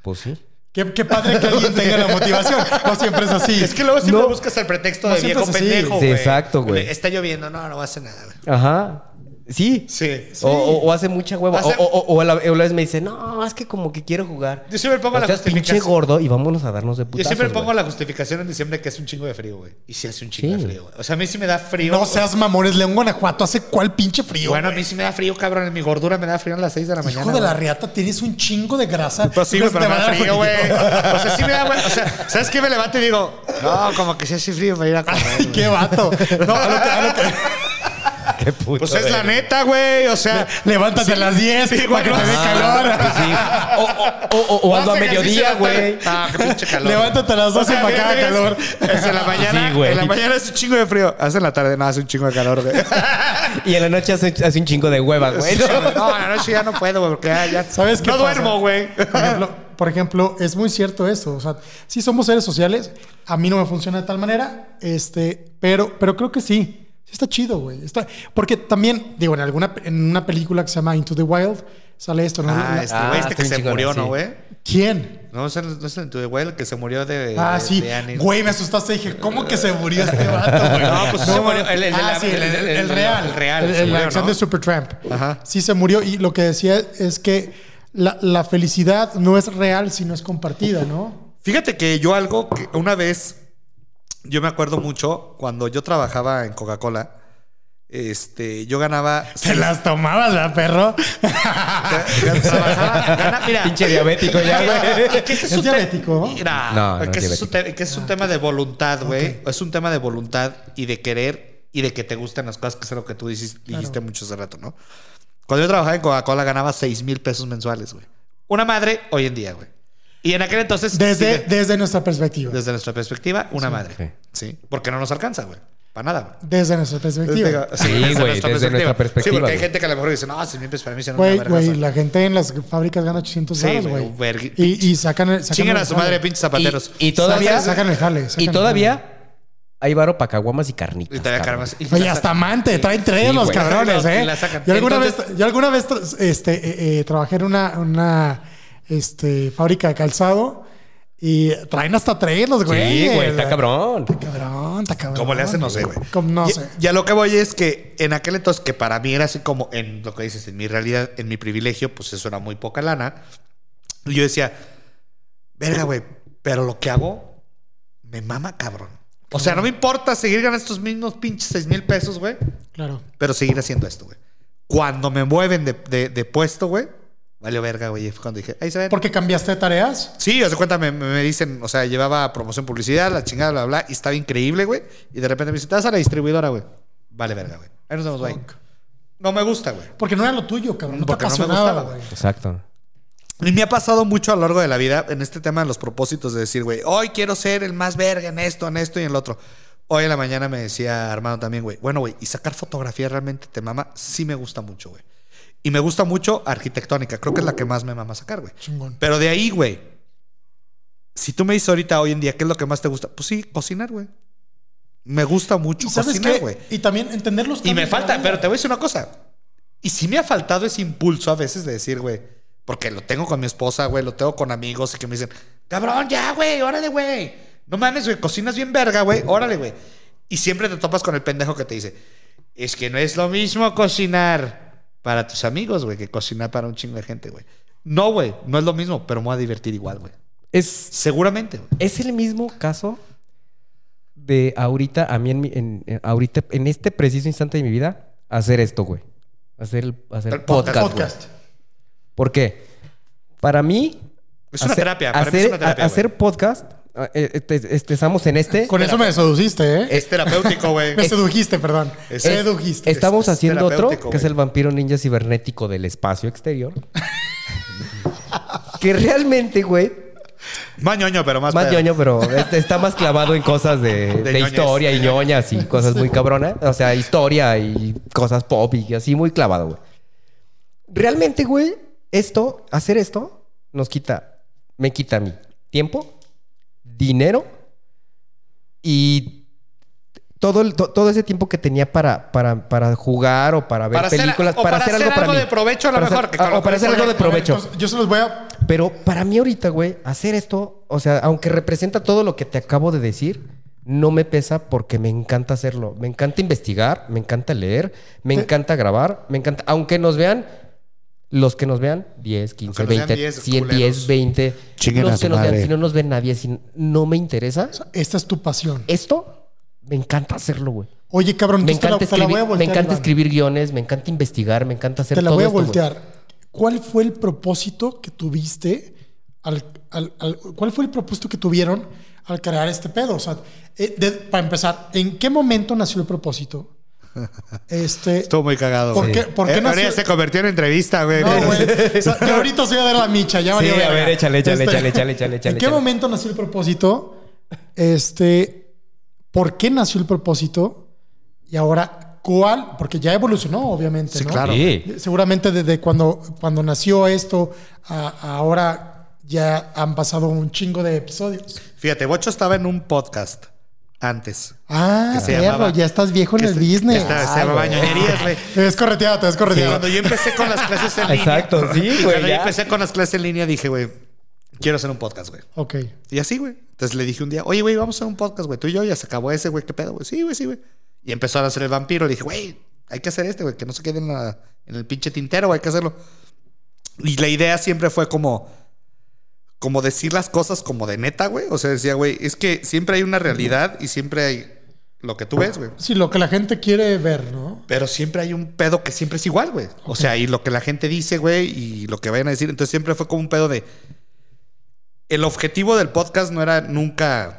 B: pues sí.
C: Qué, qué padre que alguien tenga la motivación. No siempre es así.
A: Es que luego siempre
B: No.
A: buscas el pretexto
C: No
A: de viejo pendejo,
B: Sí, exacto, güey.
A: Está lloviendo. No, no va a hacer nada.
B: Ajá. Sí.
A: Sí.
B: O, o- o hace mucha hueva.
A: Hace-
B: O, o- o a la, o a la vez me dice, no, es que como que quiero jugar.
A: Yo siempre pongo
B: O
A: la
B: seas pinche
A: justificación.
B: gordo y vámonos a darnos de
A: Yo
B: putazos,
A: siempre pongo la justificación en diciembre que es un chingo de frío, güey. Y sí hace un chingo
B: Sí.
A: de frío, güey. O sea, a mí sí me da frío.
C: No seas mamones. León, Guanajuato hace cuál pinche frío.
A: Bueno, a mí sí me da frío, cabrón. En mi gordura me da frío a las 6 de la mañana.
C: Hijo de la riata, tienes un chingo de grasa.
A: Pues sí,
C: ¿Tú
A: güey,
C: crees
A: pero me da frío, güey. O sea, sí me da, güey. O sea, ¿sabes qué? Me levanto y digo, no, como que sí hace frío para ir a comer.
C: Ay, qué vato. No, a lo que, a lo que-
B: Qué puto
A: Pues es la neta, güey. O sea,
C: Levántate a las 10
A: Sí,
C: para que te dé
B: Ah,
C: calor.
B: pues sí. O, o, o, o ando a mediodía, güey.
A: Ah, qué pinche calor.
C: Levántate a las 12 para que haga calor.
A: Es en la mañana.
B: Sí.
A: En la mañana hace un chingo de frío. Hace en la tarde, no, hace un chingo de calor, güey.
B: Y en la noche hace, hace un chingo de hueva, güey.
A: No, en la noche ya no puedo, güey, porque ya, ya-
C: ¿Sabes qué
A: No
C: pasa?
A: duermo, güey.
C: Por ejemplo, por ejemplo, es muy cierto eso. O sea, sí somos seres sociales. A mí no me funciona de tal manera. Este, pero, pero creo que sí. Sí está chido, güey. Está, porque también, digo, en alguna en una película que se llama Into the Wild sale esto, ¿no?
A: Ah,
C: La-
A: este
B: Ah,
A: güey, este que se
B: chingona,
A: murió,
B: sí.
A: ¿no, güey?
C: ¿Quién?
A: No, es el, no es el tu güey, el que se murió de.
C: Ah,
A: de-
C: sí.
A: de.
C: Güey, me asustaste. Dije, ¿cómo que se murió este vato, güey?
A: No, pues sí se murió. El- el
C: ah,
A: la-
C: sí, el,
A: el-
C: el-
A: el-
C: el
A: el-
C: real.
A: el real,
C: El-
A: murió,
C: acción
A: ¿no?
C: de Supertramp.
A: Ajá.
C: Sí se murió. Y lo que decía es que la, la felicidad no es real si no es compartida, ¿no?
A: Fíjate que yo algo que una vez, yo me acuerdo mucho cuando yo trabajaba en Coca-Cola, este, yo ganaba.
C: Te las tomabas, ¿verdad, perro?
A: Trabajaba- gana- mira,
B: Pinche diabético ya, güey.
A: ese
C: ¿Es diabético?
A: Mira,
B: No, no
A: que,
B: es
A: un te- que es un tema de voluntad, güey. Es un tema de voluntad y de querer y de que te gusten las cosas, que es lo que tú dijiste, dijiste mucho hace rato, ¿no? Cuando yo trabajaba en Coca-Cola ganaba 6 mil pesos mensuales, güey. Una madre hoy en día, güey. Y en aquel entonces.
C: Desde,
A: sigue-
C: desde nuestra perspectiva.
A: desde nuestra perspectiva, una madre. Sí. Porque no nos alcanza, güey. Para nada, güey.
C: Desde nuestra perspectiva.
B: Sí, güey, desde nuestra perspectiva,
A: Sí, porque hay
B: güey.
A: gente que a lo mejor dice, no, 6 mil pesos para mí son
C: Güey,
A: una verga.
C: güey, la gente en las fábricas gana 800
A: Sí,
C: dólares,
A: güey,
C: güey.
A: vergui-
C: Y, y sacan el, sacan
A: Chingan
C: el
A: a su
C: jale.
A: madre, pinches zapateros.
B: Y, y todavía.
C: Sacan, sacan el jale. sacan
B: y
C: el
B: todavía hay varo para caguamas y carnitas.
A: Y todavía
C: Oye, hasta amante, traen tres
B: Sí,
C: los
B: güey.
C: cabrones,
A: Y
C: ¿eh?
A: la sacan.
C: Yo alguna
A: Entonces-
C: vez, yo alguna vez este, eh, eh, trabajé en una, una este, fábrica de calzado y traen hasta tres los güey.
B: Sí, güey, está cabrón.
C: Cabrón, está cabrón.
A: ¿Cómo le hacen? No sé, güey.
C: Como- No
A: Y-
C: sé.
A: Y a lo que voy es que en aquel entonces, que para mí era así como en lo que dices, en mi realidad, en mi privilegio, pues eso era muy poca lana. Y yo decía, verga, güey, pero lo que hago me mama, cabrón. O sea, no me importa seguir ganando estos mismos pinches 6 mil pesos, güey,
C: Claro.
A: pero seguir haciendo esto, güey. Cuando me mueven de, de- de puesto, güey, vale verga, güey. Y Fue cuando dije, ahí se ven.
C: ¿Porque cambiaste de tareas?
A: Sí, hace cuenta, me, me dicen, o sea, llevaba promoción publicidad, la chingada, bla, bla, bla, y estaba increíble, güey. Y de repente me dicen, te vas a la distribuidora, güey. Vale, verga, güey. Ahí nos vemos, güey. No me gusta, güey.
C: Porque no era lo tuyo, cabrón. No te
A: no me
C: apasionaba,
A: gustaba,
C: güey.
B: Exacto.
A: Y me ha pasado mucho a lo largo de la vida en este tema de los propósitos de decir, güey, hoy quiero ser el más verga en esto, en esto y en lo otro. Hoy en la mañana me decía Armando también, güey, bueno, güey, y sacar fotografía realmente te mama, sí me gusta mucho, güey. Y me gusta mucho arquitectónica, creo que es la que más me mama sacar, güey.
C: Chingón.
A: Pero de ahí, güey, si tú me dices ahorita, hoy en día, ¿qué es lo que más te gusta? Pues sí, cocinar, güey. Me gusta mucho
C: ¿Y sabes
A: cocinar, güey.
C: Y también entender los
A: Y me falta, pero te voy a decir una cosa. Y si me ha faltado ese impulso a veces de decir, güey, porque lo tengo con mi esposa, güey, lo tengo con amigos y que me dicen, cabrón, ya, güey, órale, güey. No mames, güey, cocinas bien verga, güey, órale, güey. Y siempre te topas con el pendejo que te dice, es que no es lo mismo cocinar para tus amigos, güey, que cocinar para un chingo de gente, güey. No, güey, no es lo mismo, pero me voy a divertir igual, güey.
B: Es,
A: Seguramente, güey.
B: es el mismo caso de ahorita, a mí en, mi- en- en- ahorita, en este preciso instante de mi vida, hacer esto, güey. Hacer el, hacer
A: El podcast,
B: podcast. güey. ¿Por qué? Para mí.
A: Es una terapia, para mí es
B: hacer,
A: una terapia,
B: a- hacer podcast estamos en este.
C: Con eso me seduciste, ¿eh?
A: Es terapéutico, güey.
C: Me sedujiste, perdón.
A: Es-
C: sedujiste.
B: Estamos
A: es
B: haciendo otro, que es el vampiro ninja cibernético del espacio exterior. que realmente, güey,
A: Más ñoño, pero más
B: más
A: pedo.
B: ñoño, pero este está más clavado en cosas de, historia y ñoñas y cosas muy cabronas. O sea, historia y cosas pop y así muy clavado, güey. Realmente, güey, esto, hacer esto, nos quita, me quita a mí tiempo, dinero y todo, el- to- todo ese tiempo que tenía para, para, para jugar o para ver
A: Para hacer-
B: películas,
A: o para hacer algo
B: mí.
A: de provecho a lo
B: Para
A: mejor,
B: hacer- o para hacer algo de
C: ver,
B: provecho.
C: yo se los voy a.
B: Pero para mí ahorita, güey, hacer esto, o sea, aunque representa todo lo que te acabo de decir, no me pesa porque me encanta hacerlo. Me encanta investigar, me encanta leer, me encanta grabar, me encanta, aunque nos vean, los que nos vean, 10, 15,
A: Aunque nos vean
B: 20,
A: 10
B: 100,
A: culeros.
B: 10, 20,
A: Chinguen
B: los que nos vean,
A: madre.
B: si no nos ve nadie, si no me interesa,
C: Esta es tu pasión.
B: esto me encanta hacerlo, güey.
C: Oye, cabrón,
B: Me
C: entonces te la-
B: encanta,
C: te la, voy a
B: escribir, me encanta
C: Iván.
B: escribir guiones, me encanta investigar, me encanta hacer
C: Te la
B: todo
C: voy a
B: esto, güey.
C: voltear. ¿Cuál fue el propósito que tuviste al, al- al- ¿Cuál fue el propósito que tuvieron al crear este pedo? O sea, eh, de- para empezar, ¿en qué momento nació el propósito? Este.
A: Estuvo muy cagado,
C: ¿Por qué- por qué
A: Eh, ya se convirtió en entrevista, güey.
C: No, güey. O sea, yo ahorita soy a dar la micha, ya
B: Sí,
C: valió
B: a ver, échale, échale, échale, échale, échale,
C: ¿En
B: échale,
C: qué
B: échale.
C: momento nació el propósito? Este, ¿por qué nació el propósito? Y ahora, ¿cuál? Porque ya evolucionó, obviamente,
A: Sí,
C: ¿no?
A: claro.
B: Sí.
C: Seguramente desde cuando, cuando nació esto a, a ahora ya han pasado un chingo de episodios.
A: Fíjate, Bocho estaba en un podcast antes.
C: Ah,
A: Que se
C: perro,
A: llamaba-
C: ya estás viejo en el
A: se-
C: business.
A: Se
B: Ah,
A: llamaba
B: güey.
A: ñoñerías, güey.
C: Te ves correteado, te ves
A: Y
C: correteado.
A: cuando yo empecé con las clases en línea.
B: Exacto, sí, güey,
A: Cuando yo empecé con las clases en línea dije, güey, quiero hacer un podcast, güey.
C: Ok.
A: Y así, güey. Entonces le dije un día, oye, güey, vamos a hacer un podcast, güey. Tú y yo ya se acabó ese, güey. ¿Qué pedo, güey? Sí, güey, sí, güey. Y empezó a hacer el vampiro. Le dije, güey, hay que hacer este, güey. Que no se quede en, la- en el pinche tintero, güey. Hay que hacerlo. Y la idea siempre fue como... Como decir las cosas como de neta, güey. O sea, decía, güey, es que siempre hay una realidad y siempre hay lo que tú ves, güey.
C: Sí, lo que la gente quiere ver, ¿no?
A: Pero siempre hay un pedo que siempre es igual, güey. O sea, y lo que la gente dice, güey, y lo que vayan a decir. Entonces siempre fue como un pedo de. El objetivo del podcast no era nunca.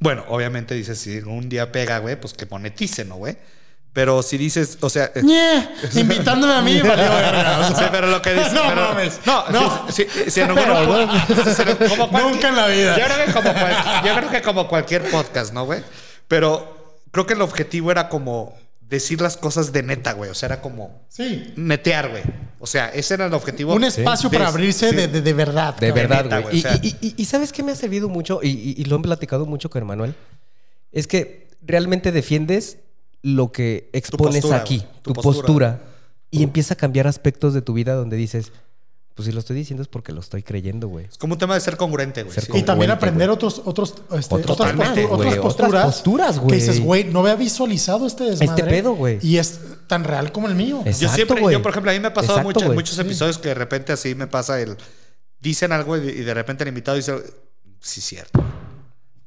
A: Bueno, obviamente dices, si un día pega, güey, pues que monetice, ¿no, güey? Pero si dices, o sea.
C: invitándome a mí, valió verga. O
A: Sí,
C: sea,
A: pero lo que dice.
C: No
A: pero-
C: mames.
A: No,
C: No.
A: en alguno- como cual-
C: Nunca en la vida.
A: Yo creo que como, cual- yo creo que como cualquier podcast, ¿no, güey? Pero creo que el objetivo era como decir las cosas de neta, güey. O sea, era como
C: Sí.
A: netear, güey. O sea, ese era el objetivo.
C: Un espacio
A: de-
C: para abrirse
A: sí.
C: de, de, de verdad.
B: De
C: cabrón.
B: verdad,
A: neta,
B: güey. Y,
A: o sea.
B: y- y- y ¿sabes qué me ha servido mucho? Y, y- y lo he platicado mucho con Manuel. Es que realmente defiendes lo que expones
A: postura,
B: aquí, tu,
A: Tu
B: postura.
A: postura.
B: Y empieza a cambiar aspectos de tu vida donde dices, pues si lo estoy diciendo es porque lo estoy creyendo, güey.
A: Es como un tema de ser congruente, güey.
B: Ser
A: sí.
C: Y también
B: Congruente,
C: aprender
B: güey.
C: otros, otros, este, otras, postu-
A: güey,
C: otras
B: otras
C: posturas.
B: posturas, güey.
C: Que dices, güey, no había visualizado este desmadre.
B: Este pedo, güey.
C: Y es tan real como el mío.
B: Es-
A: Yo
B: Exacto,
A: siempre,
B: güey.
A: yo por ejemplo, a mí me ha pasado
B: Exacto,
A: mucho- en
B: güey.
A: muchos episodios que de repente así me pasa el. Dicen algo y de repente el invitado dice, sí, cierto.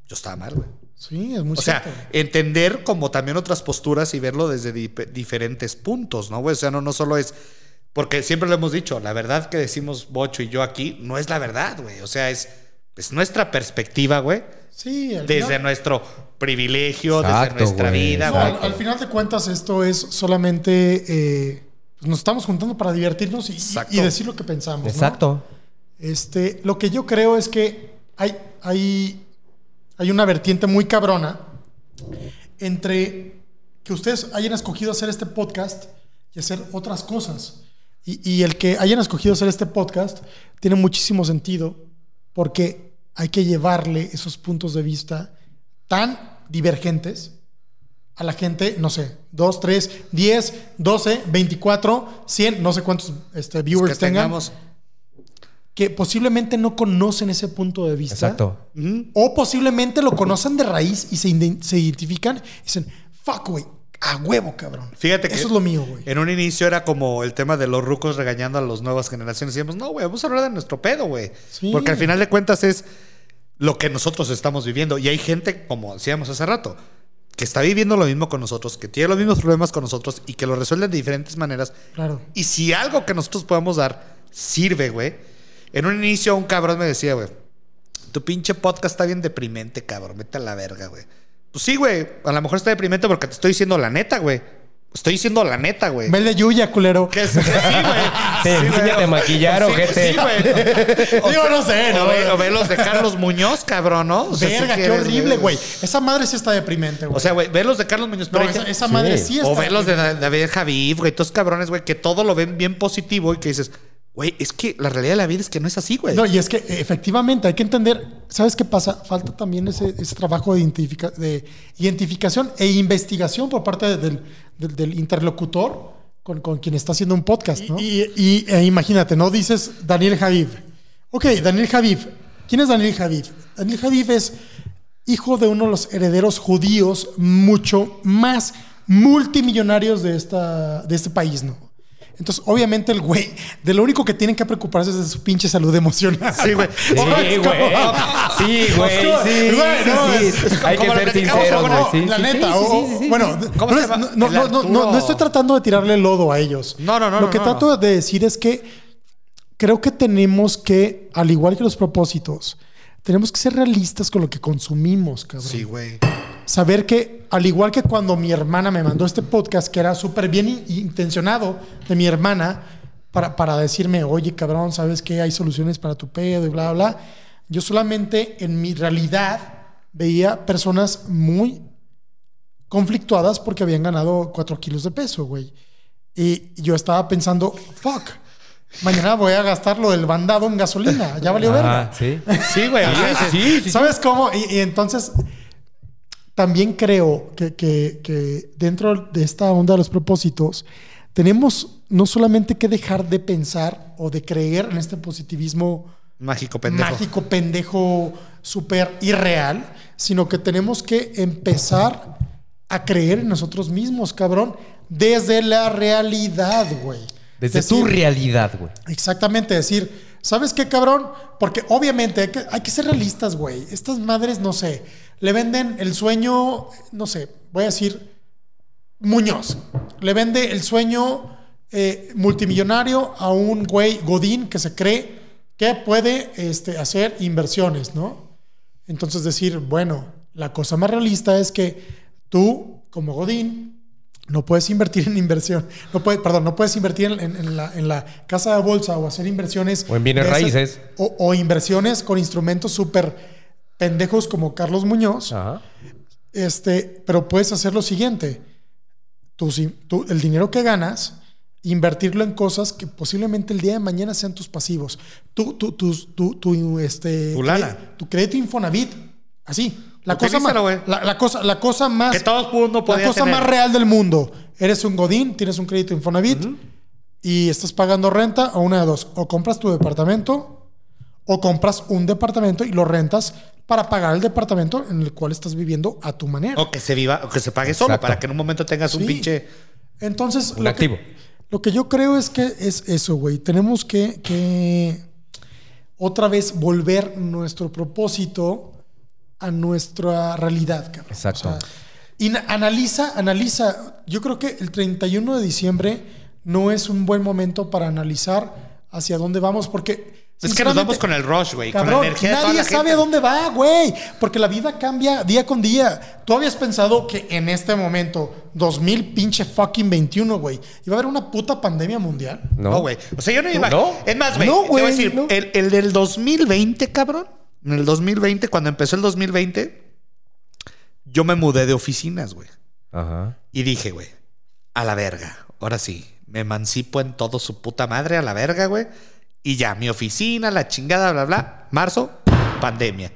A: Yo estaba mal, güey.
C: Sí, es muy
A: O sea, entender como también otras posturas y verlo desde di- diferentes puntos, ¿no? güey? O sea, no, no solo es. Porque siempre lo hemos dicho, la verdad que decimos Bocho y yo aquí no es la verdad, güey. O sea, es, es nuestra perspectiva, güey.
C: Sí, al
A: Desde
C: final-
A: nuestro privilegio,
B: Exacto,
A: desde nuestra
B: güey,
A: vida, güey.
C: al, al final de cuentas, esto es solamente. eh, nos estamos juntando para divertirnos y, y decir lo que pensamos. ¿no?
B: Exacto.
C: Este, lo que yo creo es que hay, hay, hay una vertiente muy cabrona entre que ustedes hayan escogido hacer este podcast y hacer otras cosas. Y, y el que hayan escogido hacer este podcast tiene muchísimo sentido porque hay que llevarle esos puntos de vista tan divergentes a la gente, no sé, 2, 3, 10, 12, 24, 100, no sé cuántos este, viewers
A: que
C: tengan
A: tengamos.
C: Que posiblemente no conocen ese punto de vista.
B: Exacto.
C: O posiblemente lo conocen de raíz y se, iden- se identifican y dicen, fuck, güey, a huevo, cabrón.
A: Fíjate que
C: Eso es lo mío, güey.
A: En un inicio era como el tema de los rucos regañando a las nuevas generaciones. Decíamos, no, güey, vamos a hablar de nuestro pedo, güey.
C: Sí.
A: Porque al final de cuentas es lo que nosotros estamos viviendo. Y hay gente, como decíamos hace rato, que está viviendo lo mismo con nosotros, que tiene los mismos problemas con nosotros y que lo resuelven de diferentes maneras.
C: Claro.
A: Y si algo que nosotros podemos dar sirve, güey. En un inicio un cabrón me decía, güey, tu pinche podcast está bien deprimente, cabrón. Vete a la verga, güey. Pues sí, güey. A lo mejor está deprimente porque te estoy diciendo la neta, güey. Estoy diciendo la neta, güey.
C: Ve de Yuya, culero.
A: Que es- que sí, güey.
B: Sí, enséñate a maquillar,
A: Sí,
B: ojete.
A: Sí, güey. O
C: Digo, no sé, ¿no?
A: O ve, o ve los de Carlos Muñoz, cabrón, ¿no? O sea, sí
C: Verga,
A: que
C: qué
A: eres,
C: horrible, güey. Esa madre sí está deprimente, güey.
A: O sea, güey, ve los de Carlos Muñoz.
C: no,
A: pero
C: esa, esa madre
B: Sí.
C: sí está
A: o ve los de David Javid, güey. Todos cabrones, güey, que todo lo ven bien positivo y que dices, güey, es que la realidad de la vida es que no es así, güey.
C: No, y es que efectivamente hay que entender, ¿sabes qué pasa? Falta también ese, ese trabajo de, identifica- de identificación e investigación por parte del, del- del interlocutor con, con quien está haciendo un podcast, ¿no? Y, y- e imagínate, ¿no? Dices Daniel Javid. Ok, Daniel Javid. ¿Quién es Daniel Javid? Daniel Javid es hijo de uno de los herederos judíos mucho más multimillonarios de, esta, de este país, ¿no? Entonces, obviamente, el güey, de lo único que tienen que preocuparse es de su pinche salud emocional.
A: Sí, güey.
B: Sí, güey. Sí, güey. Sí,
C: Güey, no,
B: sí, sí. Hay que ser sinceros, güey. Sí,
C: la neta,
B: sí,
C: o-
B: sí, sí, sí.
C: bueno,
A: ¿Cómo
C: no, no, no, no, no, no estoy tratando de tirarle lodo a ellos.
A: No, no, no,
C: Lo que
A: no.
C: trato de decir es que creo que tenemos que, al igual que los propósitos, tenemos que ser realistas con lo que consumimos, cabrón.
A: Sí, güey.
C: Saber que, al igual que cuando mi hermana me mandó este podcast, que era súper bien in- intencionado de mi hermana, para, para decirme, oye, cabrón, ¿sabes qué? Hay soluciones para tu pedo y bla, bla. Yo solamente en mi realidad veía personas muy conflictuadas porque habían ganado 4 kilos de peso, güey. Y yo estaba pensando, fuck, mañana voy a gastar lo del bandado en gasolina. Ya valió verga.
B: Ah, sí.
A: Sí, güey.
B: Sí, sí, sí.
C: ¿Sabes cómo? Y, y entonces también creo que, que- que dentro de esta onda de los propósitos tenemos no solamente que dejar de pensar o de creer en este positivismo
A: Mágico pendejo.
C: mágico, pendejo, súper irreal, sino que tenemos que empezar a creer en nosotros mismos, cabrón, desde la realidad, güey.
B: Desde
C: Decir-
B: tu realidad, güey.
C: Exactamente, decir, ¿sabes qué, cabrón? Porque obviamente hay que, hay que ser realistas, güey. Estas madres, no sé, le venden el sueño, no sé, voy a decir, Muñoz. Le vende el sueño eh, multimillonario a un güey Godín que se cree que puede este, hacer inversiones, ¿no? Entonces decir, bueno, la cosa más realista es que tú, como Godín, no puedes invertir en inversión. No puedes, perdón, no puedes invertir en, en- en la, en la casa de bolsa o hacer inversiones.
B: O en bienes
C: esas-
B: raíces.
C: O, o inversiones con instrumentos súper pendejos como Carlos Muñoz.
B: Ajá.
C: Este, pero puedes hacer lo siguiente. Tú, tú- el dinero que ganas, invertirlo en cosas que posiblemente el día de mañana sean tus pasivos. Tu, tu, tus- tu, tu, este,
A: Tu lana.
C: cre- tu crédito Infonavit. Así. La cosa, más, la, la cosa, la cosa más.
A: Que todo el mundo
C: la cosa
A: tener.
C: más real del mundo. Eres un Godín, tienes un crédito Infonavit y estás pagando renta o una de dos. O compras tu departamento o compras un departamento y lo rentas para pagar el departamento en el cual estás viviendo a tu manera.
A: O que se viva, o que se pague solo
B: Exacto.
A: para que en un momento tengas un
C: Sí.
A: pinche.
C: Entonces,
B: Un
C: lo
B: activo.
C: Que, lo que yo creo es que es eso, güey. Tenemos que, que otra vez volver nuestro propósito a nuestra realidad, cabrón.
B: Exacto.
C: y na- analiza, analiza. Yo creo que el 31 de diciembre no es un buen momento para analizar hacia dónde vamos, porque.
A: Es que nos vamos con el rush, güey. Con la energía de toda
C: nadie
A: la
C: sabe
A: gente.
C: a dónde va, güey. Porque la vida cambia día con día. ¿Tú habías pensado que en este momento, 2000 pinche fucking 21, güey, iba a haber una puta pandemia mundial?
A: No, güey. O sea, yo no iba.
B: No.
A: Es más, güey.
B: No,
A: te voy a
B: güey,
A: decir,
B: no.
A: el, el del 2020, cabrón. En el 2020, cuando empezó el 2020, yo me mudé de oficinas, güey.
B: Ajá.
A: Y dije, güey, a la verga. Ahora sí, me emancipo en todo su puta madre, a la verga, güey. Y ya, mi oficina, la chingada, bla, bla. Marzo, pandemia.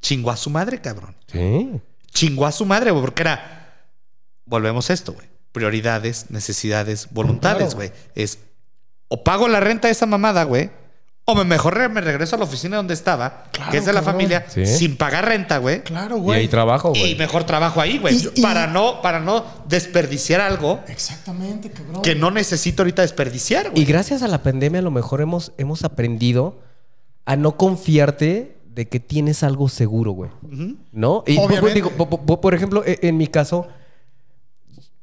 A: Chingó a su madre, cabrón.
B: Sí.
A: Chingó a su madre, güey, porque era. Volvemos a esto, güey. Prioridades, necesidades, voluntades,
C: Claro.
A: güey. Es o pago la renta de esa mamada, güey. O me mejor re- me regreso a la oficina donde estaba,
C: Claro,
A: que es de la
C: cabrón.
A: familia,
B: Sí.
A: sin pagar renta, güey.
C: Claro,
B: Y
C: güey.
B: ahí trabajo,
A: Y
B: güey.
A: mejor trabajo ahí, güey.
C: Y- y-
A: Para no, para no desperdiciar algo
C: Exactamente, cabrón.
A: que no necesito ahorita desperdiciar,
B: Y
A: güey.
B: gracias a la pandemia a lo mejor hemos, hemos aprendido a no confiarte de que tienes algo seguro, güey. ¿No? Y
C: Obviamente.
B: digo, po- po- por ejemplo, e- en mi caso,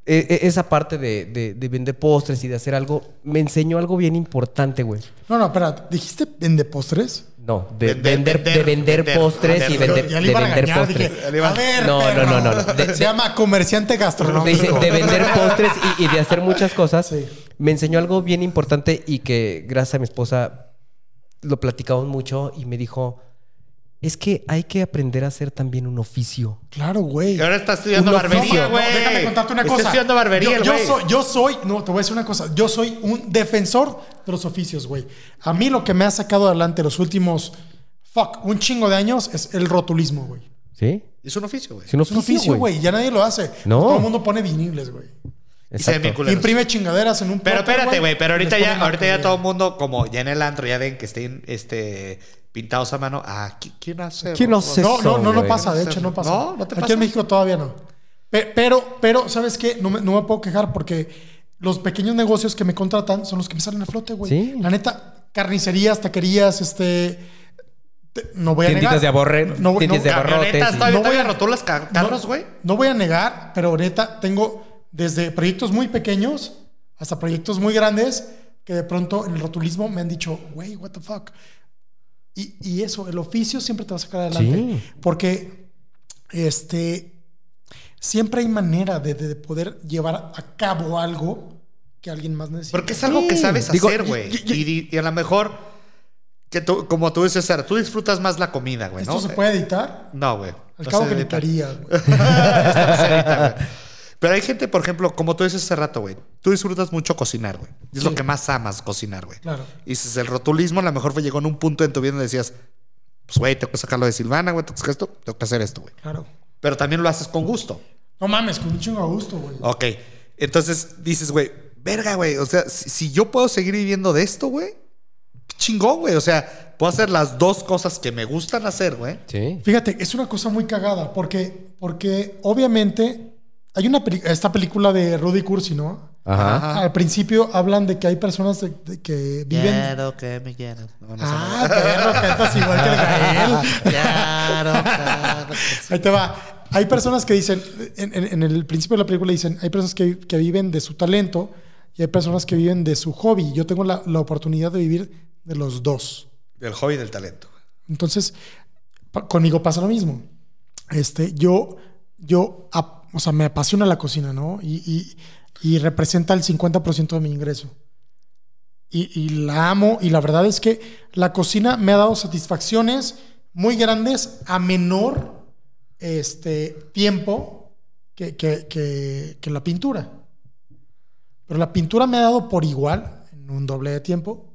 B: e- e- esa parte de, de- de vender postres y de hacer algo, me enseñó algo bien importante, güey.
C: No, no, espera. ¿Dijiste vende postres?
B: No, de
A: Vender-
B: vender, de
A: vender-
B: vender
A: vender-
B: postres y
A: vender-
C: ya le
B: de
C: a
B: postres.
C: Dije,
A: Le iba-
C: a ver,
B: No, no,
C: perro.
B: no, no, no. De-
C: Se
B: de-
C: llama comerciante
B: Dice,
C: gastronómico.
B: de vender postres y, y de hacer muchas cosas.
C: Sí.
B: Me enseñó algo bien importante y que gracias a mi esposa lo platicamos mucho y me dijo, es que hay que aprender a hacer también un oficio.
C: Claro, güey.
A: Y ahora está estudiando
B: Un
A: barbería,
B: oficio.
C: No,
A: güey.
C: déjame contarte una
A: Está
C: cosa.
A: estudiando barbería,
C: yo, yo
A: güey.
C: soy, yo soy, no, te voy a decir una cosa. Yo soy un defensor de los oficios, güey. A mí lo que me ha sacado adelante los últimos, fuck, un chingo de años es el rotulismo, güey.
B: ¿Sí?
A: Es un oficio, güey.
B: Es un
C: Es un oficio, güey. Ya nadie lo hace.
B: No.
C: Todo el mundo pone viniles, güey.
A: Y.
C: Imprime chingaderas en un
A: Pero espérate, güey. Pero ahorita ya, ahorita ya todo el mundo, como ya en el antro, ya ven que estén este, pintados a mano. Ah, ¿qui- ¿quién hace?
B: ¿Quién hace
C: No, no, no, no
B: güey.
C: pasa. De
A: No
C: hecho, no pasa.
A: No, no te
C: Aquí en México todavía no. Pe- Pero, pero, ¿sabes qué? No me, no me puedo quejar porque los pequeños negocios que me contratan son los que me salen a flote, güey.
B: Sí.
C: La neta, carnicerías, taquerías, este... te- no voy a
B: Tienditas
C: negar.
B: de aborre-
C: No,
B: tiendas de abarrotes
C: No voy a-
A: rotulas ca- carros,
C: no-
A: güey.
C: No, voy a negar, pero neta, tengo desde proyectos muy pequeños hasta proyectos muy grandes que de pronto en el rotulismo me han dicho, güey, what the fuck. Y, y eso, el oficio siempre te va a sacar adelante.
B: Sí.
C: Porque este, siempre hay manera de, de poder llevar a cabo algo que alguien más necesita.
A: Porque es algo que sabes
B: Digo,
A: hacer, güey.
C: y- y-
A: Y, y a lo mejor, que tú, como tú dices, Sara, tú disfrutas más la comida, güey,
C: ¿Esto
A: ¿no?
C: se puede editar?
A: No, güey.
C: Al
A: No
C: cabo
A: se
C: que
A: edita.
C: necesitaría, güey.
A: Pero hay gente, por ejemplo, como tú dices hace rato, güey. Tú disfrutas mucho cocinar, güey. Es
C: Sí.
A: lo que más amas, cocinar, güey.
C: Claro.
A: Y dices, el rotulismo a lo mejor fue, llegó en un punto en tu vida donde decías, pues, güey, tengo que sacarlo de Silvana, güey, tengo que sacar esto, tengo que hacer esto, güey.
C: Claro.
A: Pero también lo haces con gusto.
C: No mames, con un chingo de gusto, güey.
A: Ok. Entonces dices, güey, verga, güey. O sea, si, si yo puedo seguir viviendo de esto, güey, chingón, güey. O sea, puedo hacer las dos cosas que me gustan hacer, güey.
B: Sí.
C: Fíjate, es una cosa muy cagada porque, porque obviamente hay una esta película de Rudy Cursi, ¿no?
B: Ajá.
C: Al principio hablan de que hay personas de- de que viven.
A: Quiero que me quieras. No, no.
C: Ah, perro, cantas igual que el Gael.
A: Quiero, claro.
C: Ahí te va. Hay personas que dicen, en, en- en el principio de la película dicen, hay personas que, que viven de su talento y hay personas que viven de su hobby. Yo tengo la, la oportunidad de vivir de los dos.
A: Del hobby del talento.
C: Entonces, pa- conmigo pasa lo mismo. Este, yo, yo, o sea, me apasiona la cocina, ¿no? Y, y- y representa el 50% de mi ingreso. Y, y la amo y la verdad es que la cocina me ha dado satisfacciones muy grandes a menor este, tiempo que, que- que- la pintura. Pero la pintura me ha dado por igual, en un doble de tiempo,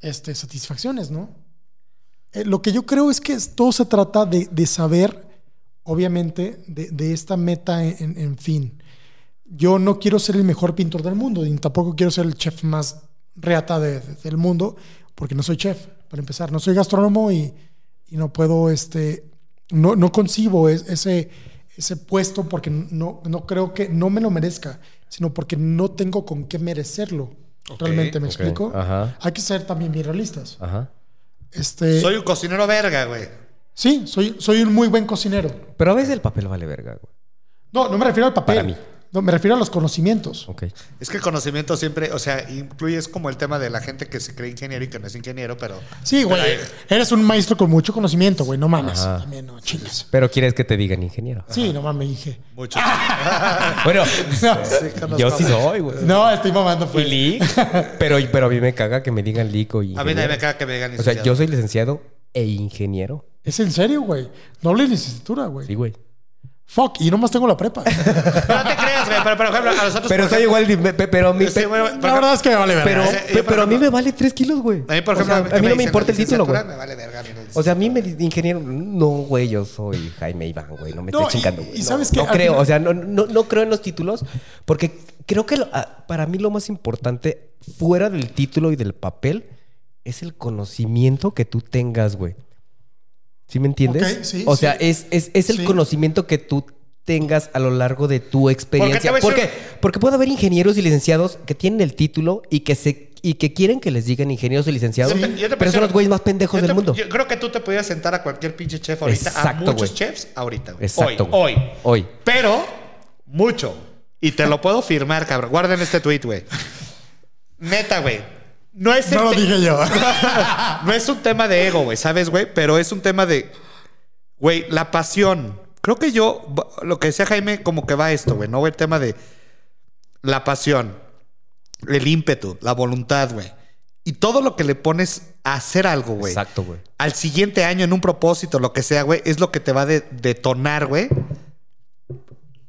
C: este, satisfacciones, ¿no? Eh, lo que yo creo es que todo se trata de, de saber, obviamente, de, de esta meta en, en- en fin. Yo no quiero ser el mejor pintor del mundo y tampoco quiero ser el chef más reata de- de- del mundo, porque no soy chef, para empezar. No soy gastrónomo y, y no puedo, este, no, no concibo es- ese, ese puesto porque no, no creo que no me lo merezca, sino porque no tengo con qué merecerlo. Realmente, ¿me
B: ok,
C: explico?
B: ajá.
C: Hay que ser también bien realistas.
B: Ajá.
C: Este,
A: Soy un cocinero verga, güey.
C: Sí, soy, soy un muy buen cocinero.
B: Pero a veces el papel vale verga, güey.
C: No, no me refiero al papel.
B: Para mí.
C: No, me refiero a los conocimientos.
B: Ok.
A: Es que el conocimiento siempre, o sea, incluye, es como el tema de la gente que se cree ingeniero y que no es ingeniero, pero.
C: Sí, güey. Eres un maestro con mucho conocimiento, güey. No mames.
B: Ajá.
C: También no chingues.
B: Pero quieres que te digan ingeniero.
C: Sí, no mames, dije.
A: Mucho.
B: Bueno,
A: conozco
B: yo sí soy, güey.
C: No, estoy mamando,
B: Y
C: pues.
B: Lic, pero, pero a mí me caga que me digan lico y
A: A mí nadie me caga que me digan
B: O sea, yo soy licenciado e ingeniero.
C: Es en serio, güey. Doble licenciatura, güey.
B: Sí, güey.
C: Fuck, y nomás tengo la prepa.
A: Pero no te creas, güey. Pero, por ejemplo, a nosotros.
B: Pero soy igual, de- pero a mí...
A: Sí,
C: la verdad es que me vale ver.
B: pero, pero a mí me vale 3 kilos, güey.
A: A mí, por
B: O sea,
A: ejemplo,
B: a mí no me importa
A: la
B: el título, güey.
A: Me vale verga. no-
B: O sea, a mí me dice ingeniero, no, güey, yo soy Jaime Iván, güey, no me
C: No,
B: estoy
C: y-
B: chingando,
C: y
B: güey. No,
C: ¿sabes qué?
B: no creo,
C: final-
B: o sea, no, no, no creo en los títulos, porque creo que lo- ah, para mí lo más importante, fuera del título y del papel, es el conocimiento que tú tengas, güey. ¿Sí me entiendes?
C: Ok, sí,
B: o sea,
C: sí.
B: es, es, es el
C: Sí.
B: conocimiento que tú tengas a lo largo de tu experiencia.
A: a
B: ¿Por qué? Porque puede haber ingenieros y licenciados que tienen el título y que se y que quieren que les digan ingenieros y licenciados, pero son los güeyes más pendejos del mundo.
A: Yo creo que tú te podías sentar a cualquier pinche chef ahorita. a
B: Exacto,
A: muchos
B: güey.
A: chefs ahorita, güey.
B: Exacto,
A: Hoy, hoy.
B: Hoy.
A: Pero, mucho. Y te lo puedo firmar, cabrón. Guarden este tweet, güey. Neta, güey. No es,
C: No lo dije yo.
A: no es un tema de ego, güey, ¿sabes, güey? Pero es un tema de, güey, la pasión. Creo que yo, lo que decía Jaime, como que va esto, güey, ¿no? El tema de la pasión, el ímpetu, la voluntad, güey. Y todo lo que le pones a hacer algo, güey.
B: Exacto, güey.
A: Al siguiente año en un propósito, lo que sea, güey, es lo que te va a de- detonar, güey.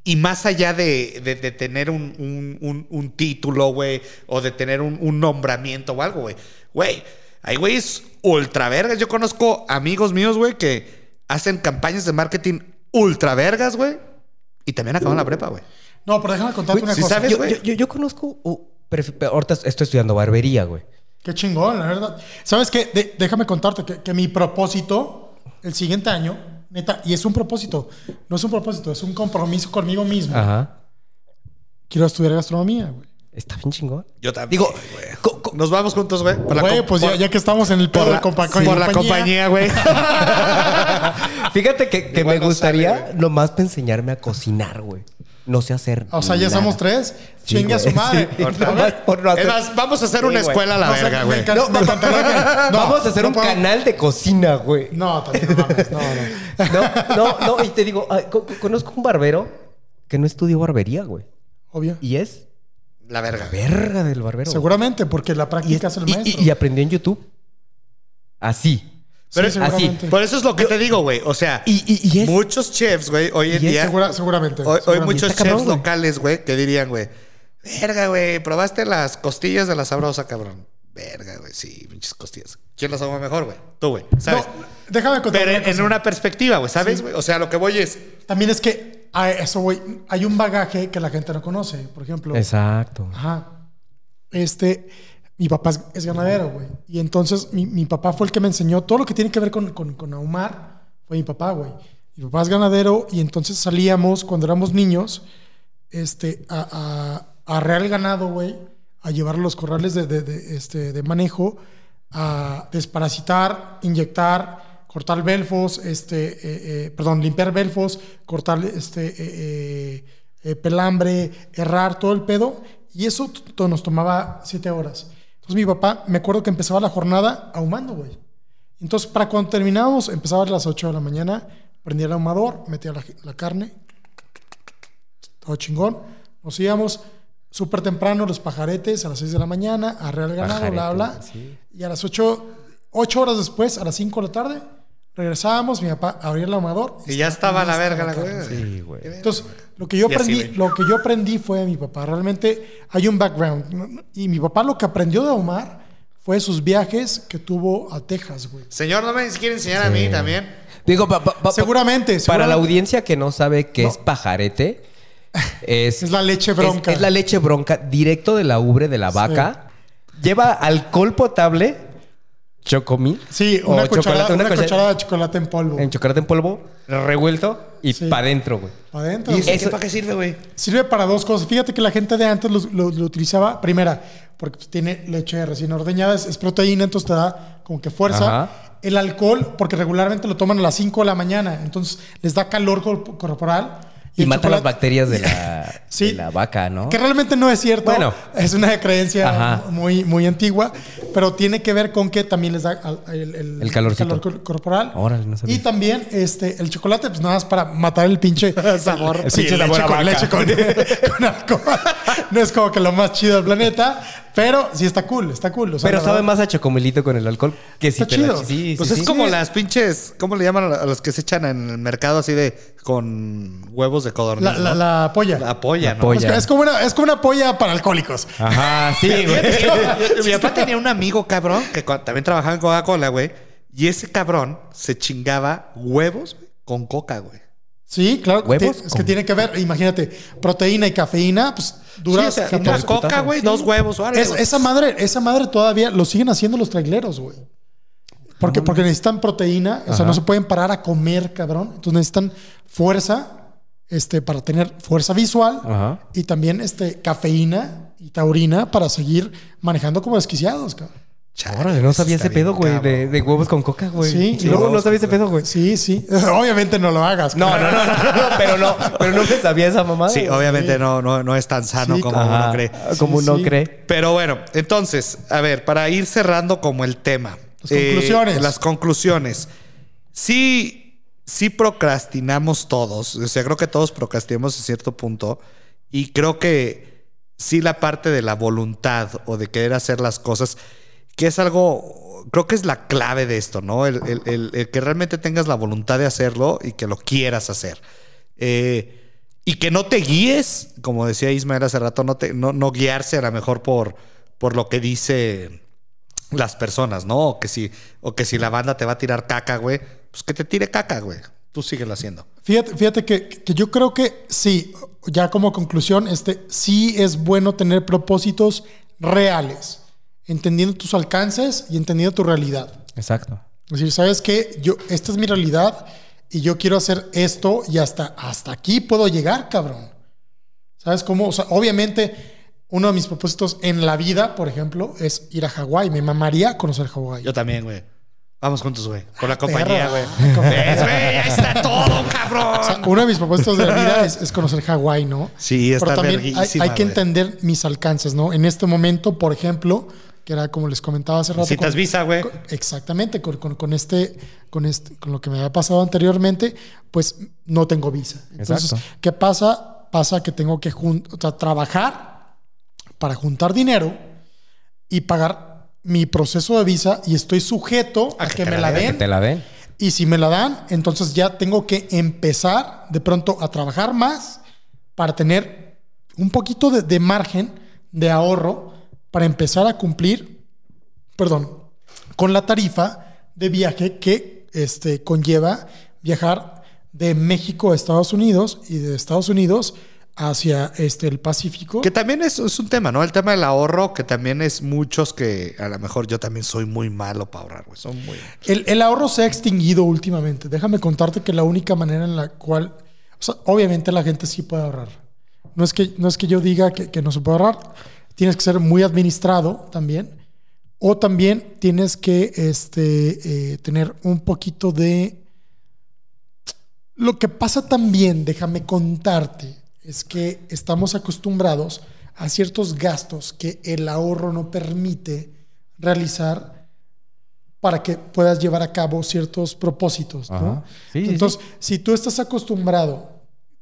A: Y más allá de, de- de tener un, un- un- un título, güey, o de tener un, un nombramiento o algo, güey. Güey, hay güeyes ultra vergas. Yo conozco amigos míos, güey, que hacen campañas de marketing ultra vergas, güey. Y también acaban la prepa, güey.
C: No, pero déjame contarte
A: Güey,
C: una
A: si
C: cosa.
A: sabes-
B: Yo,
A: güey.
B: yo- yo- yo conozco. uh, pref- ahorita estoy estudiando barbería, güey.
C: Qué chingón, la verdad. ¿Sabes qué? De- déjame contarte que, que mi propósito el siguiente año, neta, y es un propósito, no es un propósito, es un compromiso conmigo mismo.
B: Ajá.
C: Quiero estudiar gastronomía, güey.
B: Está bien chingón.
A: Yo también.
B: Digo,
A: güey.
B: co- co-
A: Nos vamos juntos, güey.
C: Güey, pues ya, que estamos en el pedo
A: por
C: de
A: la,
C: compa-
A: sí, por la compañía, güey.
B: Fíjate que, que
A: Igual
B: me
A: no
B: gustaría
A: sale, güey.
B: nomás para enseñarme a cocinar, güey. No sé hacer.
C: O sea, ya
B: nada.
C: somos tres.
B: Sí,
C: Chingue a su madre.
B: sí. Por no hacer-
A: vamos a hacer
B: Sí,
A: una
B: güey.
A: escuela a la
C: no
A: verga, güey.
C: que- no,
B: Vamos a hacer
C: no
B: un
C: puedo-
B: canal de cocina, güey.
C: No, también no mames, no, no.
B: No, no, no. Y te digo, co- co- conozco un barbero que no estudió barbería, güey.
C: Obvio.
B: Y es
A: La verga.
B: verga del barbero.
C: Seguramente, porque la
B: Y,
C: práctica es el maestro.
B: y- y aprendió en YouTube. Así.
A: Pero
C: Sí,
A: es-
B: así.
A: Por eso es lo que te digo, güey. O sea,
B: Y, y- y es.
A: muchos chefs, güey, hoy en día.
C: Segura- seguramente.
A: Hoy, muchos
B: cabrón,
A: chefs locales, güey, que dirían, güey, verga, güey, probaste las costillas de la sabrosa, cabrón. Verga, güey, sí, pinches costillas. ¿Quién las hago mejor, güey? Tú, güey, ¿sabes?
C: No, déjame contar.
A: Pero
C: una
A: en, una perspectiva, güey, ¿sabes, güey? O sea, lo que voy es.
C: También es que a eso, güey, hay un bagaje que la gente no conoce. Por ejemplo,
B: Exacto.
C: ajá. Este, mi papá es, ganadero, güey. Y entonces mi, mi papá fue el que me enseñó todo lo que tiene que ver con, con, con ahumar. Fue mi papá, güey. Mi papá es ganadero y entonces salíamos cuando éramos niños este, a, a, a arrear el ganado, güey, a llevar los corrales de, este, de manejo, a desparasitar, inyectar, cortar belfos, este, eh, eh, perdón, limpiar belfos, cortar este, eh, eh, pelambre, errar, todo el pedo. Y eso nos tomaba siete horas. Entonces mi papá, me acuerdo que empezaba la jornada ahumando, güey. Entonces, para cuando terminábamos, empezaba a las 8 de la mañana, prendía el ahumador, metía la, la carne, todo chingón. Nos íbamos súper temprano, los pajaretes, a las 6 de la mañana, a Real Ganado, bla, bla.
B: Sí.
C: Y a las 8, 8 horas después, a las 5 de la tarde, regresábamos, mi papá abría el ahumador.
A: Y ya estaba la verga la
C: carne.
A: güey.
B: Sí, güey.
C: Entonces, lo que yo aprendí, lo que yo aprendí fue de mi papá. Realmente hay un background. Y mi papá lo que aprendió de ahumar fue sus viajes que tuvo a Texas, güey.
A: Señor, no me quiere enseñar a mí también.
B: Digo, pa- pa- pa-
C: Seguramente,
B: Para la
C: seguramente.
B: audiencia que no sabe qué
C: No.
B: es pajarete, es,
C: Es la leche bronca.
B: Es, es la leche bronca directo de la ubre de la vaca. Lleva alcohol potable, chocomil.
C: Sí,
B: o
C: una, cucharada,
B: chocolate,
C: una
B: una cuchara-
C: cucharada de chocolate en polvo.
B: En chocolate en polvo, revuelto y
C: Sí.
B: para adentro, güey.
C: Para adentro.
A: ¿Y eso, para qué sirve, güey?
C: Sirve para dos cosas. Fíjate que la gente de antes lo, lo- lo utilizaba, primera, porque pues, tiene leche recién ordeñada, es, es proteína, entonces te da como que fuerza.
B: Ajá.
C: El alcohol, porque regularmente lo toman a las 5 de la mañana, entonces les da calor corp- corporal.
B: Y, mata las bacterias de la,
C: Sí.
B: de la vaca, ¿no?
C: Que realmente no es cierto.
B: Bueno.
C: Es una creencia
B: Ajá.
C: muy, muy antigua, pero tiene que ver con que también les da el, el- calor cor- corporal.
B: Órale, no sabía.
C: Y también este, el chocolate, pues nada más para matar el pinche sabor.
B: El
C: Sí,
B: pinche
C: leche
B: sabor
C: con, leche con, con alcohol. No es como que lo más chido del planeta, pero sí está cool, está cool. O sea,
B: Pero
C: la
B: sabe
C: verdad-
B: más a chocomilito con el alcohol que si
C: Está
B: te la-
C: chido.
B: sí,
A: Pues
B: sí,
A: es
B: sí.
A: como las pinches, ¿cómo le llaman a los que se echan en el mercado así de con huevos de codorniz?
C: La, la,
A: ¿no?
C: la polla.
A: La polla,
B: La
A: ¿no?
B: polla.
C: Es, es como una, es como una polla para alcohólicos.
B: Ajá, sí, güey.
A: Mi papá tenía un amigo cabrón que también trabajaba en Coca-Cola, güey. Y ese cabrón se chingaba huevos con coca, güey.
C: Sí, claro.
B: ¿Huevos?
C: es que tiene que ver, imagínate, proteína y cafeína, pues duras.
A: Sí, o sea,
C: 14
A: una coca, güey, dos huevos. órale,
C: Es- esa madre, esa madre todavía lo siguen haciendo los traileros, güey. Porque, porque necesitan proteína, o sea, no se pueden parar a comer, cabrón. Entonces necesitan fuerza, este, para tener fuerza visual
B: Ajá.
C: y también este, cafeína y taurina para seguir manejando como desquiciados, cabrón.
A: Chale,
B: Órale, no sabía ese pedo, güey, de, huevos con coca, güey.
C: Sí,
B: no,
A: huevos
B: no sabía ese pedo, güey.
C: Sí, sí. Obviamente no lo hagas.
B: No, no, no, no, no, pero no, pero no me sabía esa mamada.
A: Sí, obviamente no, no, no es tan sano
C: Sí,
A: como
B: Ajá,
A: uno cree.
B: Como
C: Sí,
B: uno
C: sí.
B: cree.
A: Pero bueno, entonces, a ver, para ir cerrando como el tema.
C: Las conclusiones.
A: Las conclusiones. Sí, sí procrastinamos todos. O sea, creo que todos procrastinamos en cierto punto. Y creo que sí la parte de la voluntad o de querer hacer las cosas, que es algo, creo que es la clave de esto, ¿no? El que realmente tengas la voluntad de hacerlo y que lo quieras hacer. Eh, y que no te guíes, como decía Ismael hace rato, no, te, no, no guiarse a lo mejor por, por lo que dice las personas, ¿no? O que, si, o que si la banda te va a tirar caca, güey, pues que te tire caca, güey. Tú síguelo haciendo.
C: Fíjate, fíjate que, que yo creo que sí, ya como conclusión, este, sí es bueno tener propósitos reales, entendiendo tus alcances y entendiendo tu realidad.
B: Exacto.
C: Es decir, ¿sabes qué? Yo, esta es mi realidad y yo quiero hacer esto y hasta, hasta aquí puedo llegar, cabrón. ¿Sabes cómo? O sea, obviamente, uno de mis propósitos en la vida, por ejemplo, es ir a Hawái. Me mamaría conocer Hawái.
A: Yo también, güey. Vamos juntos, güey. Por la
C: Ah,
A: compañía, güey. ¿Ves, güey? Ahí está todo,
C: O sea,
A: cabrón.
C: uno de mis propósitos de la vida es, es conocer Hawái, ¿no?
A: Sí, está
C: Pero también hay, hay que entender mis alcances, ¿no? En este momento, por ejemplo, que era como les comentaba hace rato.
A: Necesitas
C: con-
A: visa, güey.
C: exactamente, con, con- con este, con este, con lo que me había pasado anteriormente, pues no tengo visa. Entonces,
B: Exacto.
C: ¿qué pasa? Pasa que tengo que jun- o sea, trabajar para juntar dinero y pagar mi proceso de visa y estoy sujeto a, que, me
B: Que te la den.
C: Y si me la dan, entonces ya tengo que empezar de pronto a trabajar más para tener un poquito de, de margen de ahorro para empezar a cumplir, perdón, con la tarifa de viaje que este, conlleva viajar de México a Estados Unidos y de Estados Unidos hacia este, el Pacífico.
A: Que también es, es un tema, ¿no? El tema del ahorro, que también es muchos que a lo mejor yo también soy muy malo para ahorrar, güey. Son muy.
C: El, el ahorro se ha extinguido últimamente. Déjame contarte que la única manera en la cual, o sea, obviamente la gente sí puede ahorrar. No es que, no es que yo diga que, que no se puede ahorrar. Tienes que ser muy administrado también. O también tienes que este, eh, tener un poquito de... Lo que pasa también, déjame contarte, es que estamos acostumbrados a ciertos gastos que el ahorro no permite realizar para que puedas llevar a cabo ciertos propósitos, ¿no?
B: Sí,
C: Entonces, si tú estás acostumbrado,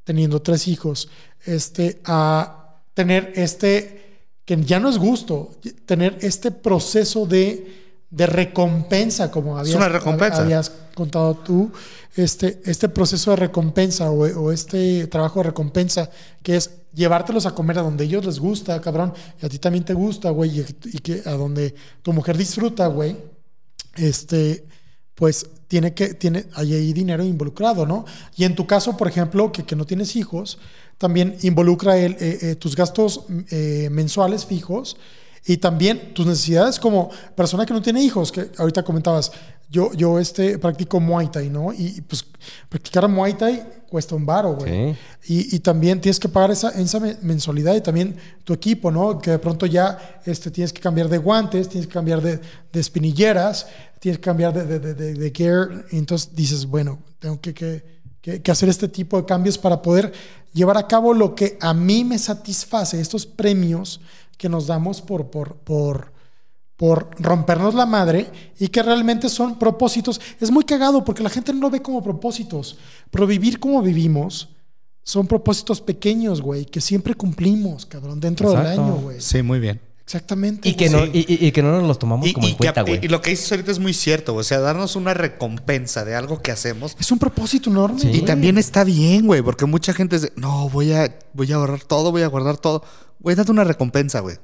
C: teniendo tres hijos, este, a tener este, que ya no es gusto, tener este proceso de, de recompensa, como habías,
A: una recompensa.
C: habías contado tú, este, este proceso de recompensa o, o este trabajo de recompensa, que es llevártelos a comer a donde ellos les gusta, cabrón, y a ti también te gusta, güey, y, y que a donde tu mujer disfruta, güey este, pues tiene que, tiene, hay ahí dinero involucrado, ¿no? Y en tu caso, por ejemplo, que, que no tienes hijos, también involucra el, eh, eh, tus gastos eh, mensuales fijos y también tus necesidades como persona que no tiene hijos, que ahorita comentabas, yo, yo este, practico Muay Thai, ¿no? Y, pues practicar Muay Thai cuesta un baro, güey.
B: Sí.
C: Y, y también tienes que pagar esa, esa me- mensualidad y también tu equipo, ¿no? Que de pronto ya este, tienes que cambiar de guantes, tienes que cambiar de, de espinilleras, tienes que cambiar de, de, de- de- de gear. Y entonces dices, bueno, tengo que, que- que- que hacer este tipo de cambios para poder llevar a cabo lo que a mí me satisface, estos premios que nos damos por, por, por, por rompernos la madre y que realmente son propósitos. Es muy cagado porque la gente no lo ve como propósitos, pero vivir como vivimos son propósitos pequeños, güey, que siempre cumplimos, cabrón, dentro
B: Exacto.
C: del año, güey.
A: Sí, muy bien.
C: Exactamente.
B: Y que, no, y, y- y que no nos los tomamos
A: Y,
B: como
A: y
B: en
A: que-
B: cuenta, güey.
A: y lo que dices ahorita es muy cierto, güey. o sea, darnos una recompensa de algo que hacemos.
C: Es un propósito enorme.
B: Sí.
A: Y también está bien, güey, porque mucha gente dice, no, voy a, voy a ahorrar todo, voy a guardar todo. Güey, date una recompensa, güey.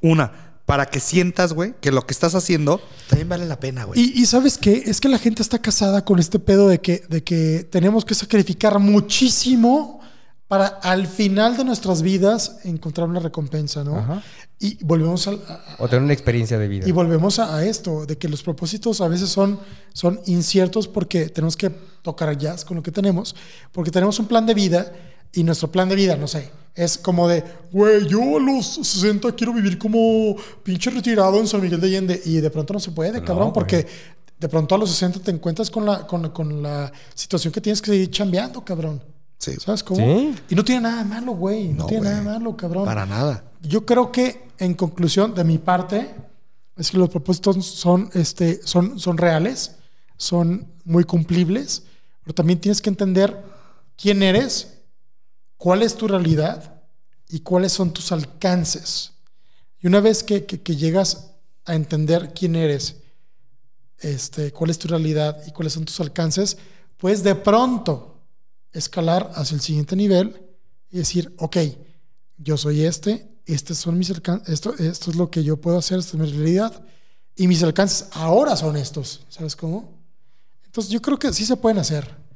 A: Una, para que sientas, güey, que lo que estás haciendo también vale la pena, güey.
C: Y, y sabes qué? Es que la gente está casada con este pedo de que, de que tenemos que sacrificar muchísimo para al final de nuestras vidas encontrar una recompensa, ¿no?
B: Ajá.
C: Y volvemos a,
B: O tener una experiencia de vida.
C: Y volvemos a, a esto, de que los propósitos a veces son, son inciertos porque tenemos que tocar jazz con lo que tenemos, porque tenemos un plan de vida y nuestro plan de vida, no sé, es como de, güey, yo a los 60 quiero vivir como pinche retirado en San Miguel de Allende. Y de pronto no se puede,
B: No,
C: cabrón, porque de pronto a los 60 te encuentras con la, con, con la situación que tienes que seguir chambeando, cabrón.
A: Sí.
C: ¿Sabes cómo?
B: Sí.
C: Y no tiene nada malo, güey. No,
A: No,
C: tiene
A: güey.
C: nada malo, cabrón.
A: Para nada.
C: Yo creo que, en conclusión, de mi parte, es que los propósitos son, este, son, son reales, son muy cumplibles, pero también tienes que entender quién eres, cuál es tu realidad y cuáles son tus alcances. Y una vez que, llegas a entender quién eres, este, cuál es tu realidad y cuáles son tus alcances, pues de pronto escalar hacia el siguiente nivel y decir, ok, yo soy este, estos son mis esto, esto es lo que yo puedo hacer, esta es mi realidad, y mis alcances ahora son estos, ¿sabes cómo? Entonces yo creo que sí se pueden hacer.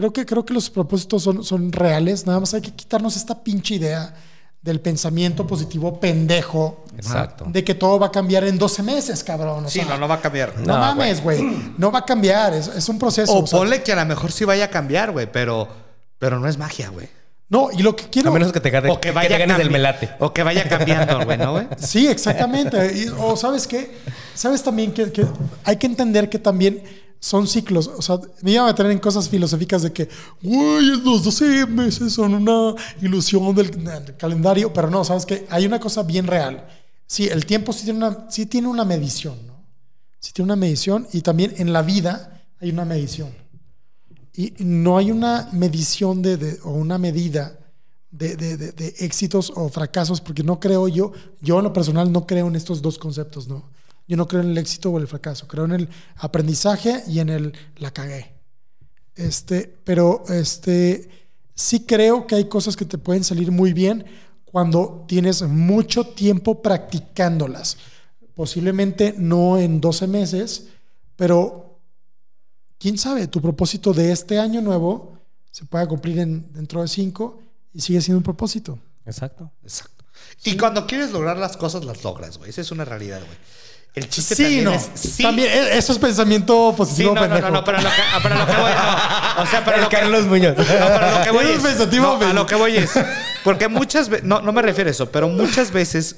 C: Creo que, creo que los propósitos son, son reales, nada más hay que quitarnos esta pinche idea del pensamiento positivo pendejo
B: Exacto.
C: de que todo va a cambiar en 12 meses, cabrón. o
A: Sí,
C: sea,
A: no, no va a cambiar.
C: no,
B: No,
C: mames, güey. No va a cambiar. Es, es un proceso.
A: O
C: o sea,
A: ponle que a lo mejor sí vaya a cambiar, güey, pero, pero no es magia, güey.
C: no, y lo que quiero.
B: A menos que te, gane-
A: O que
B: que
A: vaya
B: te ganes
A: cambi-
B: el melate.
A: O que vaya cambiando, güey, ¿no, güey?
C: Sí, exactamente. Y- o sabes qué? Sabes también que, que hay que entender que también son ciclos. O sea, me iba a meter en cosas filosóficas de que, güey, los 12 meses son una ilusión del, del calendario, pero no, sabes que hay una cosa bien real. Sí, el tiempo sí tiene una, sí tiene una medición, ¿no? Sí tiene una medición y también en la vida hay una medición. Y no hay una medición de, de- o una medida de, de- de- éxitos o fracasos, porque no creo yo, yo en lo personal no creo en estos dos conceptos, ¿no? Yo no creo en el éxito o el fracaso, creo en el aprendizaje y en el la cagué. Este, pero este, sí creo que hay cosas que te pueden salir muy bien cuando tienes mucho tiempo practicándolas. Posiblemente no en 12 meses, pero quién sabe, tu propósito de este año nuevo se pueda cumplir en, dentro de 5 y sigue siendo un propósito.
B: Exacto.
A: Exacto. Y cuando quieres lograr las cosas, las logras, güey. Esa es una realidad, güey. El chiste
C: Sí,
A: también
C: no.
A: es... Sí,
C: También, e- eso es pensamiento
A: Sí,
C: positivo,
A: no, no,
C: pendejo.
A: no, no, pero a lo que, a- pero a lo que voy... no. O sea, pero a
B: El
A: lo que...
B: Carlos Muñoz.
A: No, pero a lo que voy
C: es pensativo,
A: no, a lo que voy es... Porque muchas veces... No, no me refiero a eso, pero muchas veces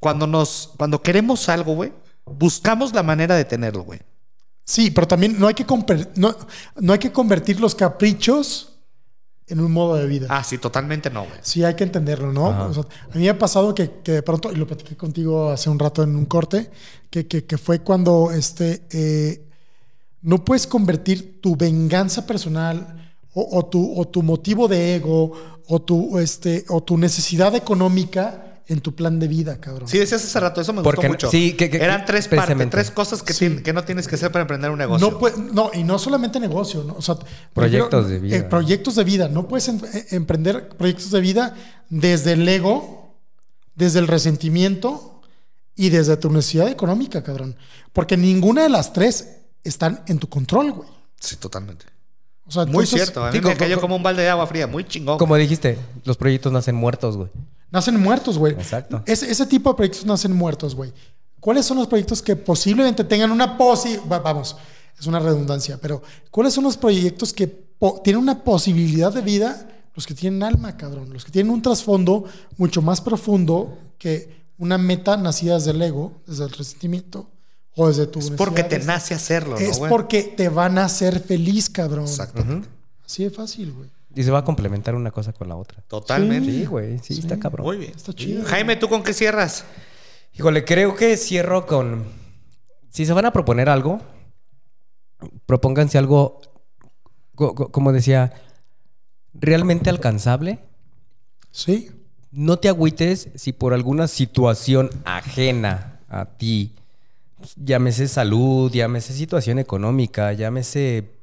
A: cuando nos... Cuando queremos algo, güey, buscamos la manera de tenerlo, güey.
C: Sí, pero también no hay que, no, no hay que convertir los caprichos en un modo de vida.
A: Ah, sí, totalmente no, güey.
C: Sí, hay que entenderlo, ¿no?
B: Ajá.
C: O sea, a mí me ha pasado que, que de pronto, y lo platiqué contigo hace un rato en un corte, que, que- que fue cuando este, eh, no puedes convertir tu venganza personal o, o tu, o tu motivo de ego o tu, este, o tu necesidad económica en tu plan de vida, cabrón.
A: Sí, decías hace rato, eso me
B: Porque-
A: gustó mucho.
B: sí, que- que-
A: Eran tres partes, tres cosas que, no tienes que hacer para emprender un negocio.
C: No, puede- no, y no solamente negocio, ¿no? O sea,
B: Proyectos de vida.
C: eh, proyectos de vida. No puedes em- eh, emprender proyectos de vida desde el ego, desde el resentimiento y desde tu necesidad económica, cabrón. Porque ninguna de las tres están en tu control, güey.
A: Sí, totalmente.
C: O sea,
A: Muy
C: entonces,
A: cierto. A mí
B: digo,
A: me cayó
B: co-
A: como un balde de agua fría. Muy chingón.
B: Como dijiste, los proyectos nacen muertos, güey.
C: Nacen muertos, güey.
B: Exacto.
C: Ese, ese tipo de proyectos nacen muertos, güey. ¿Cuáles son los proyectos que posiblemente tengan una posi... va- Vamos, es una redundancia, pero ¿cuáles son los proyectos que tienen una posibilidad de vida? Los que tienen alma, cabrón. Los que tienen un trasfondo mucho más profundo que una meta nacida desde el ego, desde el resentimiento o desde tu
A: es porque te nace hacerlo, ¿no,
C: Es
A: güey?
C: porque te van a hacer feliz, cabrón.
A: Exactamente.
C: Así de fácil, güey.
B: Y se va a complementar una cosa con la otra.
A: Totalmente.
B: Sí, güey. Sí, está cabrón.
A: Muy bien.
C: Está chido.
A: Jaime, ¿tú con qué cierras?
B: Híjole, creo que cierro con. Si se van a proponer algo, propónganse algo, co- co- como decía, realmente alcanzable.
C: Sí.
B: No te agüites si por alguna situación ajena a ti, llámese salud, llámese situación económica, llámese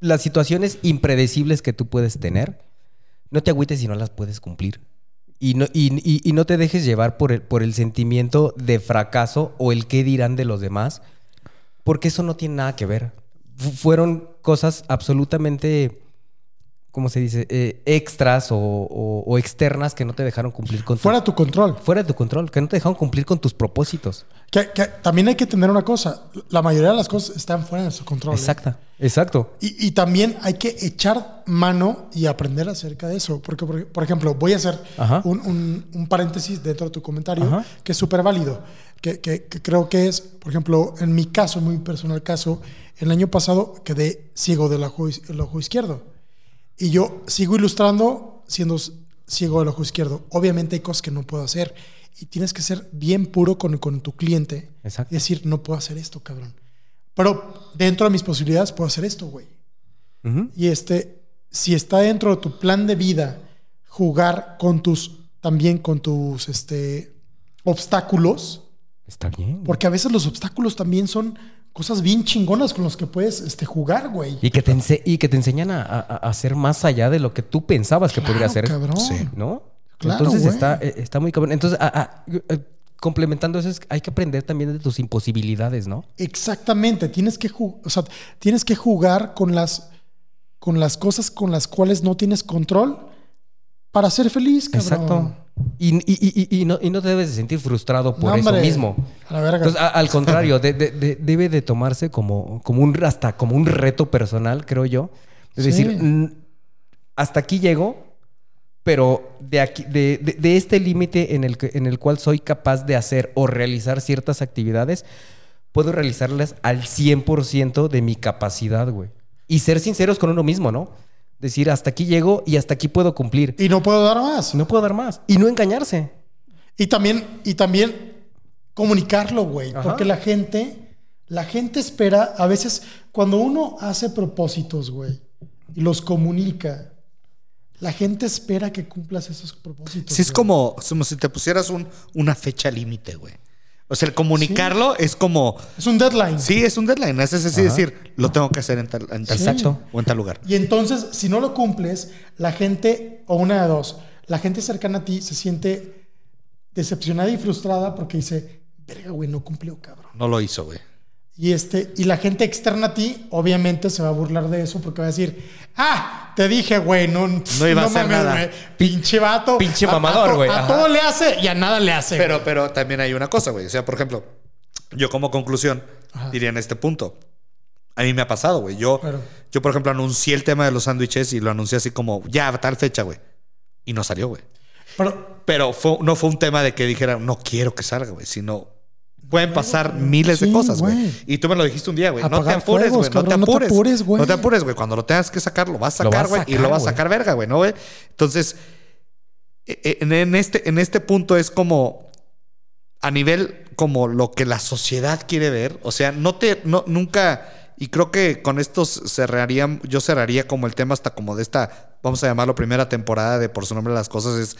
B: las situaciones impredecibles que tú puedes tener, no te agüites si no las puedes cumplir. Y no, y, y- no te dejes llevar por el, por el sentimiento de fracaso o el qué dirán de los demás, porque eso no tiene nada que ver. Fu- fueron cosas absolutamente ¿cómo se dice? Eh, extras o, o- o externas que no te dejaron cumplir con
C: Fuera de tu control.
B: fuera de tu control, que no te dejaron cumplir con tus propósitos.
C: Que, que también hay que tener una cosa. La mayoría de las cosas están fuera de su control. ¿eh?
B: Exacta, exacto.
C: Y, y también hay que echar mano y aprender acerca de eso. Porque, por, por ejemplo, voy a hacer un, un- un paréntesis dentro de tu comentario
B: Ajá.
C: que es súper válido. Que, que- que creo que es, por ejemplo, en mi caso, muy personal caso, el año pasado quedé ciego del ojo, el ojo izquierdo. Y yo sigo ilustrando siendo ciego del ojo izquierdo. Obviamente hay cosas que no puedo hacer. Y tienes que ser bien puro con, con tu cliente.
B: Exacto.
C: Y decir, no puedo hacer esto, cabrón. Pero dentro de mis posibilidades puedo hacer esto, güey. Y este, si está dentro de tu plan de vida jugar con tus, también con tus, este, obstáculos,
B: Está bien.
C: porque a veces los obstáculos también son cosas bien chingonas con los que puedes, este, jugar, güey.
B: Y que te, ense- y que te enseñan a, a- a hacer más allá de lo que tú pensabas que podría ser.
C: cabrón.
A: Sí.
B: ¿No?
C: Claro,
B: Entonces
C: güey.
B: está, eh, está muy cabrón. Entonces, ah, ah, eh, complementando eso, es hay que aprender también de tus imposibilidades, ¿no?
C: Exactamente, tienes que, o sea, tienes que jugar con las, con las cosas con las cuales no tienes control para ser feliz, cabrón.
B: Exacto. Y, y- y- y- no, y no te debes de sentir frustrado por
C: No,
B: eso
C: hombre.
B: mismo.
C: A la verga.
B: Entonces, a- al contrario, de- de- de- debe de tomarse como, como un hasta como un reto personal, creo yo. Es
C: Sí.
B: decir, hasta aquí llego, pero de aquí, de, de- de este límite en el que, en el cual soy capaz de hacer o realizar ciertas actividades, puedo realizarlas al 100% de mi capacidad, güey. Y ser sinceros con uno mismo, ¿no? Decir, hasta aquí llego y hasta aquí puedo cumplir.
C: y no puedo dar más.
B: No puedo dar más. Y no engañarse.
C: Y también, y también comunicarlo, güey. Porque la gente, la gente espera, a veces, cuando uno hace propósitos, güey, y los comunica, la gente espera que cumplas esos propósitos.
A: Sí, es como, como si te pusieras un, una fecha límite, güey. O sea, el comunicarlo es como.
C: Es un deadline.
A: Sí, es un deadline. Es así decir, lo tengo que hacer en tal, en tal o en tal lugar.
C: Y entonces, si no lo cumples, la gente, o una de dos, la gente cercana a ti se siente decepcionada y frustrada porque dice, verga, güey, no cumplió, cabrón.
A: No lo hizo, güey.
C: Y, este, y la gente externa a ti, obviamente, se va a burlar de eso porque va a decir, ah, te dije, güey, no,
A: No iba a hacer nada.
C: güey, Pinche vato.
B: Pinche mamador, güey,
C: A, todo le hace y a nada le hace.
A: Pero, pero también hay una cosa, güey. O sea, por ejemplo, yo como conclusión
C: Ajá.
A: diría en este punto. A mí me ha pasado, güey. Yo, yo, por ejemplo, anuncié el tema de los sándwiches y lo anuncié así como, ya, a tal fecha, güey. Y no salió, güey.
C: Pero,
A: Pero fue- no fue un tema de que dijera, no quiero que salga, güey, sino pueden pasar miles de
C: sí,
A: cose, güey.
C: güey.
A: Y tú me lo dijiste un día, güey. No te apures, güey. No
C: no te
A: apures.
C: güey.
A: No te apures, güey. Cuando lo tengas que sacar, lo vas a sacar, güey. Y lo vas a sacar verga, güey, ¿no, güey? Entonces, e- en, en este, en este punto es como a nivel como lo que la sociedad quiere ver. O sea, no te, no, nunca, y creo que con esto cerraría, yo cerraría como el tema hasta como de esta, vamos a llamarlo primera temporada de Por su nombre las cosas, es,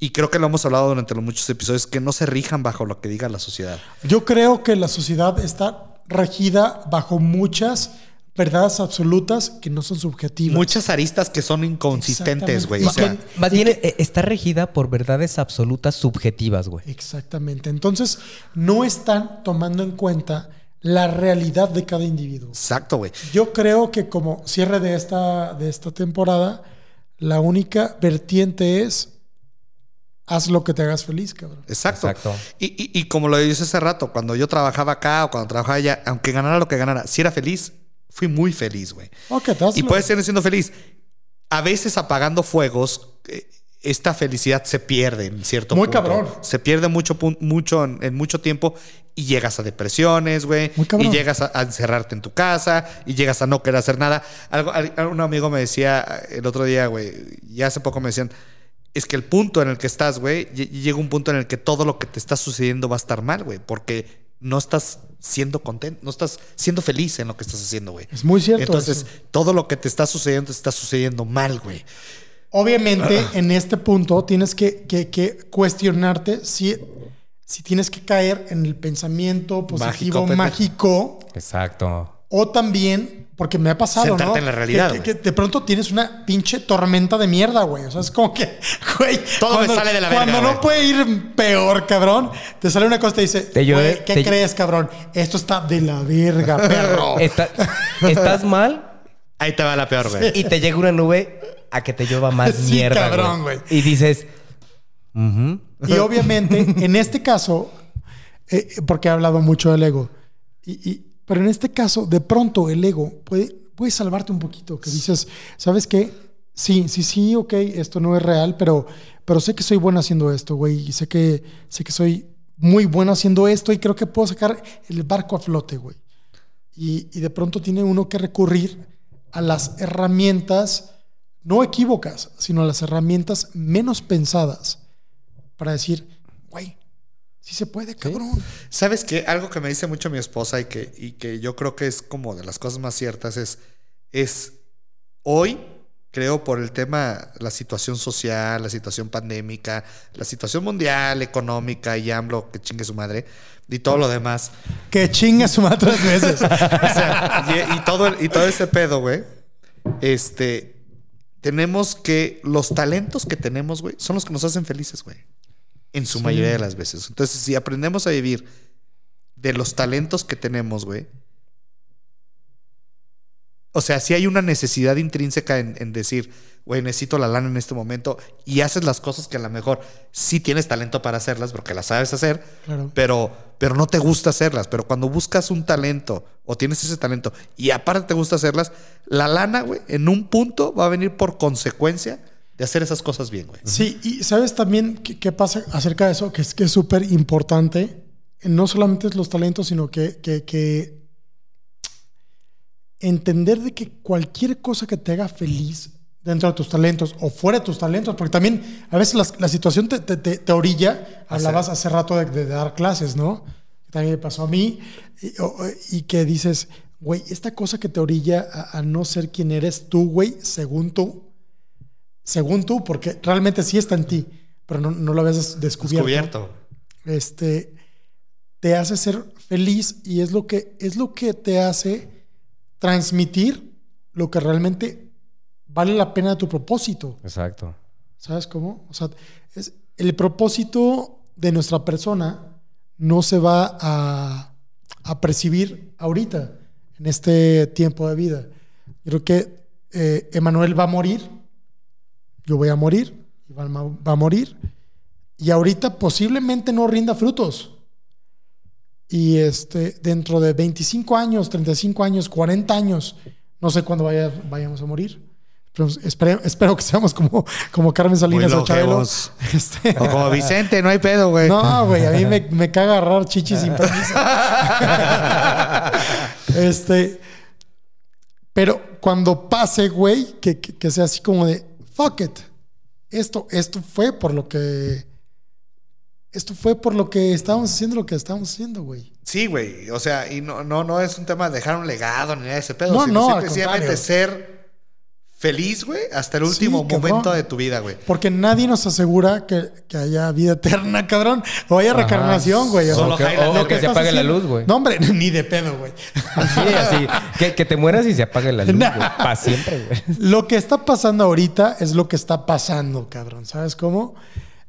A: y creo que lo hemos hablado durante los muchos episodios, que no se rijan bajo lo que diga la sociedad.
C: yo creo que la sociedad está regida bajo muchas verdades absolutas que no son subjetivas.
A: Muchas aristas que son inconsistentes, güey. O
C: Exactamente.
A: sea,
C: Y
B: Más
C: y
B: bien
C: que-
B: eh, está regida por verdades absolutas subjetivas, güey.
C: Exactamente. Entonces, no están tomando en cuenta la realidad de cada individuo.
A: exacto, güey.
C: Yo creo que como cierre de esta, de esta temporada, la única vertiente es haz lo que te hagas feliz, cabrón.
A: Exacto.
B: Exacto.
A: Y, y- y como lo dije hace rato, cuando yo trabajaba acá o cuando trabajaba allá, aunque ganara lo que ganara, si era feliz, fui muy feliz, güey.
C: Ok, te hazlo.
A: Y puedes seguir siendo feliz. A veces apagando fuegos, eh, esta felicidad se pierde en cierto
C: Muy
A: punto.
C: cabrón.
A: Se pierde mucho, mucho en, en mucho tiempo y llegas a depresiones, güey.
C: Muy cabrón.
A: Y llegas a, a encerrarte en tu casa y llegas a no querer hacer nada. Algo, al- un amigo me decía el otro día, güey, y hace poco me decían, es que el punto en el que estás, güey, lle- llega un punto en el que todo lo que te está sucediendo va a estar mal, güey, porque no estás siendo contento, no estás siendo feliz en lo que estás haciendo, güey.
C: Es muy cierto
A: Entonces,
C: eso.
A: todo lo que te está sucediendo te está sucediendo mal, güey.
C: Obviamente, en este punto tienes que, que- que cuestionarte si, si tienes que caer en el pensamiento positivo,
A: Mágico.
B: Exacto.
C: o también, porque me ha pasado,
A: Sentarte
C: ¿no?
A: en la realidad,
C: Que, que-
A: güey.
C: que de pronto tienes una pinche tormenta de mierda, güey. O sea, es como que, güey.
A: Todo me sale de la verga,
C: Cuando no
A: güey.
C: puede ir peor, cabrón, te sale una cosa y te dice,
B: Te llueve-
C: güey, ¿qué
B: te-
C: crees, cabrón? Esto está de la verga, perro.
B: Está- estás mal
A: Ahí te va la peor, güey.
B: y te llega una nube a que te llueva más
C: Sí,
B: mierda,
C: cabrón,
B: güey.
C: güey.
B: Y dices, "Ujú".
C: Y obviamente, en este caso, eh, porque he hablado mucho del ego, y, y- pero en este caso, de pronto el ego puede, puede salvarte un poquito, que dices, ¿sabes qué? Sí, sí, sí, ok, esto no es real, pero, pero sé que soy bueno haciendo esto, güey, y sé que, sé que soy muy bueno haciendo esto y creo que puedo sacar el barco a flote, güey. Y, y de pronto tiene uno que recurrir a las herramientas, no equívocas, sino a las herramientas menos pensadas para decir, sí se puede, cabrón.
A: ¿Sabes qué? Algo que me dice mucho mi esposa y que, y que yo creo que es como de las cosas más ciertas es, es hoy, creo, por el tema, la situación social, la situación pandémica, la situación mundial, económica y AMLO, que chingue su madre, y todo lo demás.
C: Que chinga su madre tres veces.
A: O sea, y, y todo, el- y todo ese pedo, güey. Este, tenemos que, los talentos que tenemos, güey, son los que nos hacen felices, güey. En su mayoría de las veces. Entonces, si aprendemos a vivir de los talentos que tenemos, güey. O sea, si hay una necesidad intrínseca en, en decir, güey, necesito la lana en este momento y haces las cosas que a lo mejor sí tienes talento para hacerlas porque las sabes hacer,
C: Claro.
A: pero, pero no te gusta hacerlas. Pero cuando buscas un talento o tienes ese talento y aparte te gusta hacerlas, la lana, güey, en un punto va a venir por consecuencia de hacer esas cosas bien, güey.
C: Sí, y sabes también qué, qué pasa acerca de eso, que es que es súper importante. No solamente es los talentos, sino que, que- que entender de que cualquier cosa que te haga feliz dentro de tus talentos o fuera de tus talentos, porque también a veces las- la, situación te, te- te- te orilla, hablabas hace rato de, de dar clases, ¿no? También me pasó a mí, y que dices, güey, esta cosa que te orilla a, a no ser quien eres tú, güey, según tú, según tú, porque realmente sí está en ti, pero no, no lo habías descubierto.
A: Descubierto.
C: Este te hace ser feliz y es lo que es lo que te hace transmitir lo que realmente vale la pena de tu propósito.
B: Exacto.
C: ¿Sabes cómo? O sea, es, el propósito de nuestra persona no se va a, a percibir ahorita, en este tiempo de vida. Yo creo que eh, Emanuel va a morir, yo voy a morir, Iván va a morir, y ahorita posiblemente no rinda frutos. Y este, dentro de 25 años, 35 años, 40 años, no sé cuándo vaya- vayamos a morir. Pero espero, espero que seamos como, como Carmen Salinas o Chabelo. Este,
A: O como Vicente, no hay pedo, güey.
C: no, güey, a mí me, me caga agarrar chichis sin permiso. este. Pero cuando pase, güey, que, que- que sea así como de fuck it. Esto, esto fue por lo que. Esto fue por lo que estábamos haciendo lo que estábamos haciendo, güey.
A: Sí, güey. O sea, y no, no, no es un tema de dejar un legado ni nada de ese pedo.
C: No,
A: sino
C: no,
A: simplemente ser feliz, güey, hasta el último momento de tu vida, güey.
C: Porque nadie nos asegura que, que haya vida eterna, cabrón. O haya reencarnación, güey. O sea,
A: Solo
B: O que,
A: Highlander,
B: o que
A: güey.
B: se apague la luz, güey.
C: No, hombre, ni de pedo, güey.
B: Sí, así. Que, que te mueras y se apague la luz, güey. Para siempre, güey.
C: Lo que está pasando ahorita es lo que está pasando, cabrón. ¿Sabes cómo?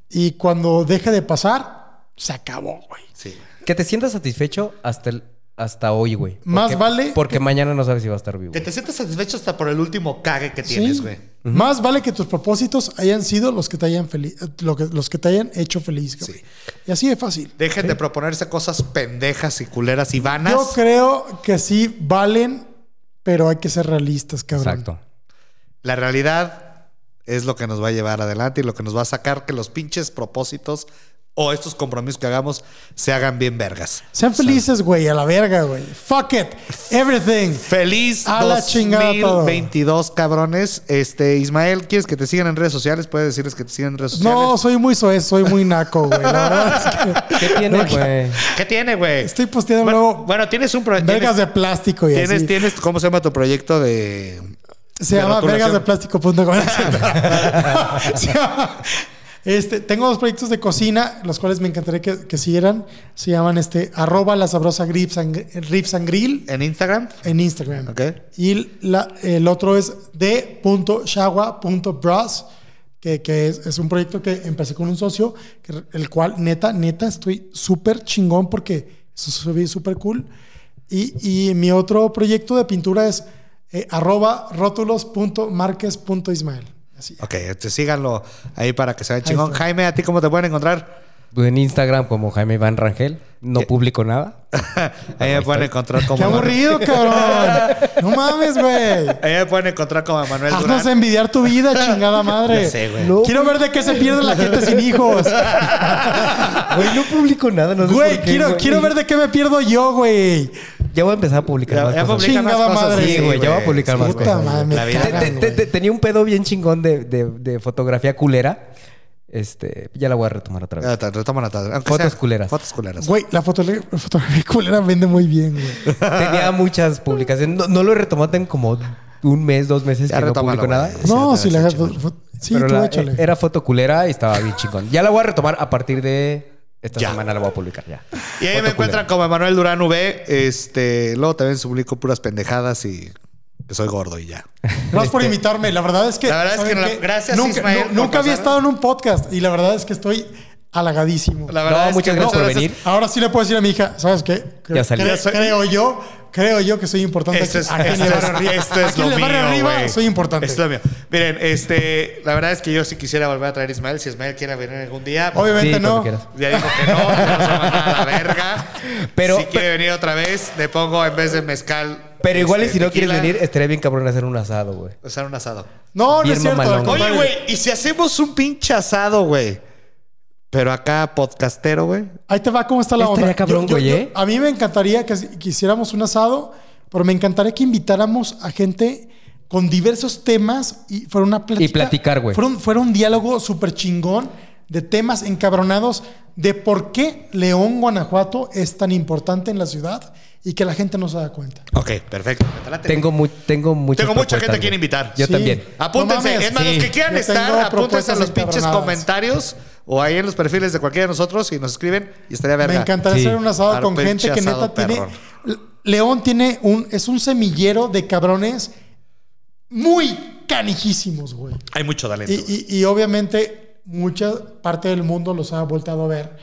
C: Y cuando deje de pasar, se acabó, güey.
A: Sí.
B: Que te sientas satisfecho hasta, el, hasta hoy, güey.
C: Más
B: Porque-
C: vale
B: Porque
C: que-
B: mañana no sabes si va a estar vivo.
A: Que te sientas satisfecho hasta por el último cague que
C: Sí.
A: tienes, güey.
C: Más vale que tus propósitos hayan sido los que te hayan feliz, lo que, los que te hayan hecho feliz, güey.
A: Sí.
C: Y así de fácil.
A: Dejen de proponerse cosas pendejas y culeras y vanas.
C: Yo creo que sí valen, pero hay que ser realistas, cabrón.
B: Exacto.
A: La realidad es lo que nos va a llevar adelante y lo que nos va a sacar que los pinches propósitos o estos compromisos que hagamos se hagan bien vergas.
C: Sean felices, güey, a la verga, güey. Fuck it. Everything.
A: Feliz
C: A la chingada todo.
A: 2022, cabrones. Este, Ismael, ¿quieres que te sigan en redes sociales? Puedes decirles que te sigan en redes sociales.
C: No, soy muy soez, soy muy naco, güey. La verdad es que
B: ¿Qué tiene, güey?
A: ¿Qué tiene, güey?
C: estoy posteando
A: bueno,
C: luego
A: bueno, tienes un proyecto.
C: vergas de plástico y
A: Tienes,
C: así.
A: tienes, ¿cómo se llama tu proyecto de.
C: Se
A: de
C: llama vergasdeplástico.com. Se llama- este, tengo dos proyectos de cocina, los cuales me encantaría que, que siguieran. Se llaman este, arroba la sabrosa Rips and, Grill
A: En Instagram.
C: en Instagram.
A: Ok.
C: Y la- el otro es de.shagua.bros, que, que es, es un proyecto que empecé con un socio, que, el cual neta, neta, estoy súper chingón porque eso se ve súper cool. Y, y mi otro proyecto de pintura es eh, arroba rótulos.marques.ismael. Así.
A: Ok, entonces síganlo ahí para que se vea
C: Ahí
A: chingón. Jaime, ¿a ti cómo te pueden encontrar?
B: En Instagram como Jaime Iván Rangel. No
A: ¿Qué?
B: publico nada.
A: ahí me pueden encontrar como...
C: Qué aburrido, cabrón. No mames, güey.
A: Ahí me pueden encontrar como Manuel
C: Haznos
A: Durán.
C: envidiar tu vida, chingada madre.
A: Ya sé, güey.
B: No,
C: Quiero ver de qué se pierde la gente sin hijos.
B: Güey, no publico nada. No sé
C: Güey,
B: por qué,
C: quiero,
B: güey.
C: quiero ver de qué me pierdo yo, güey.
B: Ya voy a empezar a publicar
A: Ya-
B: más
A: ya
B: cosas.
A: más
C: Chingada
A: cosas,
C: madre.
B: Sí, güey, ya voy a publicar más
C: Puta
B: cosas.
C: madre, me
A: La vida-
B: Te-
C: cagan,
B: te- te-
C: güey.
B: te- tenía un pedo bien chingón de, de- de fotografía culera. Este, ya la voy a retomar otra vez.
A: Ya, te- Retoma la tabla. Aunque
B: Fotos
A: sea-
B: culeras.
A: Fotos culeras.
C: Güey, la foto- la fotografía culera vende muy bien, güey.
B: Tenía muchas publicaciones. No, no lo he retomado en como un mes, dos meses
A: Ya
B: que no publico nada.
C: No,
A: sí,
C: si la
A: sí,
B: pero
C: tú
B: la-
C: échale.
B: era foto culera y estaba bien chingón. Ya la voy a retomar a partir de esta
A: Ya.
B: semana la voy a publicar ya.
A: Y ahí
B: Foto
A: me encuentran como Emanuel Durán V. Este, luego también publico puras pendejadas y que soy gordo y ya.
C: Gracias por invitarme. La verdad es que.
A: La verdad es
C: ¿saben
A: que
C: qué?
A: gracias,
C: Nunca,
A: Ismael,
C: nunca había estado en un podcast y la verdad es que estoy halagadísimo.
A: La verdad
B: No,
A: es
B: muchas
A: que
B: gracias por venir.
C: Ahora sí le puedo decir a mi hija, ¿sabes qué? Creo,
B: Ya salió.
C: creo yo, creo yo que soy importante.
A: Esto es,
C: aquí
A: esto es-
C: barrio arriba.
A: esto es lo mío,
C: arriba soy importante.
A: Esto es lo mío. Miren, este, la verdad es que yo sí quisiera volver a traer a Ismael. Si Ismael quiere venir algún día,
C: Obviamente
B: Sí,
C: no.
A: ya dijo que no, va a la verga.
B: Pero-
A: si quiere venir otra vez, le pongo en vez de mezcal.
B: Pero igual y
A: este,
B: si no quieres venir, estaría bien cabrón hacer un asado, güey.
A: Hacer un asado.
C: No, no es cierto.
B: mamalón.
A: Oye, güey, ¿y si hacemos un pinche asado, güey? Pero acá podcastero, güey.
C: Ahí te va cómo está la
B: Estaría
C: onda.
B: cabrón, güey, ¿eh?
C: A mí me encantaría que, que hiciéramos un asado, pero me encantaría que invitáramos a gente con diversos temas y fuera una plática.
B: Y platicar, güey.
C: Fuera un diálogo súper chingón de temas encabronados de por qué León, Guanajuato es tan importante en la ciudad y que la gente no se da cuenta.
A: Ok, perfecto.
B: Tengo, mu- tengo muchas
A: Tengo mucha gente a quien
B: güey.
A: invitar.
B: Yo
C: Sí.
B: también.
A: Apúntense.
C: No
A: es más,
B: sí.
A: los que quieran
C: Yo
A: estar, apúntense en los pinches comentarios o ahí en los perfiles de cualquiera de nosotros y nos escriben y estaría verga.
C: Me encantaría
B: Sí.
C: hacer un asado con gente que neta tiene. León tiene un. Es un semillero de cabrones muy canijísimos, güey.
A: Hay mucho talento.
C: Y, y- y obviamente mucha parte del mundo los ha volteado a ver,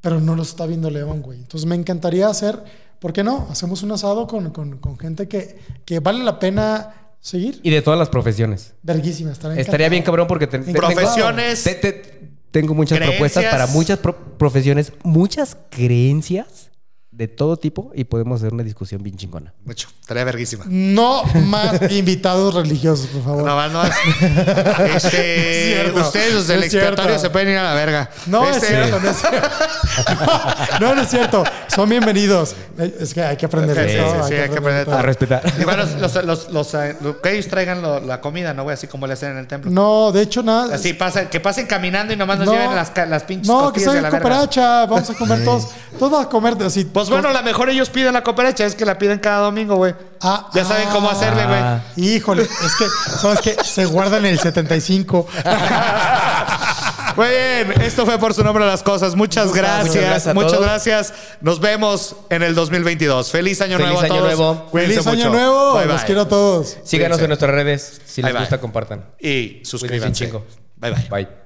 C: pero no los está viendo León, güey. Entonces me encantaría hacer, ¿por qué no? Hacemos un asado con, con- con gente que, que vale la pena seguir.
B: Y de todas las profesiones.
C: Verguísima, estaría
B: Estaría bien cabrón porque te- te-
A: Profesiones.
B: Tengo, te- te- tengo muchas
A: Creencias.
B: propuestas para muchas pro- profesiones, muchas creencias de todo tipo y podemos hacer una discusión bien chingona.
A: Mucho. Estaría verguísima.
C: No más invitados religiosos, por favor.
A: No, más, no más. Este,
C: Es cierto,
A: ustedes, los del
C: es cierto.
A: expiatorio, se pueden ir a la verga.
C: No,
A: Este-
C: es cierto, no es cierto. No, no es cierto. Son bienvenidos. Eh, Es que hay que aprender
A: Sí,
C: de
A: sí,
C: todo,
A: sí, hay que aprender
C: todo.
B: A respetar.
A: Igual los, los, los, los, eh, que ellos traigan lo- la comida, ¿no, güey? Así como le hacen en el templo.
C: No, de hecho, nada.
A: Así pasen, que pasen caminando y nomás nos
C: No.
A: lleven las, las pinches
C: No, que sea
A: la
C: cooperacha. Vamos a comer todos. Todos a comer así.
A: Pues bueno, a lo mejor ellos piden la cooperacha, es que la piden cada domingo, güey.
C: Ah,
A: ya saben cómo
C: ah.
A: hacerle, güey.
B: Ah.
C: Híjole, es que, ¿sabes qué? Se guardan el 75.
A: Muy bien, esto fue por su nombre las cosas. Muchas gracias,
B: Muchas gracias a
A: muchas
B: todos.
A: gracias. Nos vemos en el 2022. Feliz año
B: Feliz
A: nuevo a
B: año
A: todos.
B: nuevo.
A: Cuídense
C: ¡Feliz año nuevo!
A: Bye,
C: Los
A: bye.
C: quiero a todos.
B: Síganos
A: Cuídense.
B: en nuestras redes. Si les
A: Bye, bye.
B: gusta, compartan.
A: Y suscríbanse. Bye bye.
B: Bye.